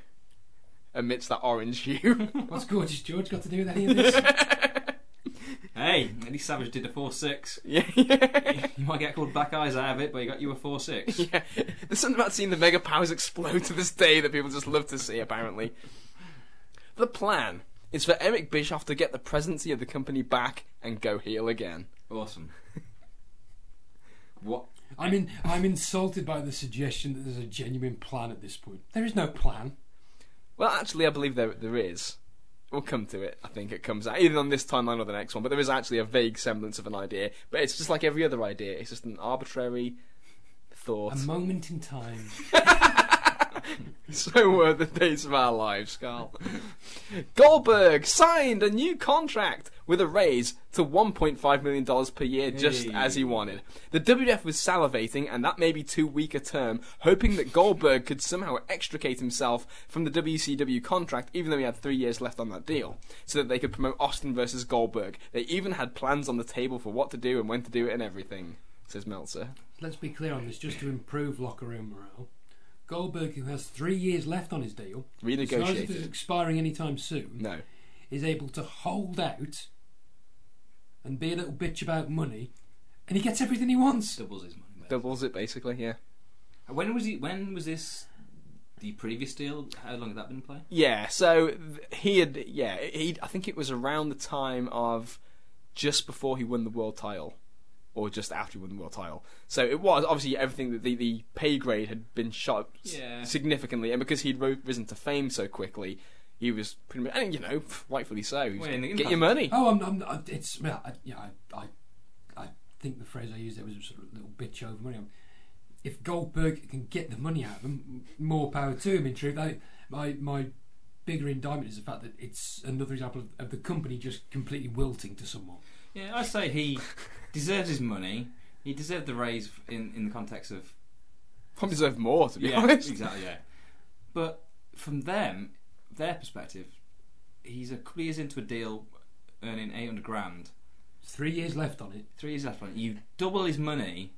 amidst that orange hue. <laughs> What's Gorgeous George got to do with any of this? <laughs> hey, at least Savage did a four six. yeah, yeah, You might get called black eyes out of it, but you got you a four six. yeah. There's something about seeing the mega powers explode to this day that people just love to see. Apparently, the plan is for Eric Bischoff to get the presidency of the company back and go heel again. Awesome. <laughs> What? I'm in, I'm insulted by the suggestion that there's a genuine plan at this point. There is no plan. Well, actually, I believe there there is. We'll come to it. I think it comes out either on this timeline or the next one. But there is actually a vague semblance of an idea. But it's just like every other idea. It's just an arbitrary thought. A moment in time. <laughs> <laughs> so were the days of our lives, Carl. Goldberg signed a new contract with a raise to $1.5 million per year, just Hey. as he wanted. The WWF was salivating, and that may be too weak a term, hoping that Goldberg could somehow extricate himself from the WCW contract, even though he had three years left on that deal, so that they could promote Austin versus Goldberg. They even had plans on the table for what to do and when to do it and everything, says Meltzer. Let's be clear on this, just to improve locker room morale. Goldberg, who has three years left on his deal, it's not as if Renegotiated. it's expiring anytime soon, No. is able to hold out and be a little bitch about money, and he gets everything he wants. Doubles his money. mate. Doubles it, basically, yeah. Uh, when was he? When was this the previous deal, how long had that been in play? Yeah, so he had yeah, he I think it was around the time of just before he won the world title or just after he won the world title. So it was obviously everything that the, the pay grade had been shot Yeah. significantly and because he'd ro- risen to fame so quickly, he was pretty much and you know, rightfully so. Well, the Get your money. Oh, I'm, I'm, I- it's well, I, yeah, I, I, I think the phrase I used there was a sort of little bitch over money. If Goldberg can get the money out of him, more power to him. In truth, I, my my bigger indictment is the fact that it's another example of, of the company just completely wilting to someone. Yeah, I say he deserves his money. He deserved the raise in, in the context of Probably deserve more to be yeah, honest. exactly. Yeah, but from them, their perspective, he's a couple of years into a deal, earning eight hundred grand. Three years left on it. Three years left on it. You double his money,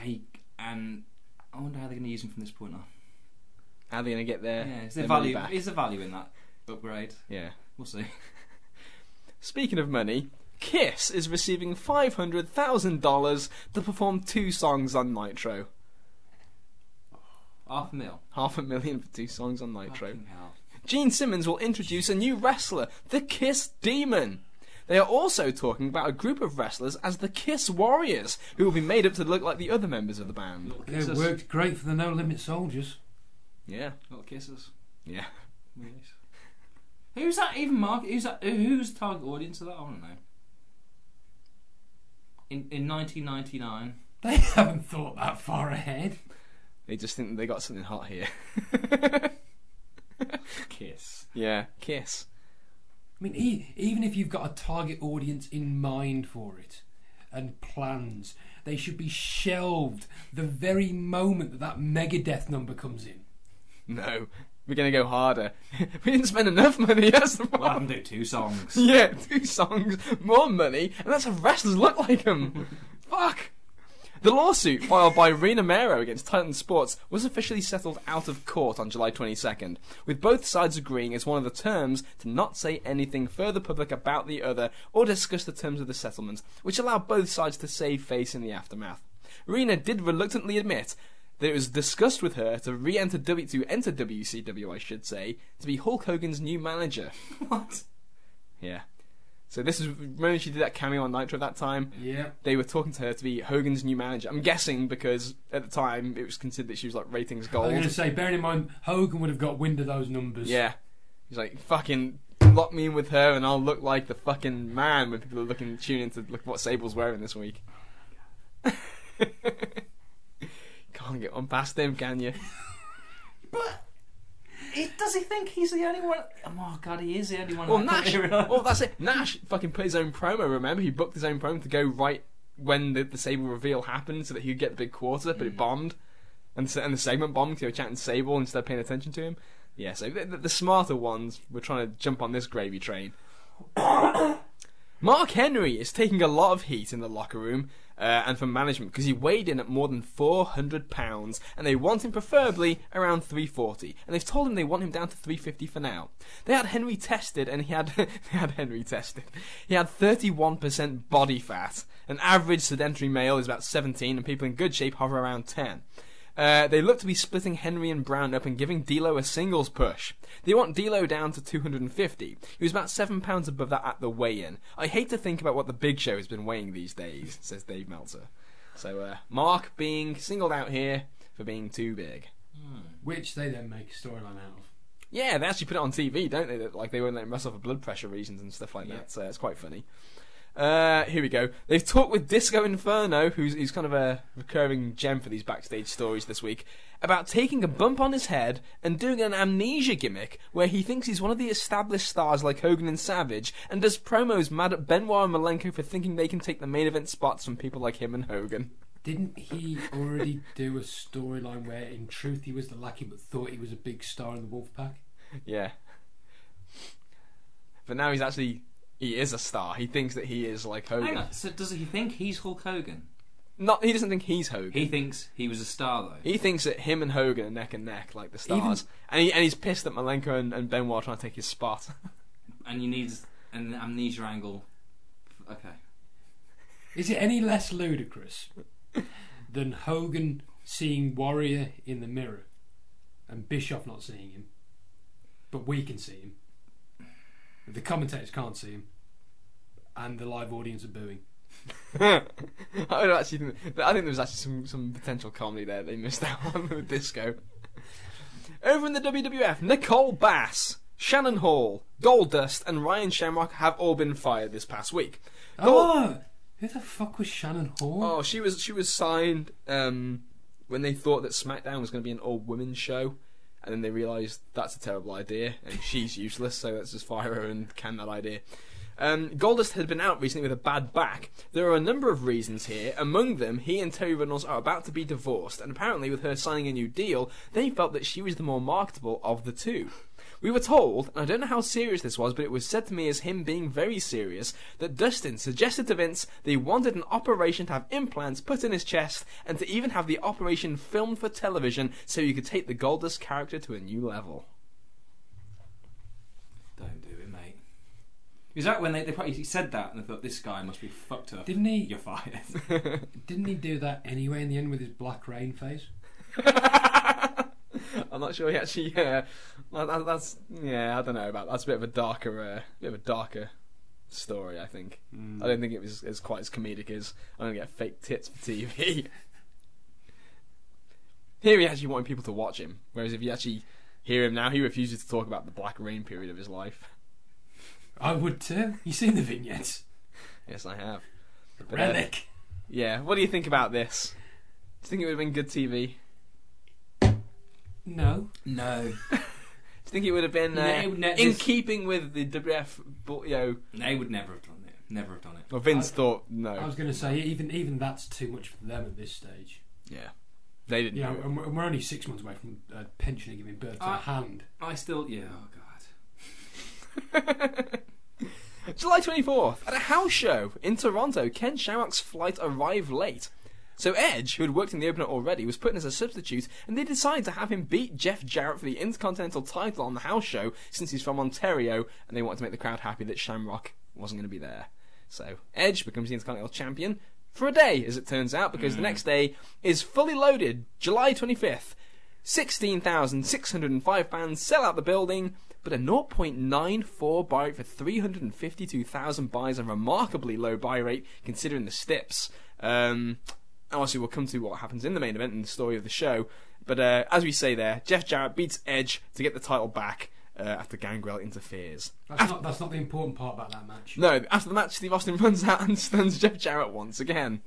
he, and I wonder how they're going to use him from this point on. How are they gonna get their, Yeah, is their there money value? back? Is there value in that upgrade? Yeah. We'll see. <laughs> Speaking of money, Kiss is receiving five hundred thousand dollars to perform two songs on Nitro. Half a mil. Half a million for two songs on Nitro. Fucking hell. Gene Simmons will introduce a new wrestler, the Kiss Demon. They are also talking about a group of wrestlers as the Kiss Warriors, who will be made up to look like the other members of the band. Little It kisses. worked great for the No Limit Soldiers. Yeah, Little kisses. yeah. Yes. Who's that even Mark? Who's that? Who's the target audience of that? I don't know. In in 1999, <laughs> They haven't thought that far ahead. They just think they got something hot here. <laughs> Kiss. yeah, Kiss. I mean, e- even if you've got a target audience in mind for it and plans, they should be shelved the very moment that that Megadeth number comes in. No, we're gonna go harder. <laughs> we didn't spend enough money. <laughs> That's the problem. can do two songs. <laughs> Yeah, two songs, more money, and that's how wrestlers look like them. Fuck. The lawsuit filed by Rena Mero against Titan Sports was officially settled out of court on July 22nd, with both sides agreeing as one of the terms to not say anything further public about the other or discuss the terms of the settlement, which allowed both sides to save face in the aftermath. Rena did reluctantly admit that it was discussed with her to re-enter W to enter WCW, I should say, to be Hulk Hogan's new manager. <laughs> What? Yeah. So this is remember she did that cameo on Nitro at that time. Yeah. They were talking to her to be Hogan's new manager. I'm guessing because at the time it was considered that she was like ratings gold. I was going to say, bearing in mind, Hogan would have got wind of those numbers. Yeah. He's like fucking lock me in with her and I'll look like the fucking man when people are looking tune in to look what Sable's wearing this week. <laughs> Can't get on past him, can you? <laughs> He, does he think he's the only one? Oh god, he is the only one. Well, Nash. Well, that's it. Nash fucking put his own promo. Remember, he booked his own promo to go right when the, the Sable reveal happened, so that he'd get the big quarter, but it mm. bombed, and and the segment bombed because they were chatting Sable instead of paying attention to him. Yeah, so the, the, the smarter ones were trying to jump on this gravy train. <coughs> Mark Henry is taking a lot of heat in the locker room uh, and from management because he weighed in at more than 400 pounds and they want him preferably around 340 and they've told him they want him down to 350 for now. They had Henry tested and he had <laughs> they had Henry tested. He had 31% body fat. An average sedentary male is about 17 and people in good shape hover around 10. Uh, they look to be splitting Henry and Brown up and giving D'Lo a singles push. They want D'Lo down to 250. He was about seven pounds above that at the weigh-in. I hate to think about what the Big Show has been weighing these days," says Dave Meltzer. So uh, Mark being singled out here for being too big. Which they then make a storyline out of. Yeah, they actually put it on TV, don't they? Like they won't let him wrestle for blood pressure reasons and stuff like Yeah. that. So it's quite funny. Uh, here we go. They've talked with Disco Inferno, who's, who's kind of a recurring gem for these backstage stories this week, about taking a bump on his head and doing an amnesia gimmick where he thinks he's one of the established stars like Hogan and Savage and does promos mad at Benoit and Malenko for thinking they can take the main event spots from people like him and Hogan. Didn't he already <laughs> do a storyline where, in truth, he was the lackey but thought he was a big star in the Wolfpack? Yeah. But now he's actually he is a star. He thinks that he is like Hogan. Hang on. So does he think he's Hulk Hogan? Not he doesn't think he's Hogan. He thinks he was a star though. He thinks that him and Hogan are neck and neck, like the stars, and he and he's pissed that Malenko and, and Benoit are trying to take his spot. <laughs> and you need an amnesia angle. Okay. Is it any less ludicrous than Hogan seeing Warrior in the mirror and Bischoff not seeing him, but we can see him. The commentators can't see him, and the live audience are booing. <laughs> I would actually, think, I think there was actually some, some potential comedy there they missed out on with Disco. Over in the WWF, Nicole Bass, Shannon Hall, Goldust, and Ryan Shamrock have all been fired this past week. Gold- Oh, who the fuck was Shannon Hall? Oh, she was she was signed um, when they thought that SmackDown was going to be an all women's show, and then they realised that's a terrible idea, and she's useless, so let's just fire her and can that idea. Um, Goldust had been out recently with a bad back. There are a number of reasons here. Among them, he and Terri Runnels are about to be divorced, and apparently, with her signing a new deal, they felt that she was the more marketable of the two. We were told, and I don't know how serious this was, but it was said to me as him being very serious, that Dustin suggested to Vince that he wanted an operation to have implants put in his chest and to even have the operation filmed for television so he could take the Goldust character to a new level. Don't do it, mate. Is that when they, they probably said that and they thought this guy must be fucked up? Didn't he? <laughs> You're fired. <laughs> Didn't he do that anyway in the end with his Black Reign face? <laughs> <laughs> I'm not sure he actually. Yeah, that, that's yeah. I don't know about that's a bit of a darker, uh, bit of a darker story. I think. I don't think it was as quite as comedic as I'm gonna get fake tits for TV. <laughs> Here he actually wanted people to watch him, whereas if you actually hear him now, he refuses to talk about the Black Reign period of his life. I would too. You seen the vignettes? Yes, I have. But, uh, Relic. Yeah. What do you think about this? Do you think it would have been good TV? No. no. <laughs> Do you think it would have been uh, No, no, in this- keeping with the WF? bu- You know, They would never have done it. Never have done it. well, Vince I- thought no. I was going to say even even that's too much for them at this stage. Yeah. They didn't Yeah, do it. and we're, and we're only six months away from a pensioner giving birth to I- a hand. I still, yeah. Oh god. <laughs> <laughs> July 24th, at a house show in Toronto, Ken Shamrock's flight arrived late. So Edge, who had worked in the opener already, was put in as a substitute, and they decided to have him beat Jeff Jarrett for the Intercontinental title on the house show, since he's from Ontario, and they wanted to make the crowd happy that Shamrock wasn't going to be there. So Edge becomes the Intercontinental Champion for a day, as it turns out, because the next day is fully loaded, July 25th. 16,605 fans sell out the building, but a 0.94 buy rate for 352,000 buys, a remarkably low buy rate considering the steps. Um, obviously, we'll come to what happens in the main event and the story of the show. But uh, as we say there, Jeff Jarrett beats Edge to get the title back uh, after Gangrel interferes. That's not that's not the important part about that match. No, after the match, Steve Austin <laughs> runs out and stuns Jeff Jarrett once again.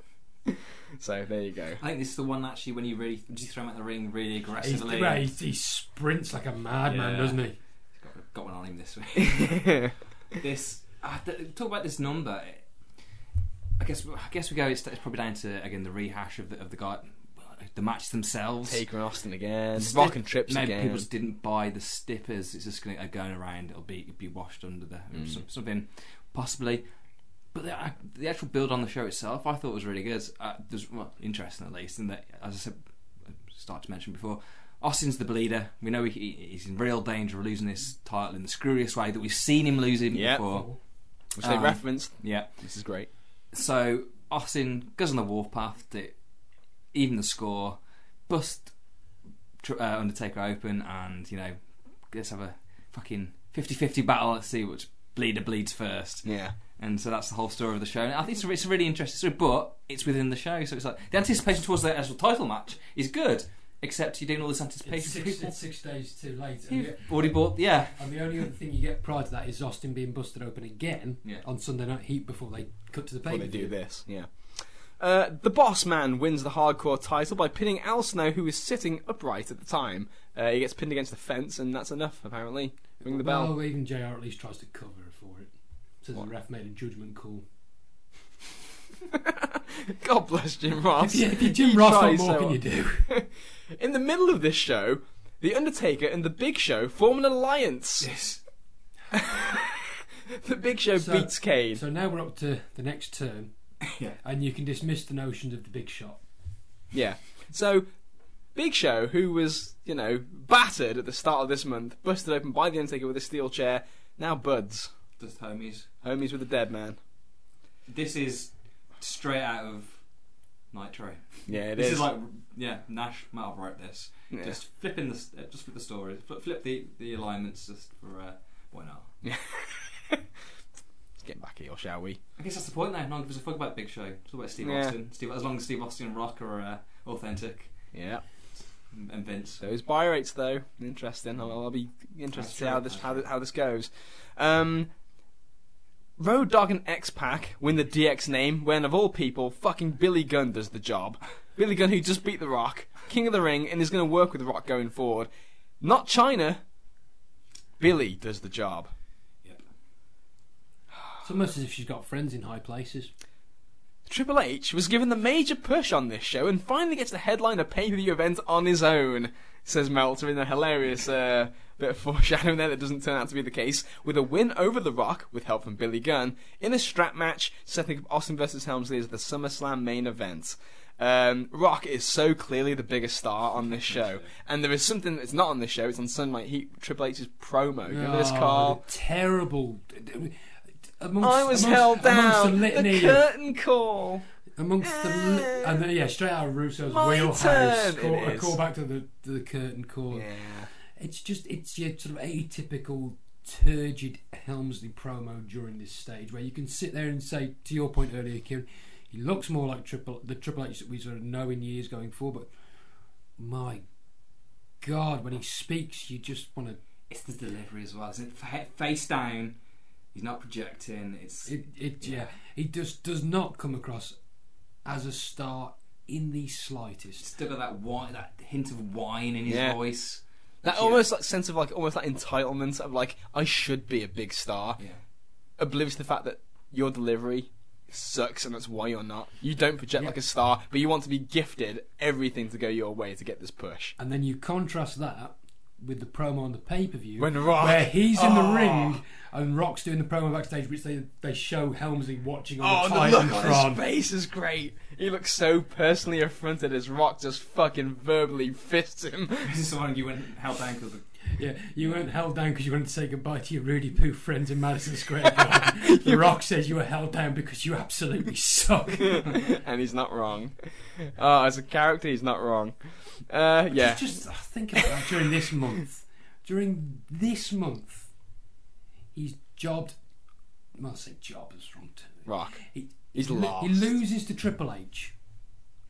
<laughs> so there you go. I think this is the one actually when you really just throw him at the ring really He's, aggressively. right, he, he sprints like a madman, Yeah. doesn't he? Got, got one on him this week. <laughs> this uh, th- talk about this number. I guess I guess we go. It's, it's probably down to again the rehash of the of the guy, the matches themselves. Taker and Austin again. Sti- Rock and Trips Maybe again. people just didn't buy the stippers. It's just going to going around. It'll be it'll be washed under the Mm. some, something possibly. But the, uh, the actual build on the show itself, I thought was really good. Uh, there's well, interesting at least, in that as I said, I started to mention before, Austin's the bleeder. We know he, he's in real danger of losing this title in the screwiest way that we've seen him losing Yeah. before. Which they Um, referenced. Yeah. This is great. So Austin goes on the warpath to even the score, bust uh, Undertaker open, and you know, let's have a fucking 50-50 battle. Let's see which bleeder bleeds first. Yeah. And so that's the whole story of the show. And I think it's a, it's a really interesting story, but it's within the show, so it's like the anticipation towards the actual title match is good, except you're doing all this anticipation It's six, it's six days too late. You've the, already bought, yeah. and the only other thing you get prior to that is Austin being busted open again Yeah. on Sunday Night Heat before they cut to the Before they do this, yeah. Uh, the boss man wins the hardcore title by pinning Al Snow, who was sitting upright at the time. Uh, he gets pinned against the fence, and that's enough, apparently. Ring the bell. Well, even JR at least tries to cover for it. Says the ref made a judgment call. <laughs> God bless Jim Ross. If, you, if you're Jim He Ross, what more so can you do? <laughs> In the middle of this show, The Undertaker and The Big Show form an alliance. Yes. <laughs> The Big Show So- beats Kane. So now we're up to the next turn, <laughs> Yeah. and you can dismiss the notions of the big shot. Yeah. So, Big Show, who was, you know, battered at the start of this month, busted open by The Undertaker with a steel chair, now buds. Just homies. Homies with the dead man. This is straight out of Nitro. Yeah, it this is. is like yeah, Nash might have wrote this. Yeah. Just flipping the uh, just flip the story, flip, flip the the alignments just for uh, why not? <laughs> Let's get back here, shall we? I guess that's the point now. No one gives a fuck about Big Show. It's all about Steve Yeah. Austin. Steve, as long as Steve Austin and Rock are uh, authentic Yeah. and, Vince. Those buy rates, though, interesting. I'll, I'll be interested to see That's how this how, how this goes. Um, Road Dogg and X Pac win the DX name when, of all people, fucking Billy Gunn does the job. Billy Gunn, who just beat The Rock, King of the Ring, and is going to work with The Rock going forward. Not Chyna. Billy does the job. Yep. It's almost as if she's got friends in high places. Triple H was given the major push on this show and finally gets to headline a pay per view event on his own, says Meltzer in a hilarious uh, bit of <laughs> foreshadowing there that doesn't turn out to be the case, with a win over The Rock, with help from Billy Gunn, in a strap match, setting up Austin versus Helmsley as the SummerSlam main event. Um, Rock is so clearly the biggest star on this <laughs> show, and there is something that's not on this show. It's on Sunday Night Heat. Triple H's promo. Remember this, Oh, the Terrible. Amongst, I was amongst, held down. The litany the curtain call. amongst the li- and then, yeah, straight out of Russo's wheelhouse. turn, Call, a call back to the to the curtain call. Yeah. It's just it's your sort of atypical turgid Helmsley promo during this stage where you can sit there and say, to your point earlier, Kieran, he looks more like Triple the Triple H that we sort of know in years going forward. But my God, when he speaks, you just want to. It's the delivery as well. Isn't it? Face down. He's not projecting. It's It, it yeah. he just does not come across as a star in the slightest. still got that whine, that hint of whine in his Yeah. voice. That almost like sense of like almost like entitlement of like I should be a big star, Yeah. oblivious to the fact that your delivery sucks and that's why you're not. You don't project Yeah. like a star, but you want to be gifted everything to go your way to get this push. And then you contrast that with the promo on the pay per view, When Rock- where he's in the Oh. ring and Rock's doing the promo backstage, which they they show Helmsley watching Oh, on and the the look on Titantron. his face is great. He looks so personally affronted as Rock just fucking verbally <laughs> fists him. This is someone you went held down because Yeah, you weren't held down because you wanted to say goodbye to your Roody Poo friends in Madison Square Garden. <laughs> the Rock says you were held down because you absolutely suck. <laughs> and he's not wrong. Oh, as a character, he's not wrong. Uh, yeah. Just think about that during this month. During this month, he's jobbed. Well, I say job is wrong too. Rock. He, He's he, lo- lost. he loses to Triple H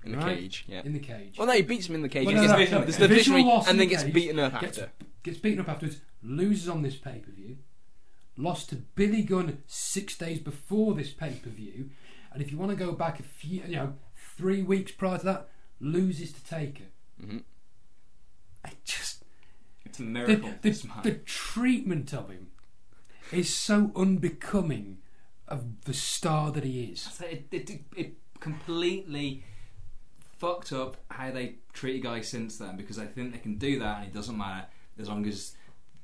In the right? cage, yeah. in the cage. Well, no, he beats him in the cage. Well, and no, gets no, no, there's no. the Visual victory, loss in and then the gets cage, beaten up gets, after. Gets beaten up afterwards. Loses on this pay per view. Lost to Billy Gunn six days before this pay per view, and if you want to go back a few, you know, three weeks prior to that, loses to Taker. Mhm. I just it's a the, miracle. the, this man. the treatment of him is so unbecoming of the star that he is. So it, it, it, it completely fucked up how they treat a guy since then because I think they can do that and it doesn't matter as long as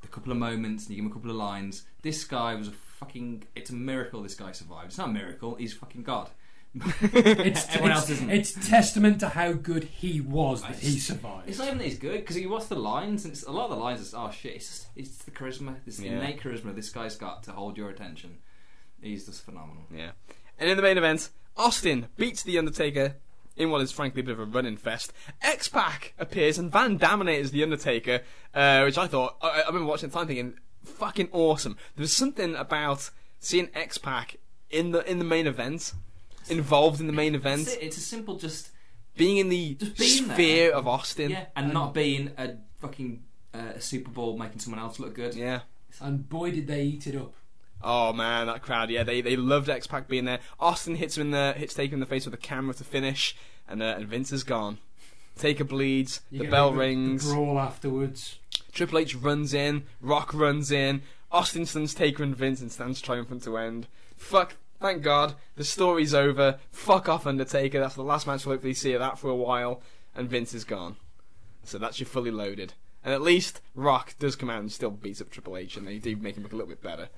a couple of moments and you give him a couple of lines. This guy was a fucking. It's a miracle this guy survived. It's not a miracle. He's fucking god. <laughs> It's, Everyone it's, else isn't. it's testament to how good he was that he survived. It's not even that he's good because you watch the lines and it's, a lot of the lines is oh shit. It's just, it's the charisma, this Yeah. innate charisma this guy's got to hold your attention. He's just phenomenal. Yeah. And in the main event, Austin beats The Undertaker in what is frankly a bit of a running fest. X Pac appears and Van Daminates The Undertaker, uh, which I thought, I, I remember watching the time thinking, fucking awesome. There was something about seeing X Pac in the in the main event, involved in the main event, It's, it's a simple just being in the being there. sphere of Austin. yeah, and not being a fucking uh, a Super Bowl making someone else look good. Yeah. And boy, did they eat it up. Oh man, that crowd! Yeah, they they loved X Pac being there. Austin hits him in the hits Taker in the face with a camera to finish, and uh, and Vince is gone. Taker bleeds. You the bell the- rings. The brawl afterwards. Triple H runs in. Rock runs in. Austin stuns Taker and Vince and stands triumphant to end. Fuck. Thank God. The story's over. Fuck off, Undertaker. That's the last match we'll hopefully see of that for a while. And Vince is gone. So that's your fully loaded. And at least Rock does come out and still beats up Triple H, and they do make him look a little bit better.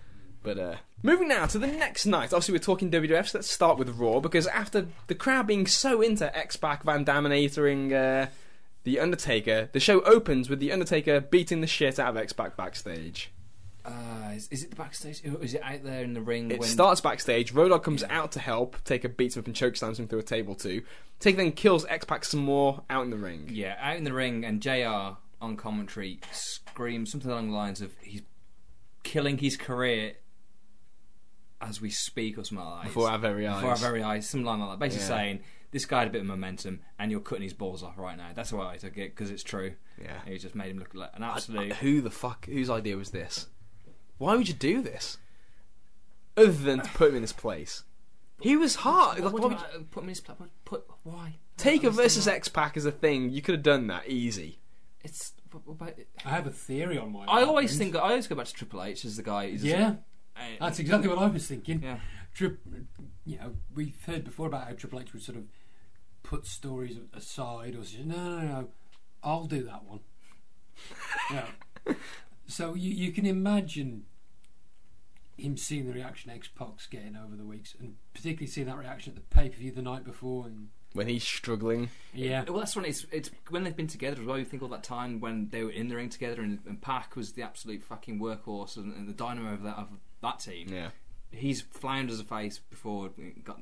But uh, moving now to the next night. Obviously, we're talking WWF, so let's start with Raw because after the crowd being so into X Pac Van Daminatoring uh, the Undertaker, the show opens with the Undertaker beating the shit out of X Pac backstage. Uh, is, is it the backstage? Or is it out there in the ring? It when... starts backstage. Road Dogg comes out to help. Taker beats him up and chokeslams him through a table too. Taker then kills X Pac some more out in the ring. Yeah, out in the ring, and JR on commentary screams something along the lines of he's killing his career as we speak, or something like that. Before our very eyes. Before our eyes. very eyes, something like that. Basically Yeah. saying, this guy had a bit of momentum, and you're cutting his balls off right now. That's why I took it, because it's true. Yeah. He just made him look like an absolute. Who the fuck? Whose idea was this? Why would you do this? Other than to put him in his place. He was hard. What Like, would why you- would you- put him in his place. put, put why? Taker I don't versus understand X Pac is a thing. You could have done that easy. It's. What, what I have a theory on why. I always happened. think I always go back to Triple H as the guy. who's- Yeah, that's exactly what I was thinking. Yeah. Tri- you know, we've heard before about how Triple H would sort of put stories aside or say, no, no, no, I'll do that one. <laughs> yeah. So you, you can imagine him seeing the reaction X Pac's getting over the weeks, and particularly seeing that reaction at the pay per view the night before. And When he's struggling. yeah, Well, that's when it's it's when they've been together as well. You think all that time when they were in the ring together, and, and Pac was the absolute fucking workhorse and, and the dynamo of that of that team. Yeah. He's floundered as a face before. Got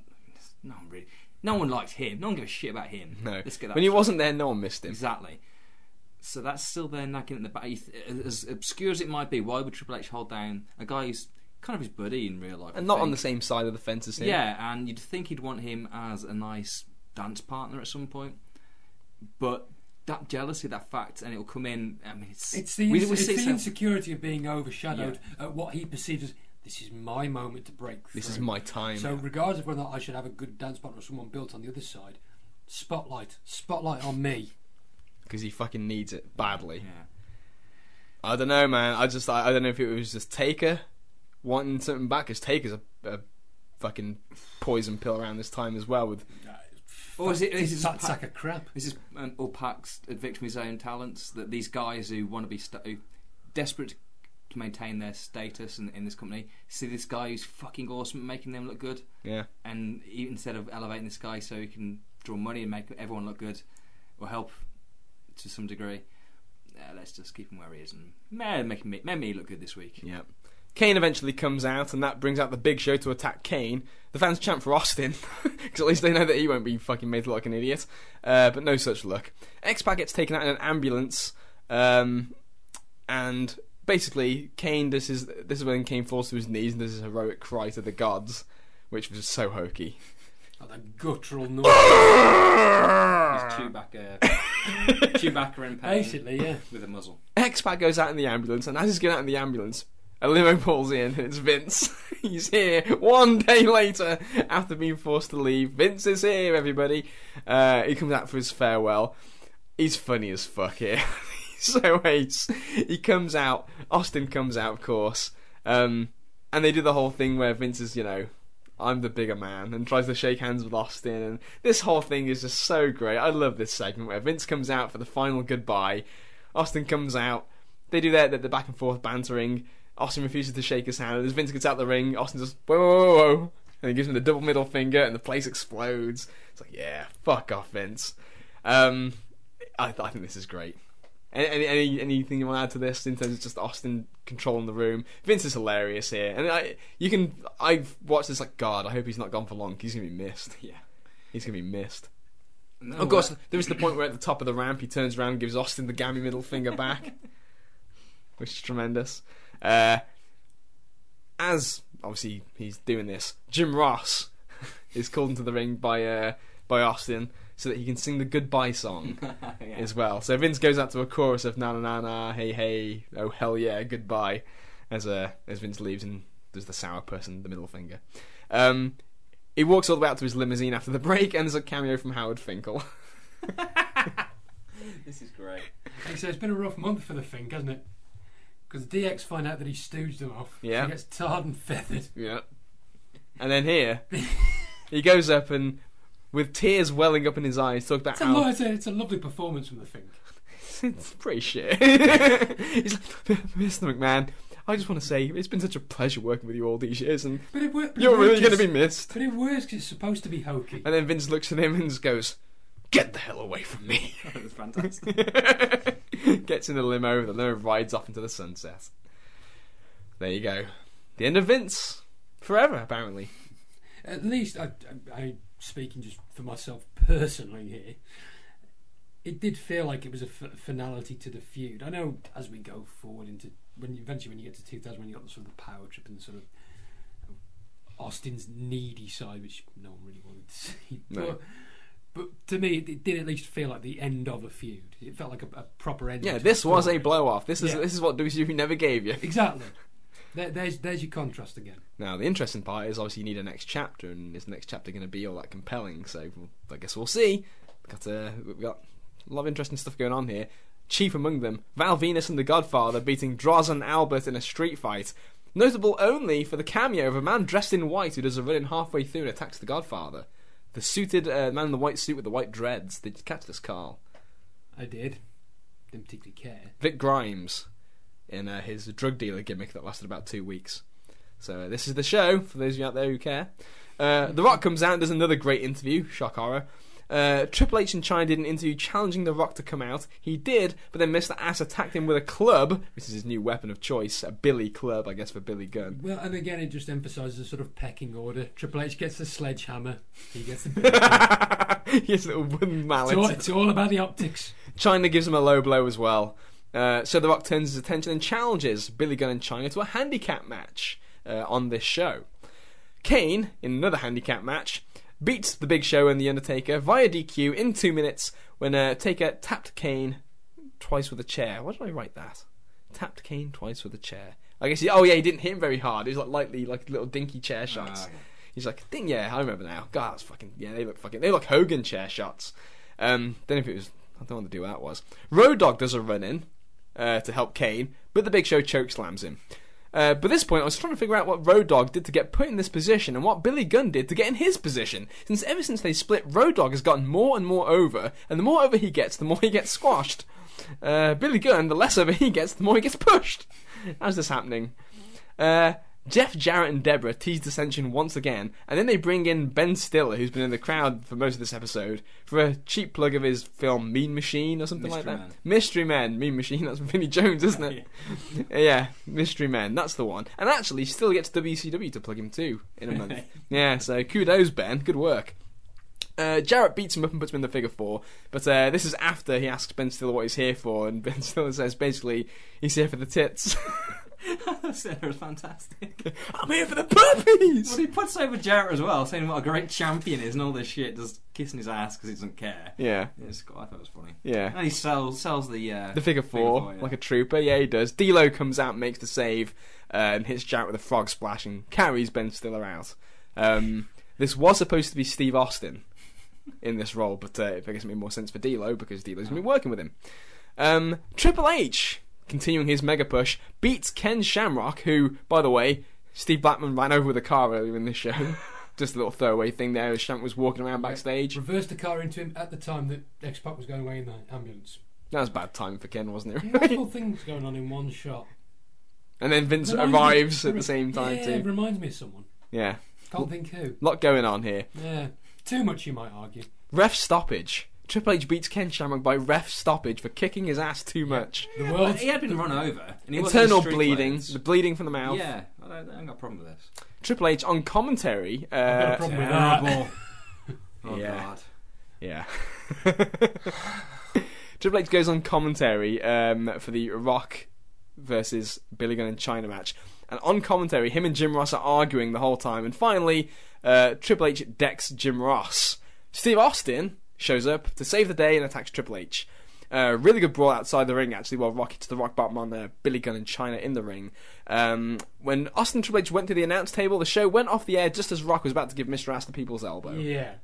no one really. No one liked him. No one gave a shit about him. No. Let's get that When he straight. wasn't there, no one missed him. exactly. So that's still there nagging in the back. As obscure as it might be, why would Triple H hold down a guy who's kind of his buddy in real life? I And not on the same side of the fence as him. Yeah, and you'd think he'd want him as a nice dance partner at some point. But that jealousy, that fact, and it'll come in. I mean, it's it's the, we- ins- we it's see the insecurity of being overshadowed at what he perceives as this is my moment to break through. This is my time. So, regardless of whether or not I should have a good dance partner or someone built on the other side, spotlight, spotlight on me. Because he fucking needs it badly. Yeah. I don't know, man. I just, I, I don't know if it was just Taker wanting something back, because Taker's a, a fucking poison pill around this time as well. With Or is it? This Is is it that sack of crap. This is um, all Pac's victim of his own talents. That these guys who want to be sta- who desperate to maintain their status in, in this company see this guy who's fucking awesome, making them look good, yeah, and he, instead of elevating this guy so he can draw money and make everyone look good, or help to some degree, uh, let's just keep him where he is and meh, make him make me look good this week. yeah. Kane eventually comes out, and that brings out the Big Show to attack Kane. The fans chant for Austin, <laughs> because at least they know that he won't be fucking made to look like an idiot. Uh, but no such luck. X Pac gets taken out in an ambulance, um, and basically Kane does his. This is when Kane falls to his knees and does his heroic cry to the gods, which was so hokey. Oh, that guttural noise. He's Chewbacca, <laughs> Chewbacca in pain Basically, yeah. with a muzzle. X Pac goes out in the ambulance, and as he's getting out in the ambulance, a limo pulls in, and it's Vince. <laughs> he's here one day later after being forced to leave. Vince is here, everybody. Uh, he comes out for his farewell. He's funny as fuck here. <laughs> <laughs> so ace. He comes out. Austin comes out, of course. Um, and they do the whole thing where Vince is, you know, I'm the bigger man, and tries to shake hands with Austin. And this whole thing is just so great. I love this segment where Vince comes out for the final goodbye. Austin comes out. They do their, their, their back and forth bantering. Austin refuses to shake his hand. And as Vince gets out the ring, Austin just whoa, whoa, whoa, whoa. And he gives him the double middle finger, and the place explodes. It's like, yeah, fuck off, Vince. Um, I, I think this is great. Any, any, any anything you want to add to this in terms of just Austin controlling the room? Vince is hilarious here, and I, you can. I've watched this like God. I hope he's not gone for long. He's gonna be missed. <laughs> Yeah. He's gonna be missed. No, Of course, uh, there is the point where at the top of the <laughs> ramp he turns around and gives Austin the gammy middle finger back, <laughs> which is tremendous. Uh, as obviously he's doing this, Jim Ross is called into the ring by uh, by Austin so that he can sing the goodbye song <laughs> yeah. as well. So Vince goes out to a chorus of na na na na, hey hey, oh hell yeah, goodbye, as uh, as Vince leaves and does the sour person the middle finger. Um, he walks all the way out to his limousine after the break, and there's a cameo from Howard Finkel. <laughs> This is great. Like I it's been a rough month for the Fink, hasn't it? Because DX find out that he stooged him off. Yeah. He gets tarred and feathered. Yeah. And then here, <laughs> he goes up and, with tears welling up in his eyes, talks about It's a, how lo- it's, a, it's a lovely performance from the Fink. <laughs> it's pretty shit. <laughs> He's like, Mr. McMahon, I just want to say it's been such a pleasure working with you all these years, and But it, wor- but you're it really going to be missed. But it works 'cause it's supposed to be hokey. And then Vince looks at him and just goes, "Get the hell away from me!" <laughs> That's fantastic. Gets in the limo. The limo rides off into the sunset. there you go. The end of Vince forever, apparently. At least, I, I, I speaking just for myself <laughs> personally here, it did feel like it was a f- finality to the feud. I know as we go forward into when you, eventually when you get to 2000, when you got the sort of the power trip and the sort of Austin's needy side, which no one really wanted to <laughs> see. No. But, but to me, it, it did at least feel like the end of a feud. It felt like a, a proper end. Yeah, this was a blow off. This is Yeah. this is what WCW never gave you. Exactly. There, there's there's your contrast again. Now, the interesting part is obviously you need a next chapter, and is the next chapter going to be all that compelling? So we'll- I guess we'll see. We've got, uh, we've got a lot of interesting stuff going on here. Chief among them, Val Venis and the Godfather beating Droz and Albert in a street fight. Notable only for the cameo of a man dressed in white who does a run in halfway through and attacks the Godfather. The suited uh, man in the white suit with the white dreads. Did you catch this, Carl? I did. Didn't particularly care. Vic Grimes in uh, his drug dealer gimmick that lasted about two weeks. So uh, this is the show for those of you out there who care. Uh, the Rock comes out and does another great interview. Shock horror. Uh, Triple H and Chyna did an interview challenging The Rock to come out. He did, but then Mr. Ass attacked him with a club, which is his new weapon of choice, a Billy club, I guess, for Billy Gunn. Well, and again, it just emphasises a sort of pecking order. Triple H gets the sledgehammer. He gets the. he has a little wooden mallet. it's, all, it's all about the optics. Chyna gives him a low blow as well. Uh, so The Rock turns his attention and challenges Billy Gunn and Chyna to a handicap match uh, on this show. Kane, in another handicap match, beats The Big Show and The Undertaker via DQ in two minutes when uh, Taker tapped Kane twice with a chair. Why did I write that? Tapped Kane twice with a chair. I guess he, oh yeah, he didn't hit him very hard. He was like lightly, like little dinky chair shots. Ah, okay. He's like, ding, yeah, I remember now. God, that's fucking, yeah, they look fucking, they look Hogan chair shots. Um, then if it was, I don't want to do what that was. Road Dog does a run in uh, to help Kane, but the Big Show choke slams him. Uh, but at this point, I was trying to figure out what Road Dog did to get put in this position and what Billy Gunn did to get in his position. Since ever since they split, Road Dog has gotten more and more over, and the more over he gets, the more he gets squashed. Uh, Billy Gunn, the less over he gets, the more he gets pushed. How's this happening? Uh, Jeff Jarrett and Debra tease dissension once again, and then they bring in Ben Stiller, who's been in the crowd for most of this episode, for a cheap plug of his film Mean Machine or something like that. Man. Mystery Men, Mean Machine, that's Vinnie Jones, isn't it? <laughs> yeah, Mystery Men, that's the one. And actually, still gets WCW to plug him too in a month. <laughs> yeah, so kudos, Ben, good work. Uh, Jarrett beats him up and puts him in the figure four, but uh, this is after he asks Ben Stiller what he's here for, and Ben Stiller says basically he's here for the tits. <laughs> <laughs> Sarah was fantastic. I'm here for the puppies. Well, he puts over Jarrett as well, saying what a great champion is and all this shit, just kissing his ass because he doesn't care. Yeah, It's, I thought it was funny. yeah. And he sells sells the uh, The figure four, yeah. like a trooper. Yeah, he does. D'Lo comes out, makes the save, uh, and hits Jarrett with a frog splash and carries Ben Stiller out. Um, this was supposed to be Steve Austin in this role, but uh, I guess it made more sense for D'Lo because D'Lo's been working with him. Um, Triple H, continuing his mega push, beats Ken Shamrock, who, by the way, Steve Blackman ran over with a car earlier in this show. <laughs> Just a little throwaway thing there as Shamrock was walking around backstage. Reversed the car into him at the time that X Pac was going away in the ambulance. That was bad timing for Ken, wasn't it? Multiple <laughs> things going on in one shot. and then Vince Reminds me- arrives at the same time yeah, too. It reminds me of someone. Yeah. Can't think who. lot going on here. Yeah, too much you might argue. Ref stoppage. Triple H beats Ken Shamrock by ref stoppage for kicking his ass too much. The world. he had been run over. And he wasn't Internal in street bleeding, clothes. the bleeding from the mouth. Yeah, I don't, I haven't got a problem with this. Triple H on commentary. I've got a Uh, problem with that. Terrible. <laughs> oh Yeah. god. yeah. <laughs> Triple H goes on commentary um, for the Rock versus Billy Gunn and Chyna match. And on commentary, him and Jim Ross are arguing the whole time. And finally, uh, Triple H decks Jim Ross. Steve Austin shows up to save the day and attacks Triple H. Uh, really good brawl outside the ring, actually, while Rocky to the rock bottom on uh, Billy Gunn and Chyna in the ring. Um, when Austin Triple H went to the announce table, the show went off the air just as Rock was about to give Mr. Ass the people's elbow. Yeah,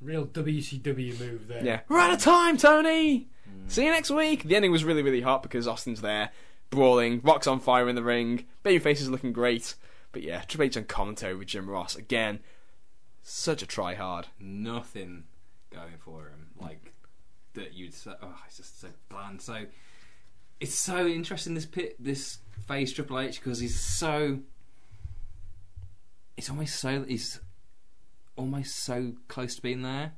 real WCW move there. Yeah. We're out of time, Tony! See you next week! The ending was really, really hot because Austin's there, brawling, Rock's on fire in the ring, Babyface is looking great. But yeah, Triple H on commentary with Jim Ross. Again, such a try hard. Nothing going for him. Like that you'd say. Oh, it's just so bland. So it's so interesting this pit, this phase Triple H because he's so. It's almost so he's almost so close to being there.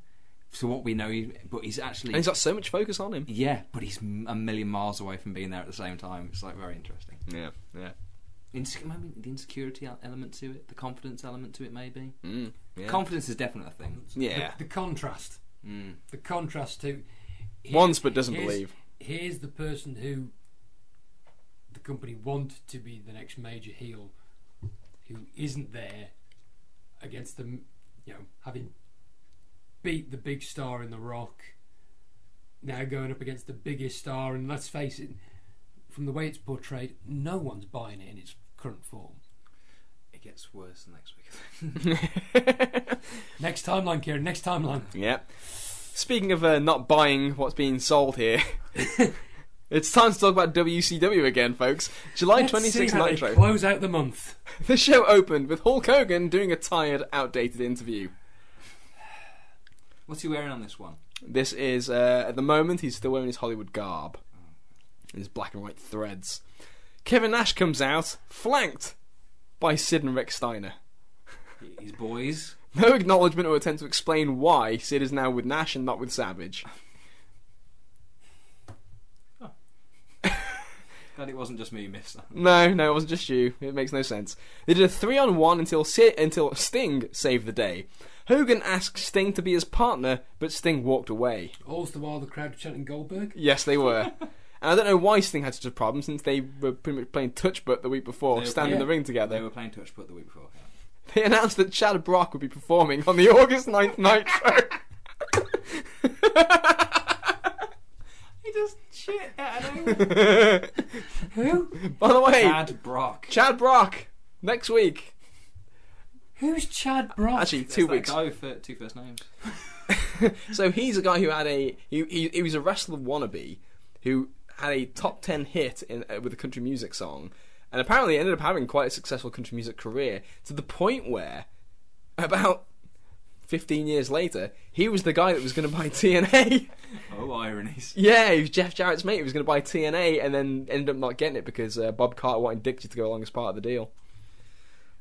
So what we know, he, but he's actually And he's got so much focus on him. yeah, but he's a million miles away from being there at the same time. It's like very interesting. Yeah, yeah. Inse- maybe the insecurity element to it, the confidence element to it, maybe. Mm, yeah. Confidence is definitely a thing. yeah. The, the contrast. Mm. The contrast to. here- Wants but doesn't here's- believe. Here's the person who the company want to be the next major heel, who isn't there against them, you know, having beat the big star in The Rock, now going up against the biggest star, and let's face it, from the way it's portrayed, no one's buying it in its current form. It gets worse next week. <laughs> Next timeline, Kieran. Next timeline. Yep. Speaking of uh, not buying what's being sold here, <laughs> it's time to talk about WCW again, folks. July twenty they Nitro. Close out the month. <laughs> The show opened with Hulk Hogan doing a tired, outdated interview. What's he wearing on this one? This is, uh, at the moment, he's still wearing his Hollywood garb. His black and white threads. Kevin Nash comes out, flanked by Sid and Rick Steiner. His boys. <laughs> No acknowledgement or attempt to explain why Sid is now with Nash and not with Savage. <laughs> Glad it wasn't just me who missed that. No, no, it wasn't just you. It makes no sense. They did a three on one until Si- until Sting saved the day. Hogan asked Sting to be his partner, but Sting walked away. All the while, the crowd chanting Goldberg. Yes, they were. <laughs> and I don't know why Sting had such a problem since they were pretty much playing touch butt the week before, standing in the ring together. They were playing touch put the week before. yeah. They announced that Chad Brock would be performing on the August 9th Nitro. <laughs> <laughs> He just shit out of <laughs> Who? By the way, Chad Brock. Chad Brock next week. Who's Chad Brock? Actually, That's two that weeks. guy with uh, two first names. So he's a guy who had a he he, he was a wrestler wannabe who had a top ten hit in uh, with a country music song, and apparently ended up having quite a successful country music career to the point where about. 15 years later, he was the guy that was going to buy <laughs> TNA. Oh, ironies. yeah, he was Jeff Jarrett's mate. He was going to buy TNA and then ended up not getting it because uh, Bob Carter wanted Dixie to go along as part of the deal.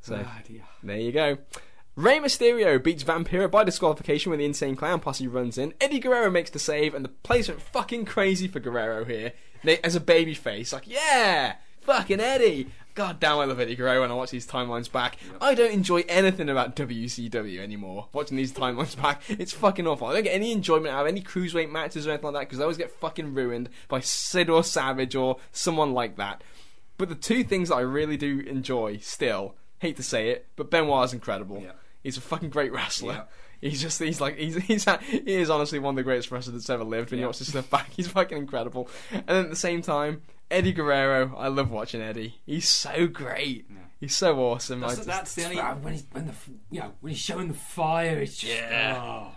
So, dear. there you go. Rey Mysterio beats Vampiro by disqualification when the Insane Clown posse runs in. Eddie Guerrero makes the save, and the place went fucking crazy for Guerrero here. They, as a baby face, like, yeah, fucking Eddie. God damn, I love Eddie Guerrero when I watch these timelines back. I don't enjoy anything about WCW anymore. Watching these timelines <laughs> back, it's fucking awful. I don't get any enjoyment out of any cruiserweight matches or anything like that because they always get fucking ruined by Sid or Savage or someone like that. But the two things that I really do enjoy still, hate to say it, but Benoit is incredible. Yeah. He's a fucking great wrestler. Yeah. He's just he's like he's <laughs> he's he is honestly one of the greatest wrestlers that's ever lived. When you Yeah. watch this stuff back, <laughs> he's fucking incredible. And then at the same time, Eddie Guerrero, I love watching Eddie. He's so great. Yeah. He's so awesome. That's, just- that's the only. When he's when the you know when he's showing the fire, it's just Yeah. oh.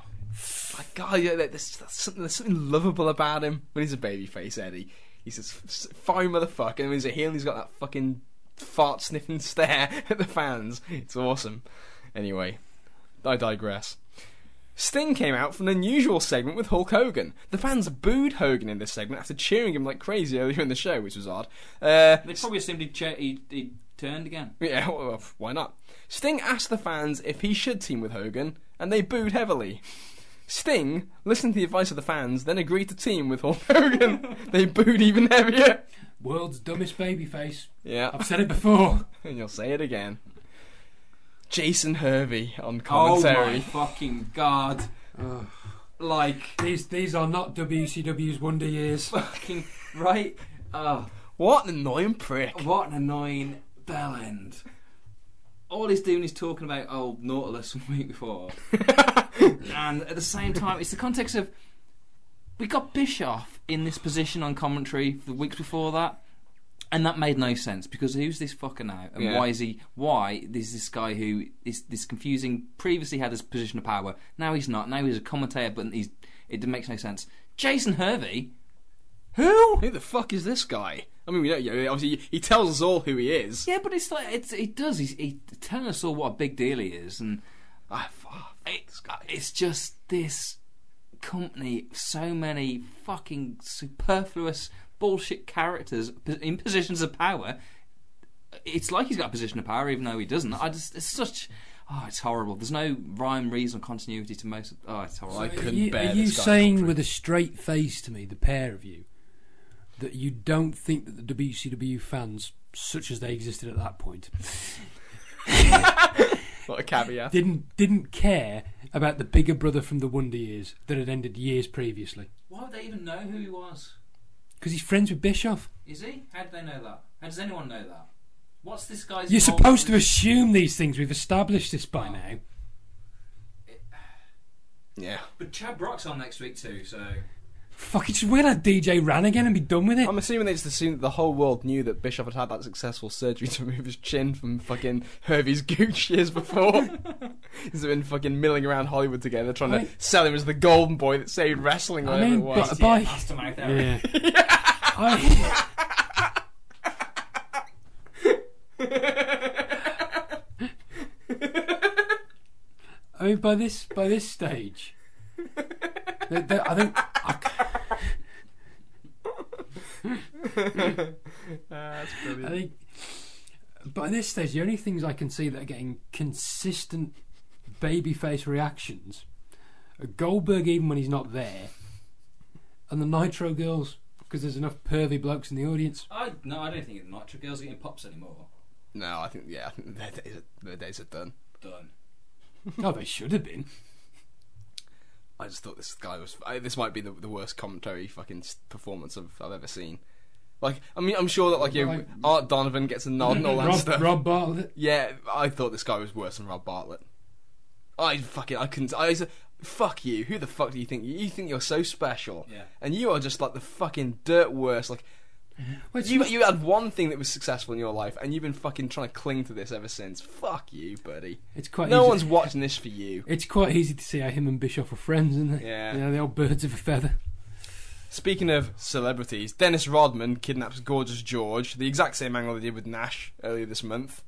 My God, yeah, there's, there's something, there's something lovable about him when he's a babyface, Eddie. He's this f- fine motherfucker, and when he's a heel, he's got that fucking fart sniffing <laughs> stare at the fans. It's awesome. Anyway, I digress. Sting came out for an unusual segment with Hulk Hogan. The fans booed Hogan in this segment after cheering him like crazy earlier in the show, which was odd. Uh, They probably assumed he'd, cha- he'd, he'd turned again. yeah, <laughs> well, well, why not? Sting asked the fans if he should team with Hogan, and they booed heavily. Sting listened to the advice of the fans, then agreed to team with Hulk <laughs> Hogan. they booed even heavier. world's dumbest babyface. Yeah, I've said it before. <laughs> and you'll say it again. Jason Hervey on oh commentary. Oh my fucking god! Like These these are not WCW's Wonder Years. fucking right. Oh, what an annoying prick. what an annoying bell end. All he's doing is talking about old Nautilus from the week before, <laughs> and at the same time, it's the context of we got Bischoff in this position on commentary the weeks before that, and that made no sense because who's this fucker now, and Yeah. why is he? Why is this guy who is this confusing? Previously had his position of power, now he's not. Now he's a commentator, but he's it makes no sense. Jason Hervey, who? Who the fuck is this guy? I mean, we don't. Know, obviously, he tells us all who he is. Yeah, but it's like it's, it does. He's, he's telling us all what a big deal he is, and Ah, fuck. it's, it's just this company. So many fucking superfluous bullshit characters in positions of power. It's like he's got a position of power, even though he doesn't. I just it's such. Oh, it's horrible. There's no rhyme, reason, continuity to most. Oh, it's horrible. I Are couldn't you, bear are you this guy saying commentary. with a straight face to me, the pair of you, that you don't think that the WCW fans, such as they existed at that point, <laughs> What a caveat. didn't didn't care about the bigger brother from the Wonder Years that had ended years previously? Why would they even know who he was? Because he's friends with Bischoff. Is he? How do they know that? How does anyone know that? What's this guy's? You're involvement supposed to with- assume these things. We've established this by now. <sighs> Yeah. But Chad Brock's on next week too, so Fuck it, just we'll have DJ Ran again and be done with it. I'm assuming they just assumed that the whole world knew that Bischoff had had that successful surgery <laughs> to remove his chin from fucking Hervey's gooch years before. <laughs> He's been fucking milling around Hollywood together trying I- to sell him as the golden boy that saved wrestling, I whatever mean, it was. but by Master to yeah. <laughs> I, I mean, by this by this stage, they- they- I think <laughs> Ah, I, that's I brilliant. think by this stage, the only things I can see that are getting consistent babyface reactions are Goldberg, even when he's not there, and the Nitro girls, because there's enough pervy blokes in the audience. I no, I don't think the Nitro Girls are getting pops anymore. No, I think yeah, I think their days are, their days are done. Done. Oh, they should have been. I just thought this guy was. I, this might be the, the worst commentary fucking performance I've, I've ever seen. Like, I mean, I'm sure that like you know, Right. Art Donovan gets a nod and all that Rob, stuff. Rob Bartlett. Yeah, I thought this guy was worse than Rob Bartlett. I fucking I couldn't. I was, fuck you. Who the fuck do you think you think you're so special? Yeah. And you are just like the fucking dirt worst. Like Mm-hmm. Well, you not- you had one thing that was successful in your life, and you've been fucking trying to cling to this ever since. Fuck you, buddy. It's quite No easy. one's watching this for you. It's quite easy to see how him and Bischoff are friends, isn't it? Yeah. You know, the old birds of a feather. Speaking of celebrities, Dennis Rodman kidnaps Gorgeous George, the exact same angle they did with Nash earlier this month.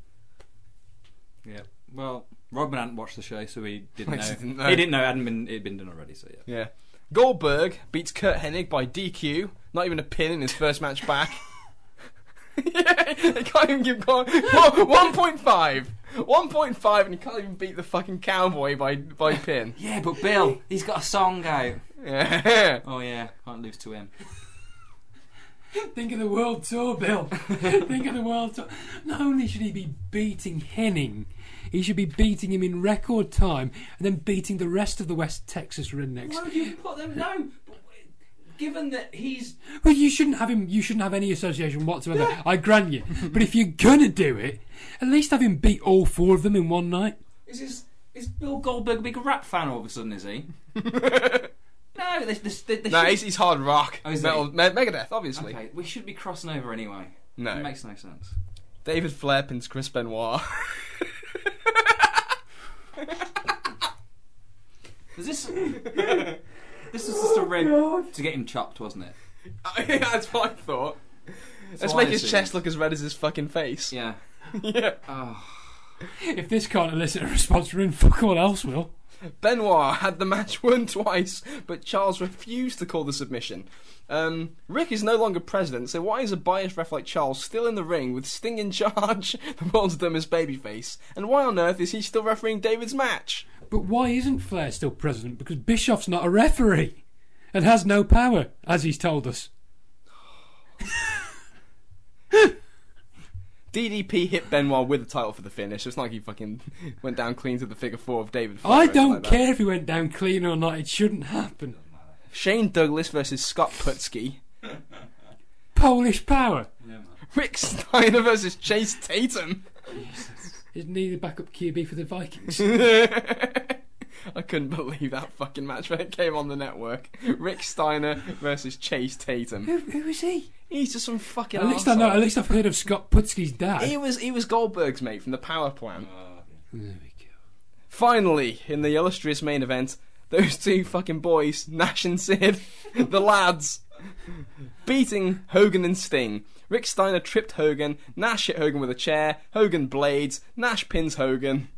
Yeah. Well, Rodman hadn't watched the show, so he didn't <laughs> He know. didn't know. He didn't know it hadn't been it had been done already. So yeah. Yeah. Goldberg beats Curt Hennig by DQ. Not even a pin in his first match back. yeah, <laughs> <laughs> they can't even give going. 1.5. 1.5 and you can't even beat the fucking cowboy by, by pin. <laughs> Yeah, but Bill, he's got a song out. Yeah. Oh yeah, can't lose to him. Think of the world tour, Bill. Think of the world tour. Not only should he be beating Hennig, he should be beating him in record time and then beating the rest of the West Texas rednecks. Why would you put them? No. Given that he's Well, you shouldn't have him. You shouldn't have any association whatsoever. I grant you. but if you're gonna do it, at least have him beat all four of them in one night. is his, is Bill Goldberg a big rap fan all of a sudden? Is he? <laughs> no, they, they, they, they No, should- he's, he's hard rock. Oh, is Metal, he? Me- Megadeth, obviously. Okay, we should be crossing over anyway. No. it makes no sense. David Flair pins Chris Benoit. <laughs> Was this? this was just a oh, rig to get him chopped, wasn't it? <laughs> Oh, that's what I thought. Let's what make I his assumed. chest look as red as his fucking face. Yeah. <laughs> yeah. Oh, If this can't elicit a response from him, fuck all else will. Benoit had the match <laughs> won twice, but Charles refused to call the submission. Um, Rick is no longer president, so why is a biased ref like Charles still in the ring with Sting in <laughs> charge, the world's dumbest babyface? And why on earth is he still refereeing David's match? But why isn't Flair still president? Because Bischoff's not a referee and has no power, as he's told us. <sighs> <laughs> DDP hit Benoit with the title for the finish. It's not like he fucking went down clean to the figure four of David. Flair I don't like care if he went down clean or not. It shouldn't happen. Shane Douglas versus Scott Putski. Polish power. Rick Steiner versus Chase Tatum. Jesus. Isn't he the backup QB for the Vikings? <laughs> I couldn't <laughs> believe that fucking match when it came on the network. Rick Steiner versus Chase Tatum. who, who is he? He's just some fucking. At least I know. At least I've heard of Scott Putski's dad. He was he was Goldberg's mate from the power plant. Ah, there we go. Finally, in the illustrious main event, those two fucking boys, Nash and Sid, <laughs> the lads, beating Hogan and Sting. Rick Steiner tripped Hogan, Nash hit Hogan with a chair, Hogan blades, Nash pins Hogan.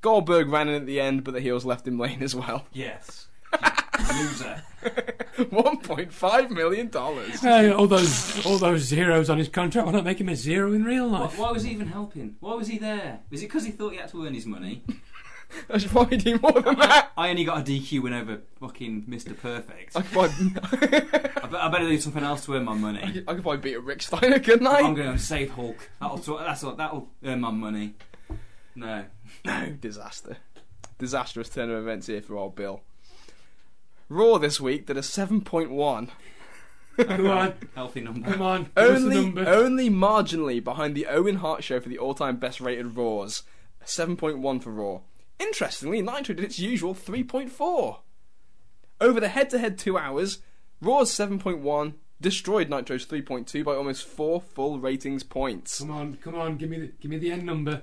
Goldberg ran in at the end, but the heels left him laying as well. yes. <laughs> Loser. $1.5 million. Hey, all those all those zeros on his contract. Why not make him a zero in real life? why was he even helping? Why was he there? Was it because he thought he had to earn his money? <laughs> I should probably do more than that. I only got a DQ win over fucking Mr. Perfect. I could probably, <laughs> I, be- I better do something else to earn my money. I could probably beat a Rick Steiner, couldn't I? I'm going to save Hulk. That'll sort- that's what that'll earn my money. No. <laughs> No, disaster. Disastrous turn of events here for old Bill. Raw this week did a 7.1. Come <laughs> on, Healthy number. come on. Give us the Only, number. only marginally behind the Owen Hart show for the all-time best rated Raws. 7.1 for Raw. Interestingly, Nitro did its usual 3.4. Over the head-to-head two hours, Raw's 7.1 destroyed Nitro's 3.2 by almost four full ratings points. Come on, come on. Give me the give me the end number.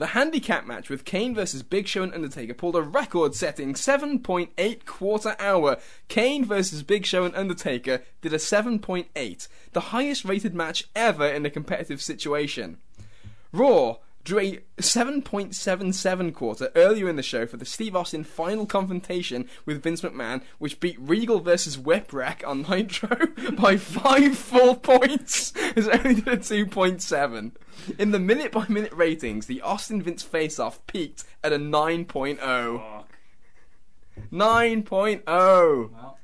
The handicap match with Kane versus Big Show and Undertaker pulled a record setting 7.8 quarter hour. Kane versus Big Show and Undertaker did a 7.8, the highest rated match ever in a competitive situation. Raw drew a 7.77 quarter earlier in the show for the Steve Austin final confrontation with Vince McMahon, which beat Regal versus Whipwreck on Nitro <laughs> by five full points. It's only did a 2.7. In the minute by minute ratings, the Austin Vince face off peaked at a 9.0. Fuck. 9.0 Well,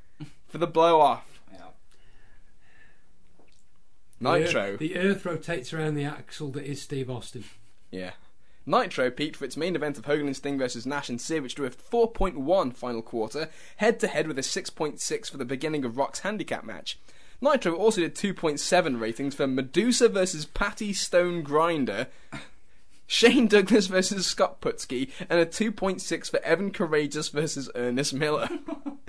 for the blow off. yeah. Nitro. The, earth- the Earth rotates around the axle that is Steve Austin. Yeah. Nitro peaked for its main event of Hogan and Sting versus Nash and Sid, which drew a 4.1 final quarter, head to head with a 6.6 for the beginning of Rock's handicap match. Nitro also did 2.7 ratings for Madusa versus Patty Stone Grinder, <laughs> Shane Douglas versus Scott Putski, and a 2.6 for Evan Karagias versus Ernest Miller.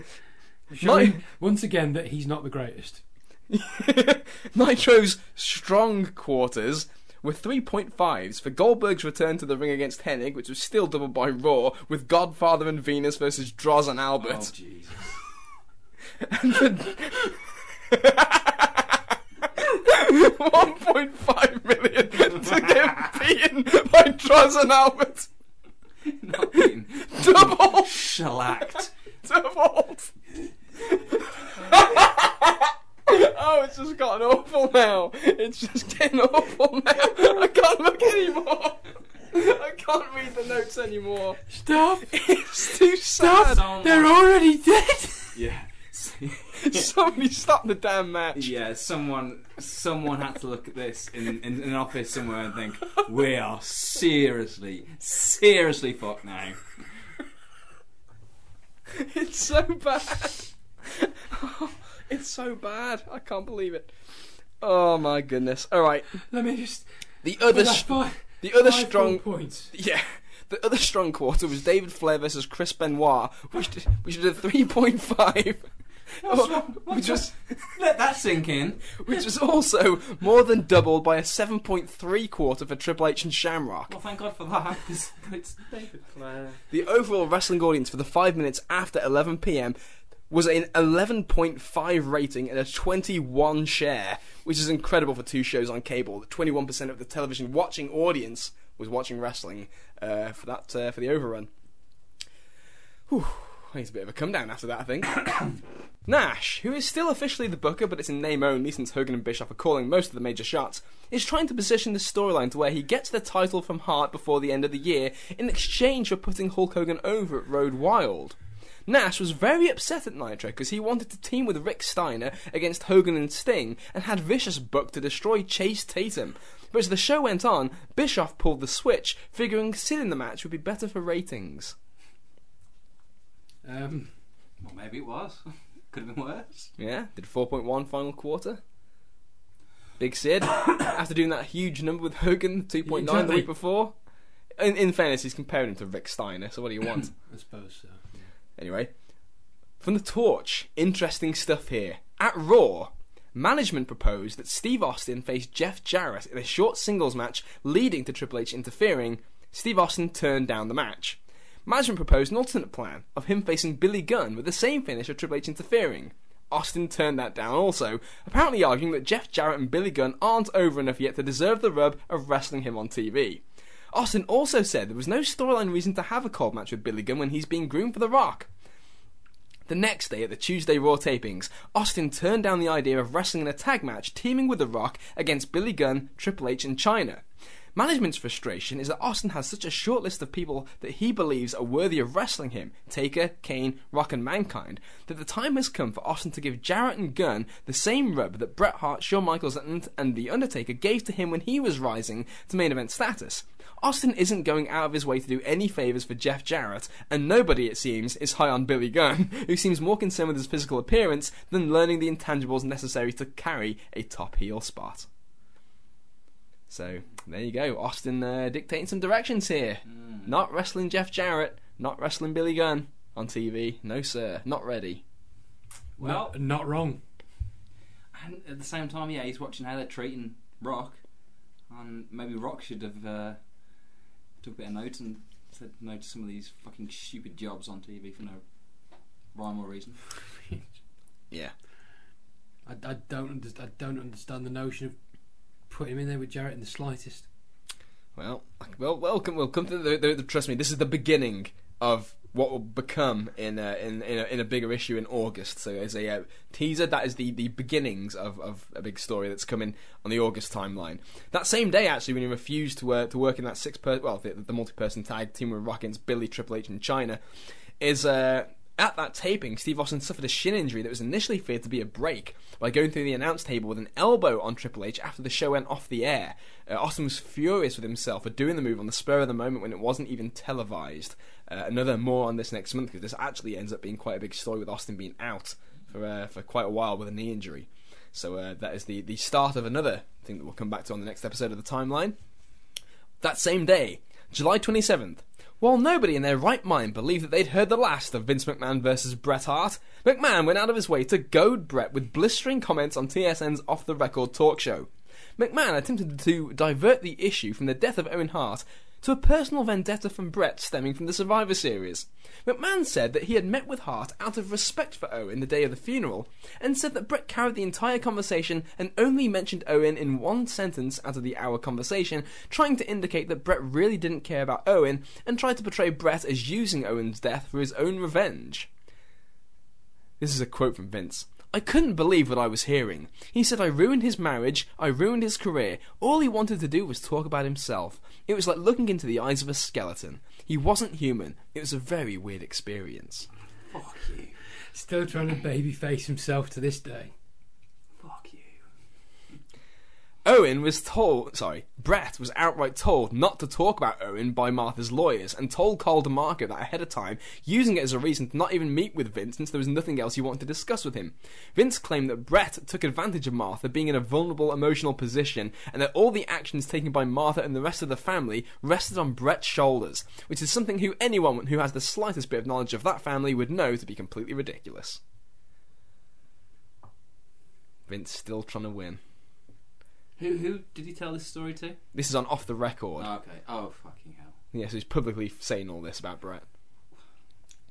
<laughs> Showing once again that he's not the greatest. <laughs> Nitro's strong quarters were 3.5s for Goldberg's return to the ring against Hennig, which was still doubled by Raw, with Godfather and Venis versus Droz and Oh, Albert. Jesus. <laughs> And for- <laughs> 1.5 million to get beaten by Droz and Albert. Not being <laughs> Double! shellacked. Doubled! <laughs> oh, it's just gotten awful now. It's just getting awful now. I can't look anymore. I can't read the notes anymore. Stop! <laughs> It's too sad. They're already dead. Yeah. <laughs> Somebody stop the damn match. Yeah, someone someone had to look at this in, in, an office somewhere and think, we are seriously, seriously fucked now. It's so bad. Oh. It's so bad. I can't believe it. Oh my goodness. All right. Let me just. The other, five, the other strong, points. yeah, the other strong quarter was David Flair versus Chris Benoit, which did, which did a three point five. Oh, which was <laughs> Let that sink in. which was also more than doubled by a seven point three quarter for Triple H and Shamrock. Well, thank God for that. <laughs> It's David Flair. The overall wrestling audience for the five minutes after 11 p.m. was an 11.5 rating and a 21 share, which is incredible for two shows on cable. 21% of the television watching audience was watching wrestling uh, for that uh, for the overrun. Whew, it's a bit of a come down after that, I think. <coughs> Nash, who is still officially the booker, but it's in name only since Hogan and Bischoff are calling most of the major shots, is trying to position the storyline to where he gets the title from Hart before the end of the year in exchange for putting Hulk Hogan over at Road Wild. Nash was very upset at Nitro because he wanted to team with Rick Steiner against Hogan and Sting and had Vicious booked to destroy Chase Tatum. But as the show went on, Bischoff pulled the switch, figuring Sid in the match would be better for ratings. Um, Well, maybe it was. <laughs> Could have been worse. Yeah, did 4.1 final quarter. Big Sid, <coughs> after doing that huge number with Hogan, 2.9 the week before. In, in fairness, he's comparing him to Rick Steiner, so what do you want? <coughs> I suppose so. Anyway, from the torch, interesting stuff here. At Raw, management proposed that Steve Austin face Jeff Jarrett in a short singles match leading to Triple H interfering. Steve Austin turned down the match. Management proposed an alternate plan of him facing Billy Gunn with the same finish of Triple H interfering. Austin turned that down also, apparently arguing that Jeff Jarrett and Billy Gunn aren't over enough yet to deserve the rub of wrestling him on TV. Austin also said there was no storyline reason to have a cold match with Billy Gunn when he's being groomed for The Rock. The next day at the Tuesday Raw tapings, Austin turned down the idea of wrestling in a tag match teaming with The Rock against Billy Gunn, Triple H, and Chyna. Management's frustration is that Austin has such a short list of people that he believes are worthy of wrestling him Taker, Kane, Rock, and Mankind that the time has come for Austin to give Jarrett and Gunn the same rub that Bret Hart, Shawn Michaels, and, and The Undertaker gave to him when he was rising to main event status. Austin isn't going out of his way to do any favours for Jeff Jarrett, and nobody, it seems, is high on Billy Gunn, <laughs> who seems more concerned with his physical appearance than learning the intangibles necessary to carry a top heel spot. So there you go, Austin uh, dictating some directions here. Not wrestling Jeff Jarrett, not wrestling Billy Gunn on TV. No, sir, not ready. Well- not, not wrong. And at the same time, yeah, he's watching how they're treating Rock, and maybe Rock should have uh, took a bit of note and said no to some of these fucking stupid jobs on TV for no rhyme or reason. <laughs> Yeah. I, I don't understand. I don't understand the notion of putting him in there with Jarrett in the slightest. Well, well, welcome. We'll to the, the, the. Trust me, this is the beginning of what will become in a, in in a, in a bigger issue in August. So as a uh, teaser, that is the, the beginnings of, of a big story that's coming on the August timeline. That same day, actually, when he refused to to work in that six per well the, the multi person tag team with Rock against Billy Triple H in Chyna, is uh, at that taping, Steve Austin suffered a shin injury that was initially feared to be a break by going through the announce table with an elbow on Triple H after the show went off the air. Uh, Austin was furious with himself for doing the move on the spur of the moment when it wasn't even televised. Uh, another more on this next month because this actually ends up being quite a big story with Austin being out for uh, for quite a while with a knee injury. So uh, that is the, the start of another thing that we'll come back to on the next episode of the timeline. That same day, July 27th, while nobody in their right mind believed that they'd heard the last of Vince McMahon versus Bret Hart, McMahon went out of his way to goad Bret with blistering comments on TSN's off the record talk show. McMahon attempted to divert the issue from the death of Owen Hart to a personal vendetta from Bret stemming from the Survivor Series. McMahon said that he had met with Hart out of respect for Owen the day of the funeral, and said that Bret carried the entire conversation and only mentioned Owen in one sentence out of the hour conversation, trying to indicate that Bret really didn't care about Owen and tried to portray Bret as using Owen's death for his own revenge. This is a quote from Vince. I couldn't believe what I was hearing. He said I ruined his marriage, I ruined his career. All he wanted to do was talk about himself. It was like looking into the eyes of a skeleton. He wasn't human. It was a very weird experience. Fuck you. Still trying to babyface himself to this day. Fuck you. Owen was told, sorry, Bret was outright told not to talk about Owen by Martha's lawyers and told Carl DeMarco that ahead of time, using it as a reason to not even meet with Vince since there was nothing else he wanted to discuss with him. Vince claimed that Bret took advantage of Martha being in a vulnerable emotional position and that all the actions taken by Martha and the rest of the family rested on Bret's shoulders, which is something who anyone who has the slightest bit of knowledge of that family would know to be completely ridiculous. Vince still trying to win. Who who did he tell this story to? This is on off the record. Oh, okay. Oh fucking hell. Yes, he's publicly saying all this about Bret.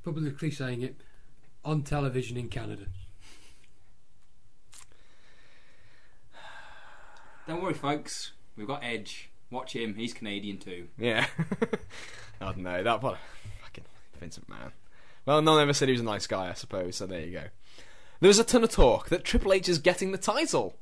Publicly saying it on television in Canada. Don't worry, folks. We've got Edge. Watch him. He's Canadian too. Yeah. <laughs> I don't know. That one. Fucking Vincent Man. Well, no one ever said he was a nice guy, I suppose, so there you go. There was a ton of talk that Triple H is getting the title.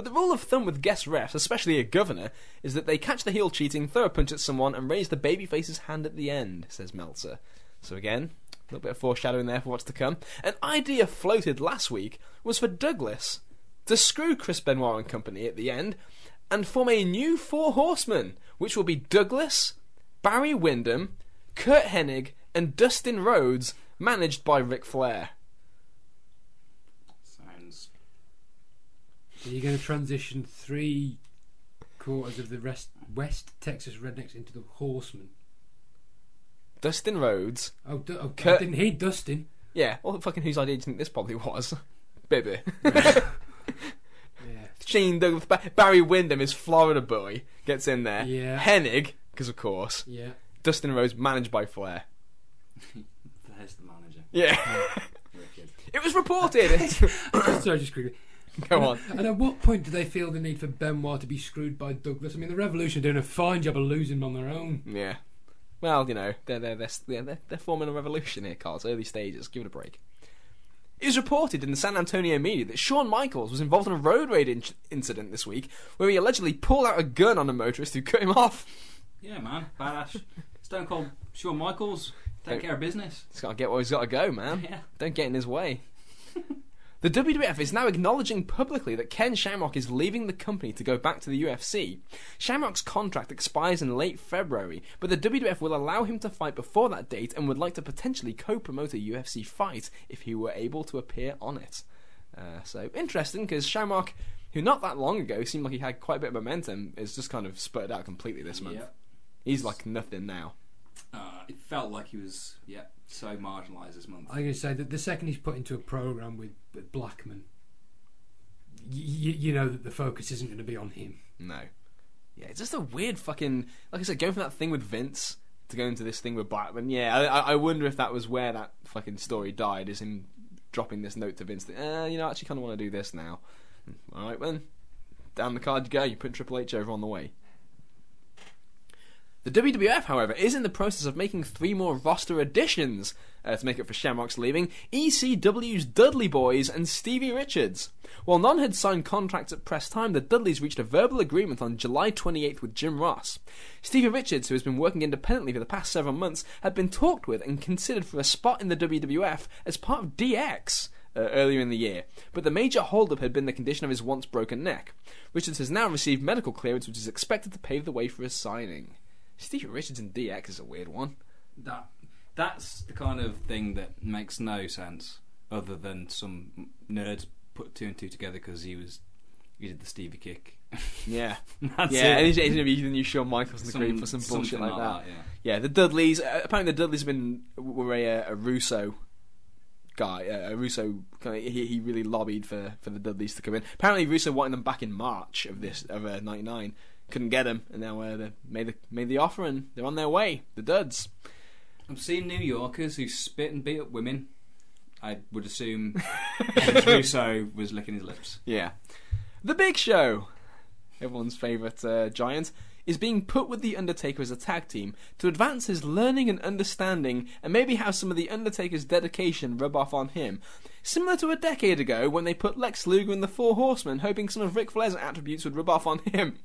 But the rule of thumb with guest refs, especially a governor, is that they catch the heel cheating, throw a punch at someone, and raise the babyface's hand at the end, says Meltzer. So again, a little bit of foreshadowing there for what's to come. An idea floated last week was for Douglas to screw Chris Benoit and company at the end and form a new Four Horsemen, which will be Douglas, Barry Windham, Curt Hennig, and Dustin Rhodes, managed by Ric Flair. Sounds. Are you going to transition three quarters of the rest, West Texas Rednecks into the Horsemen? Dustin Rhodes. Oh, du- oh I Curt- didn't hear Dustin. Yeah, well, fucking whose idea do you think this probably was? <laughs> Bibby. Yeah. <laughs> Shane Douglas. Ba- Barry Windham, his Florida boy, gets in there. Yeah. Hennig, because of course. Yeah. Dustin Rhodes, managed by Flair. <laughs> There's the manager. Yeah. Wicked. it was reported. Sorry, just quickly. <laughs> Go on. And at what point do they feel the need for Benoit to be screwed by Douglas? I mean, the Revolution are doing a fine job of losing him on their own. Yeah. Well, you know, they're they're they're, they're, they're forming a revolution here, Carl. It's early stages. Give it a break. It was reported in the San Antonio media that Shawn Michaels was involved in a road rage in- incident this week where he allegedly pulled out a gun on a motorist who cut him off. Yeah, man, badass. Stone Cold Shawn Michaels, take care of business. He's got to get where he's got to go, man. <laughs> Yeah. Don't get in his way. <laughs> the WWF is now acknowledging publicly that Ken Shamrock is leaving the company to go back to the UFC. Shamrock's contract expires in late February, but the WWF will allow him to fight before that date and would like to potentially co-promote a UFC fight if he were able to appear on it. Uh, so interesting because Shamrock, who not that long ago seemed like he had quite a bit of momentum, is just kind of spurted out completely this month. Yeah. He's like nothing now. Uh, it felt like he was, yeah, so marginalised this month. I'm going to say that the second he's put into a program with, with Blackman, y- y- you know that the focus isn't going to be on him. No. Yeah, it's just a weird fucking. Like I said, going from that thing with Vince to go into this thing with Blackman. Yeah, I, I- I wonder if that was where that fucking story died. Is him dropping this note to Vince that, eh, you know, I actually kind of want to do this now. All right, then. Down the card you go. You put Triple H over on the way. The WWF, however, is in the process of making three more roster additions uh, to make up for Shamrock's leaving ECW's Dudley Boys and Stevie Richards. While none had signed contracts at press time, the Dudleys reached a verbal agreement on July 28th with Jim Ross. Stevie Richards, who has been working independently for the past several months, had been talked with and considered for a spot in the WWF as part of DX. Uh, earlier in the year, but the major holdup had been the condition of his once broken neck. Richards has now received medical clearance, which is expected to pave the way for his signing. Stevie Richards in DX is a weird one. That that's the kind of thing that makes no sense, other than some nerds put two and two together because he was he did the Stevie kick. Yeah, <laughs> That's yeah, it. and he's, he's gonna be the new Shawn Michaels in the Some- green for some bullshit like, that. yeah. Yeah, the Dudleys. Uh, apparently, the Dudleys have been were a, a Russo guy. Uh, a Russo. Kind of, he, he really lobbied for, for the Dudleys to come in. Apparently, Russo wanted them back in March of this of uh, '99. Couldn't get them, and now uh, they made the made the offer, and they're on their way. The Duds. I'm seeing New Yorkers who spit and beat up women. I would assume <laughs> Russo was licking his lips. Yeah. The Big Show, everyone's favourite uh, giant, is being put with The Undertaker as a tag team to advance his learning and understanding and maybe have some of The Undertaker's dedication rub off on him. Similar to a decade ago when they put Lex Luger in The Four Horsemen, hoping some of Ric Flair's attributes would rub off on him.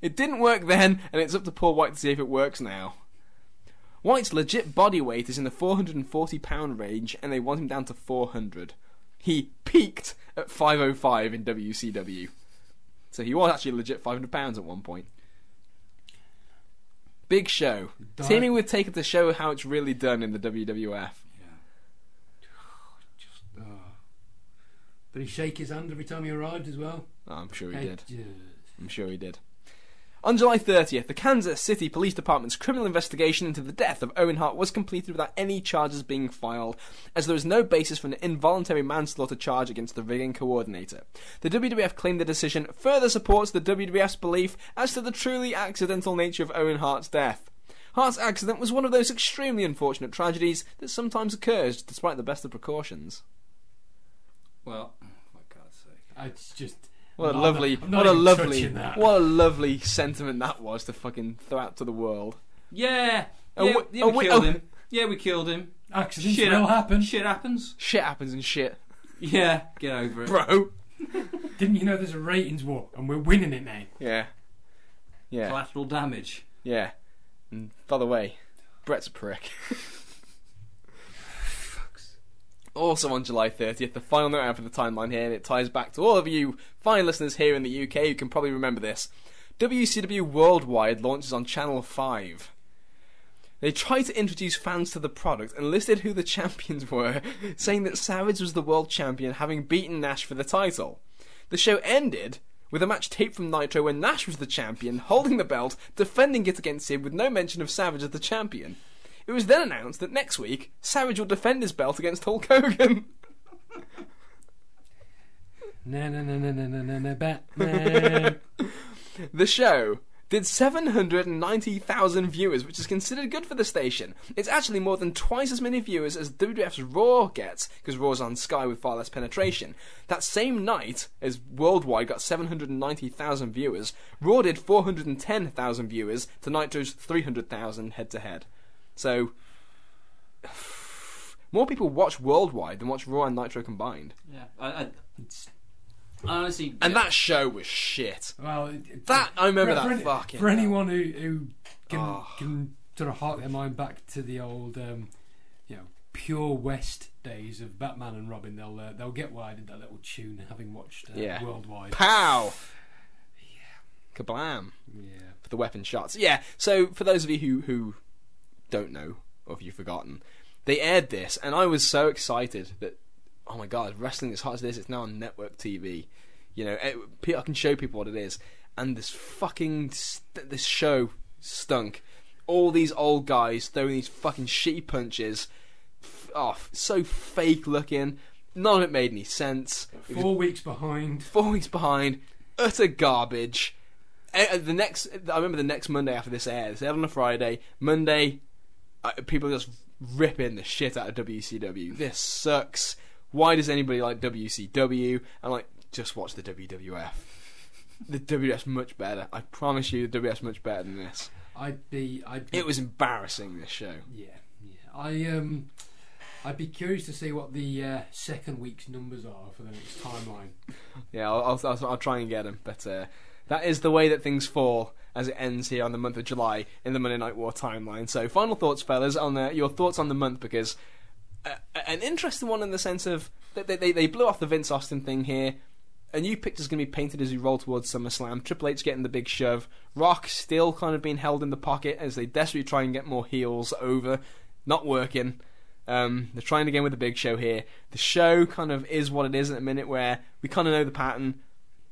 It didn't work then, and it's up to Paul Wight to see if it works now. Wight's legit body weight is in the 440 pound range, and they want him down to 400. He peaked at 505 in WCW. So he was actually legit 500 pounds at one point. Big Show. Di- Teaming with Taker to show how it's really done in the WWF. Did <sighs> he shake his hand every time he arrived as well? Oh, I'm sure he did. uh, I'm sure he did. On July 30th, the Kansas City Police Department's criminal investigation into the death of Owen Hart was completed without any charges being filed, as there is no basis for an involuntary manslaughter charge against the rigging coordinator. The WWF claimed the decision further supports the WWF's belief as to the truly accidental nature of Owen Hart's death. Hart's accident was one of those extremely unfortunate tragedies that sometimes occurs despite the best of precautions. Well, for God's sake. It's just. What a I'm not- lovely, I'm not what a lovely, what a lovely sentiment that was to fucking throw out to the world. Yeah, Oh, yeah, wait- yeah, oh, we wait, killed oh. him. Yeah, we killed him. Accidents Shit will hap- happen. Shit happens. Shit happens and shit, Yeah, get over it. bro. <laughs> Didn't you know there's a ratings war and we're winning it now? Yeah, yeah, Collateral damage. yeah. And by the way, Bret's a prick. <laughs> Also on July 30th, the final note out for the timeline here, and it ties back to all of you fine listeners here in the UK who can probably remember this. WCW Worldwide launches on Channel 5. They tried to introduce fans to the product and listed who the <laughs> champions were, saying that Savage was the world champion, having beaten Nash for the title. The show ended with a match taped from Nitro where Nash was the champion, holding the belt, defending it against him with no mention of Savage as the champion. It was then announced that next week, Savage will defend his belt against Hulk Hogan. No, no, no, no, no, no, no, no, Batman. <laughs> The show did 790,000 viewers, which is considered good for the station. It's actually more than twice as many viewers as WWF's Raw gets, because Raw's on Sky with far less penetration. That same night, as Worldwide got 790,000 viewers, Raw did 410,000 viewers to Nitro's 300,000 head to head. So, More people watch Worldwide than watch Raw and Nitro combined. Yeah, I, I, I honestly. And yeah, that show was shit. Well, it- it- That I remember for, that for fucking. for anyone who, who can Oh. can sort of hark their mind back to the old, um, you know, pure West days of Batman and Robin, they'll uh, they'll get why I did that little tune, having watched uh, Yeah. Worldwide. Pow! Kablam. Yeah. For the weapon shots. Yeah, so for those of you who, who don't know, or if you've forgotten, they aired this, and I was so excited that, oh my god, wrestling as hot as this, it's now on network TV. You know, it, I can show people what it is. And this fucking, st- this show stunk. All these old guys throwing these fucking shitty punches. F- oh, so fake looking. None of it made any sense. Four weeks behind. four weeks behind, utter garbage. Eh, uh, The next, I remember the next Monday after this aired. It's aired on a Friday. Monday, people just ripping the shit out of WCW. This sucks. Why does anybody like WCW? And like, just watch the WWF. The WWF's much better. I promise you, the WWF's much better than this. I'd be. I'd be It was embarrassing. This show. Yeah, yeah. I um, I'd be curious to see what the uh, second week's numbers are for the next timeline. <laughs> Yeah, I'll, I'll, I'll, I'll try and get them. But uh, that is the way that things fall as it ends here on the month of July in the Monday Night War timeline. So, final thoughts, fellas, on uh, your thoughts on the month because uh, an interesting one in the sense of they, they, they blew off the Vince Austin thing here. A new picture's going to be painted as we roll towards SummerSlam. Triple H getting the big shove. Rock still kind of being held in the pocket as they desperately try and get more heels over. Not working. Um, they're trying again with the big show here. The show kind of is what it is at a minute where we kind of know the pattern.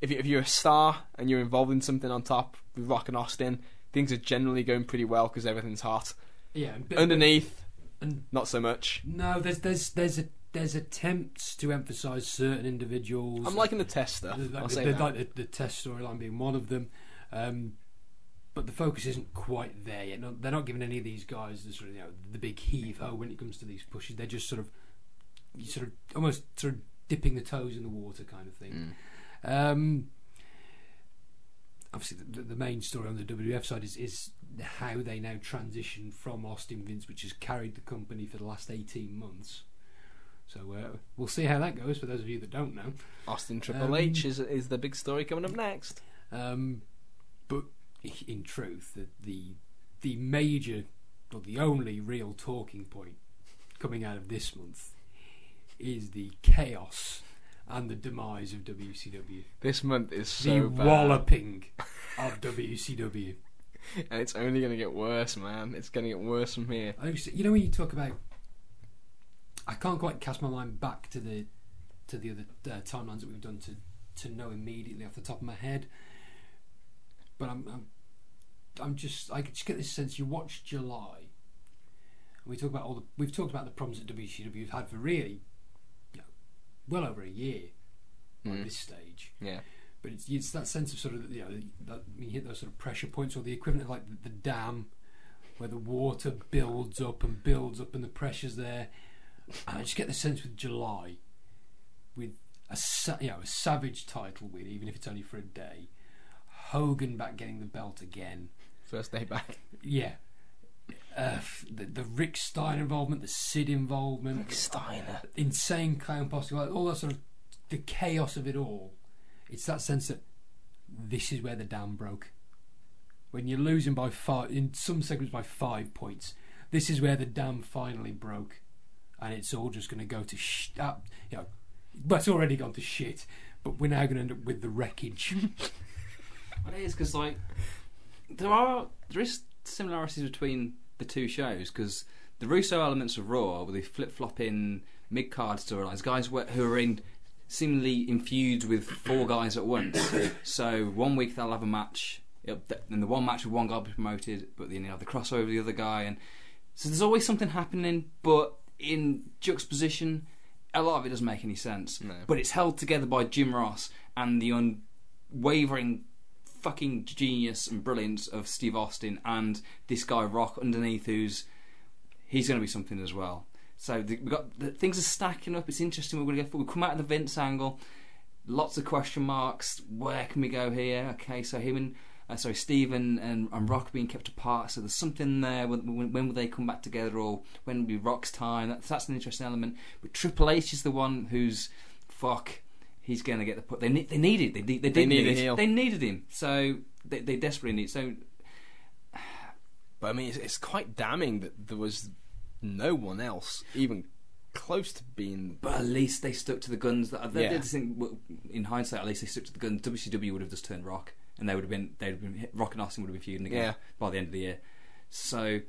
If, you, if you're a star and you're involved in something on top with Rock and Austin, things are generally going pretty well because everything's hot. Yeah, and bit- Underneath, and not so much. no, there's there's there's a there's attempts to emphasise certain individuals. I'm liking the Test stuff. The- I'll like, say the, that. like the, the Test storyline being one of them, um, but the focus isn't quite there yet. No, they're not giving any of these guys the sort of you know the big heave ho when it comes to these pushes. They're just sort of, you sort of almost sort of dipping the toes in the water kind of thing. Um, obviously, the, the main story on the WWF side is is how they now transition from Austin Vince, which has carried the company for the last eighteen months. So uh, we'll see how that goes. For those of you that don't know. Austin Triple Um, H is is the big story coming up next. Um, but in truth, the, the the major or the only real talking point coming out of this month is the chaos and the demise of WCW. This month is the so bad, walloping <laughs> of WCW. and it's only going to get worse, man. It's going to get worse from here. I used to- you know when you talk about, I can't quite cast my mind back to the to the other uh, timelines that we've done to to know immediately off the top of my head. But I'm I'm, I'm just I just get this sense you watch July. And we talk about all the we've talked about the problems that WCW have had for really, well over a year at Mm. this stage. Yeah, But it's, it's that sense of sort of you know that you hit those sort of pressure points or the equivalent of like the, the dam where the water builds up and builds up and the pressure's there. And I just get the sense with July, with a sa- you know a savage title win, even if it's only for a day. Hogan back getting the belt again. first day back. Yeah. Uh, the, the Rick Steiner involvement, the Sid involvement, Steiner. insane clown posse, like all that sort of the chaos of it all. It's that sense that this is where the dam broke. When you're losing by five, in some segments by five points, this is where the dam finally broke, and it's all just going to go to sh- uh, you know, but it's already gone to shit. But we're now going to end up with the wreckage. <laughs> Well, it is because like there are there is similarities between the two shows because the Russo elements of Raw, where they flip flop in mid card storylines, guys who are in seemingly infused with four guys at once. <coughs> so one week they'll have a match, and the one match with one guy will be promoted, but then you have the crossover with the other guy, and so there's always something happening, but in juxtaposition. A lot of it doesn't make any sense, No. but it's held together by Jim Ross and the unwavering fucking genius and brilliance of Steve Austin and this guy Rock underneath, who's he's going to be something as well. So the, we got the, things are stacking up. It's interesting. We're going to go. We come out of the Vince angle. Lots of question marks. Where can we go here? Okay, so him and uh, sorry, Steve and, and, and Rock being kept apart. So there's something there. When, when, when will they come back together, or when will be Rock's time? That's, that's an interesting element. But Triple H is the one who's fuck. He's going to get the put. They need. They needed. They, they, they, did need a They needed him. So they, they desperately need. So But I mean, it's, it's quite damning that there was no one else even close to being. But at least they stuck to the guns. That they, Yeah. they think, in hindsight, at least they stuck to the guns. WCW would have just turned Rock, and they would have been. They'd have been Rock and Austin would have been feuding again Yeah. by the end of the year. So,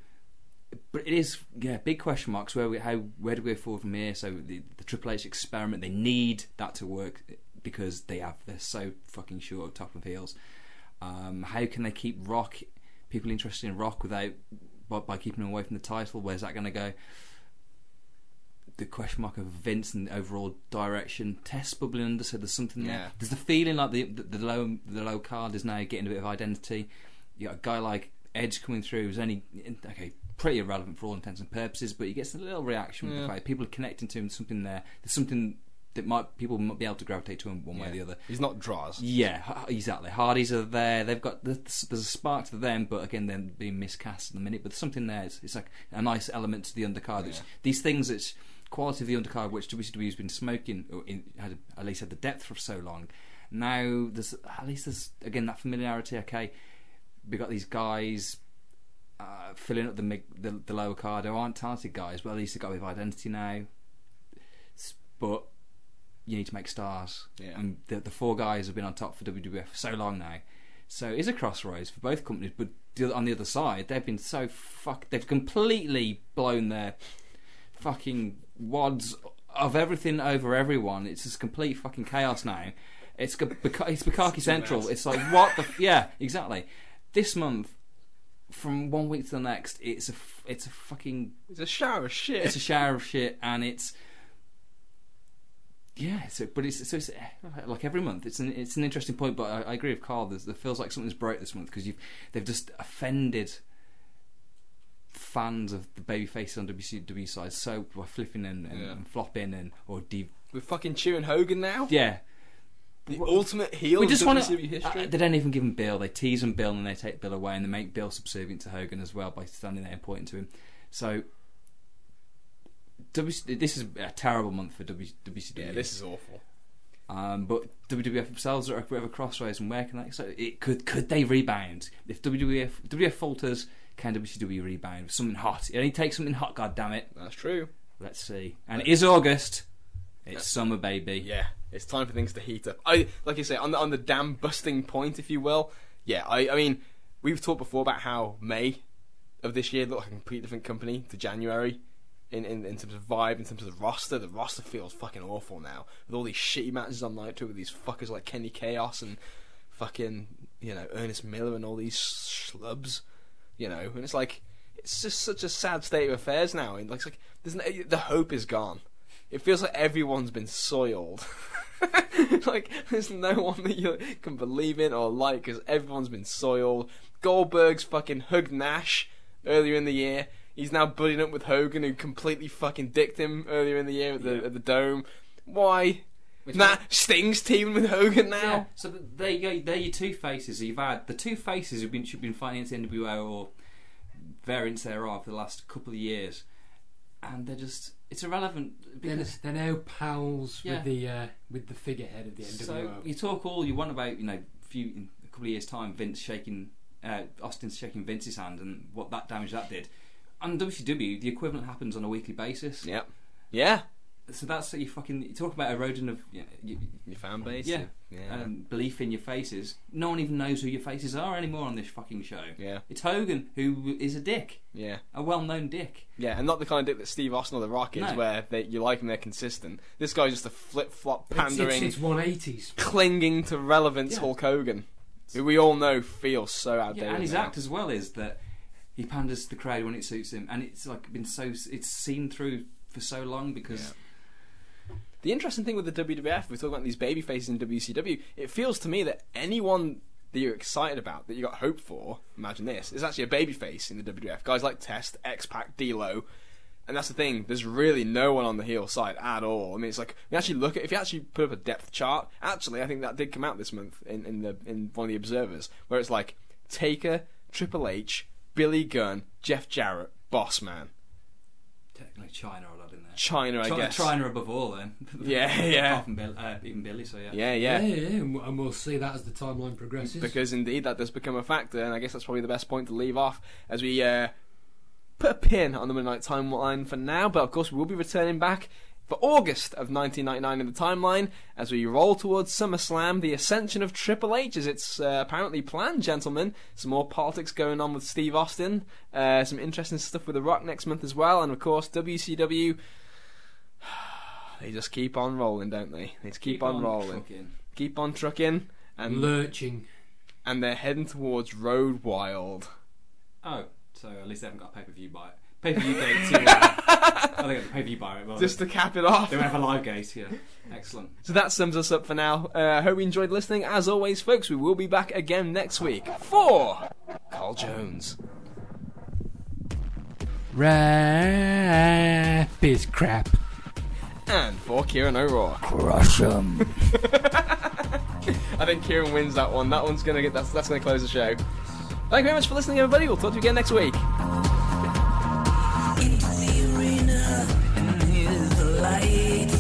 but it is yeah big question marks. Where we how where do we go forward from here? So the the Triple H experiment they need that to work because they have they're so fucking short of top of heels. Um, how can they keep Rock people interested in Rock without by, by keeping them away from the title? Where's that going to go? the question mark of Vince and the overall direction. Test bubbling under, so there's something Yeah. there. There's the feeling like the, the the low the low card is now getting a bit of identity. You got a guy like Edge coming through who's only okay pretty irrelevant for all intents and purposes, but he gets a little reaction with the Yeah. fight. People are connecting to him. Something there. There's something that might people might be able to gravitate to him one way or the other. He's not draws. Yeah, exactly. Hardys are there. They've got there's there's a spark to them, but again, they're being miscast in the minute. But there's something there. It's, it's like a nice element to the undercard. Which, these things, it's quality of the undercard, which WCW has been smoking, or in, had at least had the depth for so long. Now there's at least there's again that familiarity. Okay, we got these guys uh, filling up the, mid- the the lower card who aren't talented guys, but at least they've got a bit of identity now. But you need to make stars. Yeah. And the, the four guys have been on top for WWF for so long now. So it's a crossroads for both companies. But the, on the other side, they've been so fuck. They've completely blown their fucking wads of everything over everyone. It's just complete fucking chaos now. It's it's Bukaki Central. It's like what the f- yeah exactly. This month, from one week to the next, it's a it's a fucking It's a shower of shit. it's a shower of shit, and it's yeah. A, but it's, so it's eh, like every month. It's an it's an interesting point, but I, I agree with Carl. There's, there feels like something's broke this month because you've they've just offended fans of the baby faces on WCW side so by flipping and, and, Yeah. and flopping and or de- We're fucking cheering Hogan now. yeah. The ultimate heel. We of just want WCW to. history. they don't even give him Bill. They tease him Bill and they take Bill away and they make Bill subservient to Hogan as well by standing there and pointing to him. So, w, this is a terrible month for w, WCW. yeah, this is awful. Um, but WWF themselves are at a bit of a crossroads, and where can they? So it could could they rebound if WWF WWF falters? Can WCW rebound with something hot? It only takes something hot. God damn it! That's true. Let's see. And it is August. It's summer, baby. Yeah, it's time for things to heat up. I like you say on the on the dam busting point, if you will. Yeah, I I mean we've talked before about how May of this year looked like a completely different company to January. In, in, in terms of vibe, in terms of the roster, the roster feels fucking awful now. With all these shitty matches on Nitro with these fuckers like Kenny Kaos and fucking, you know, Ernest Miller and all these schlubs, you know, and it's like, it's just such a sad state of affairs now. And like, it's like there's no, the hope is gone. It feels like everyone's been soiled. <laughs> like there's no one that you can believe in or like because everyone's been soiled. Goldberg's fucking hugged Nash earlier in the year. He's now buddying up with Hogan, who completely fucking dicked him earlier in the year at the at the Dome. Why? Nah, Sting's teaming with Hogan now. Yeah. So there you go. They're your two faces. You've had the two faces who've been should been fighting against the NWO or variants thereof for the last couple of years, and they're just it's irrelevant They're, because they're now pals Yeah. with the uh, with the figurehead of the NWO. so you talk all you want about you know a few in a couple of years time Vince shaking uh, Austin's shaking Vince's hand and what that damage that did. On WCW, the equivalent happens on a weekly basis. Yep. Yeah. So that's you fucking you talk about erosion of you know, you, Your fan base. yeah, Yeah. Um, belief in your faces. No one even knows who your faces are anymore on this fucking show. Yeah. It's Hogan who is a dick, yeah. a well-known dick. Yeah, and not the kind of dick that Steve Austin or The Rock is, No. where they, you like them, they're consistent. This guy's just a flip flop, It's- it's, pandering, it's, 180s. clinging to relevance Yeah. Hulk Hogan, who we all know feels so outdated. Yeah, and his now. act as well is that he panders to the crowd when it suits him, and it's like been so it's seen through for so long because The interesting thing with the WWF, we talk about these baby faces in WCW. It feels to me that anyone that you're excited about, that you got hope for, imagine this, is actually a baby face in the WWF. Guys like Test, X Pac, D'Lo, and that's the thing. There's really no one on the heel side at all. I mean, it's like you actually look at if you actually put up a depth chart. Actually, I think that did come out this month in, in the in one of the observers, where it's like Taker, Triple H, Billy Gunn, Jeff Jarrett, Boss Man. Technically, Chyna a lot in there. Chyna, I Chyna, guess. Chyna above all, then. <laughs> Yeah, yeah. Apart from Bill, uh, even Billy, so yeah. Yeah, Yeah, yeah. yeah, and, and we'll see that as the timeline progresses. Because indeed that does become a factor, and I guess that's probably the best point to leave off as we uh, put a pin on the Midnight Timeline for now. But of course, we will be returning back for August of 1999 in the timeline as we roll towards SummerSlam, the ascension of Triple H as it's uh, apparently planned, gentlemen. Some more politics going on with Steve Austin, uh, some interesting stuff with The Rock next month as well, and of course, WCW. <sighs> They just keep on rolling, don't they? They just keep, on, rolling, trucking. keep on trucking, and lurching. and they're heading towards Road Wild. Oh, so at least they haven't got a pay per view buy. Pay per view gate to. Uh, <laughs> oh, they got the pay per view buy it. Well, Just to cap it off. they won't have a live gate. Yeah, excellent. So that sums us up for now. Uh, I hope you enjoyed listening. As always, folks, we will be back again next week for Carl Jones. Rap is crap. And for Kieran O'Rourke. Crush him. <laughs> I think Kieran wins that one. That one's gonna get that's that's gonna close the show. Thank you very much for listening, everybody. We'll talk to you again next week. into the arena, and here's the light.